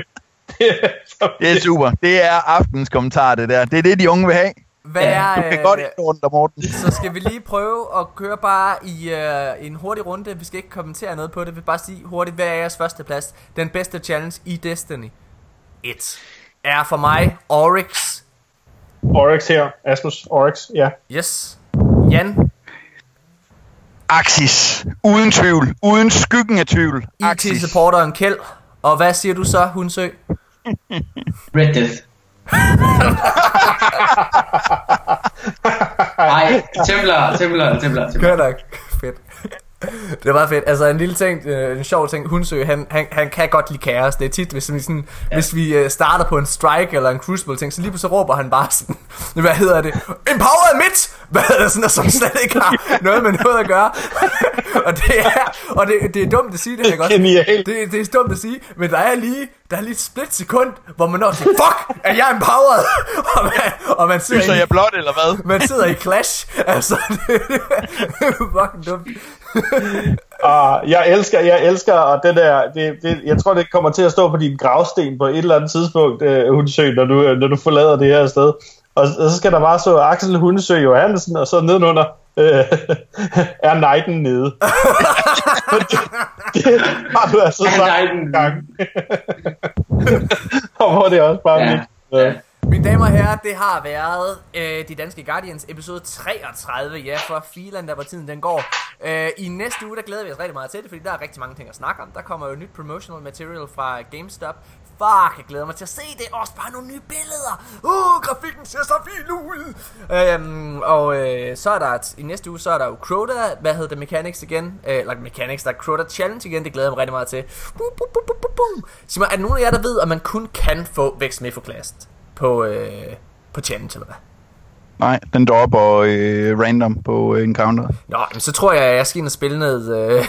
Det er så det er super. Det er aftens kommentar, det der. Det er det, de unge vil have. Hvad Ja, er... Du kan øh, godt ikke rundt om Morten. Så skal vi lige prøve at køre bare i øh, en hurtig runde. Vi skal ikke kommentere noget på det. Vi vil bare sige hurtigt, hvad er jeres første plads? Den bedste challenge i Destiny 1 er for mig Oryx. Oryx her. Asmus Oryx, ja. Yes. Jan, Axis. Uden tvivl. Uden skyggen af tvivl. Axis. IT-supporteren Kjeld. Og hvad siger du så, Hundsø? Red Death. Nej, Templar, Templar, Templar, Templar. Gør nok. Fedt. Det var fedt. Altså en lille ting, øh, en sjov ting, Hundsø, han, han, han kan godt lide kaos. Det er tit, hvis vi, sådan, ja. hvis vi øh, starter på en strike eller en crucible ting, så lige pludselig råber han bare sådan, hvad hedder det? Empowered midt! Hvad hedder det sådan, som slet ikke har noget med noget at gøre. og det er, og det, det er dumt at sige det her? Genialt. Det, det er dumt at sige, men der er lige, der er lige et split sekund, hvor man når til, fuck, er jeg empowered? og, man, og man sidder Lyser i- jeg blot, eller hvad? man sidder i clash. Altså, det, det er fucking dumt. Uh, jeg elsker, jeg elsker, og det der, det, det, jeg tror, det kommer til at stå på din gravsten på et eller andet tidspunkt, uh, Hundesø, når du, øh, når du forlader det her sted. Og, og så skal der bare stå Axel Hundesø Johansen, og så nedenunder uh, er Knighten nede. Det, det har du altså sagt en gang. og hvor det også bare Ja. ja. Mine damer og herrer, det har været øh, De Danske Guardians episode 33. Ja, for filen der hvor tiden den går. Øh, I næste uge, der glæder vi os rigtig meget til det, fordi der er rigtig mange ting at snakke om. Der kommer jo nyt promotional material fra GameStop. Fuck, jeg glæder mig til at se det. Også bare nogle nye billeder. Uh, grafikken ser så fin ud. Øhm, og øh, så er der, et, i næste uge, så er der jo Crota, hvad hedder det, Mechanics igen. Øh, eller Mechanics, der er Crota Challenge igen, det glæder jeg mig rigtig meget til. Boom, boom, boom, boom, boom. Sig mig, er der nogen af jer, der ved, at man kun kan få Vex Mefoclast på, øh, på Challenge, eller hvad? Nej, den dropper øh, random på øh, Encounter. Nå, men så tror jeg, at jeg skal ind og spille ned øh,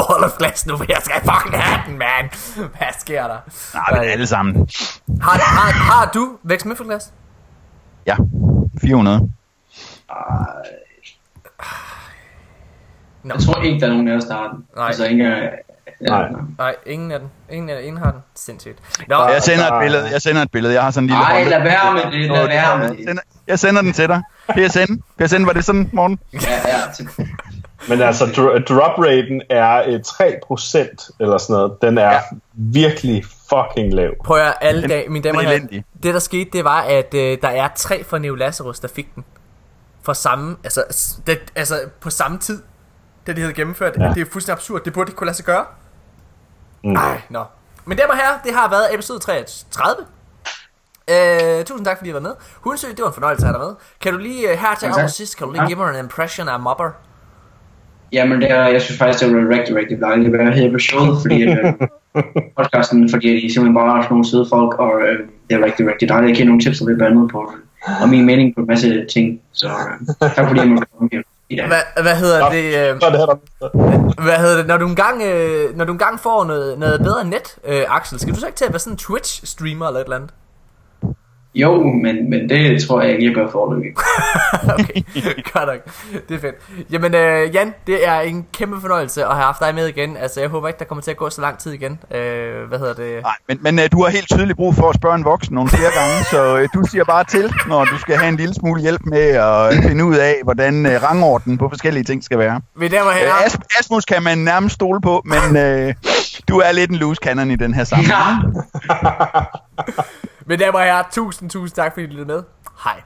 Wall of Glass nu, for jeg skal fucking have den, man. Hvad sker der? Nej, men alle sammen. Har, har, har du Vex Mefoclast? Ja, 400. Nå. Jeg tror ikke, der er nogen af os, der har den. Nej. Altså. Ja, Nej. Nej, ingen af den. Ingen, af, ingen har den. Sindssygt. Nå, Jeg sender der- et billede. Jeg sender et billede. Jeg har sådan en lille Ej, hånd- lad være med det, lad være med Jeg det. sender, jeg sender den til dig. PSN. PSN, var det sådan, morgen? Ja, ja, Men altså, dro- drop raten er øh, 3% eller sådan noget. Den er Ja. virkelig fucking lav. prøv at alle dage, mine damer og. Det der skete, det var, at øh, der er tre fra Neo Lazarus, der fik den. For samme, altså, det, altså på samme tid, da de havde gennemført. Ja. Det er fuldstændig absurd. Det burde ikke kunne lade sig gøre. Mm. Ej, nå. Men damer og herrer, det har været episode 33. Øh, tusind tak fordi I var med Hundsø, det var en fornøjelse at have dig med Kan du lige, øh, her til tak. allersidst Kan du lige Ja. give mig en impression af Mopper? Jamen, det er, jeg synes faktisk, det var rigtig, rigtig dejligt at være her på showet, fordi øh, podcasten, fordi de simpelthen bare er nogle søde folk, og øh, det er rigtig, rigtig dejligt. Jeg giver nogle tips og lidt andet på, og min mening på en masse ting, så øh, tak fordi jeg måtte komme her dag. Hvad, hvad hedder Nå. det? Øh, hvad hedder det? Når du engang, øh, når du engang får noget, noget bedre net, øh, Axel, skal du så ikke til at være sådan en Twitch-streamer eller et eller andet? Jo, men, men det tror jeg ikke, jeg gør forløbig. okay, godt nok. Det er fedt. Jamen, øh, Jan, det er en kæmpe fornøjelse at have haft dig med igen. Altså, jeg håber ikke, der kommer til at gå så lang tid igen. Øh, hvad hedder det? Nej, men, men uh, du har helt tydeligt brug for at spørge en voksen nogle flere gange, så uh, du siger bare til, når du skal have en lille smule hjælp med at finde ud af, hvordan uh, rangordenen på forskellige ting skal være. Mine damer og Uh, herrer, As- Asmus kan man nærmest stole på, men uh, du er lidt en loose cannon i den her sammenhæng. Ja. Men damer og herrer, tusind, tusind tak, fordi I lyttede med. Hej.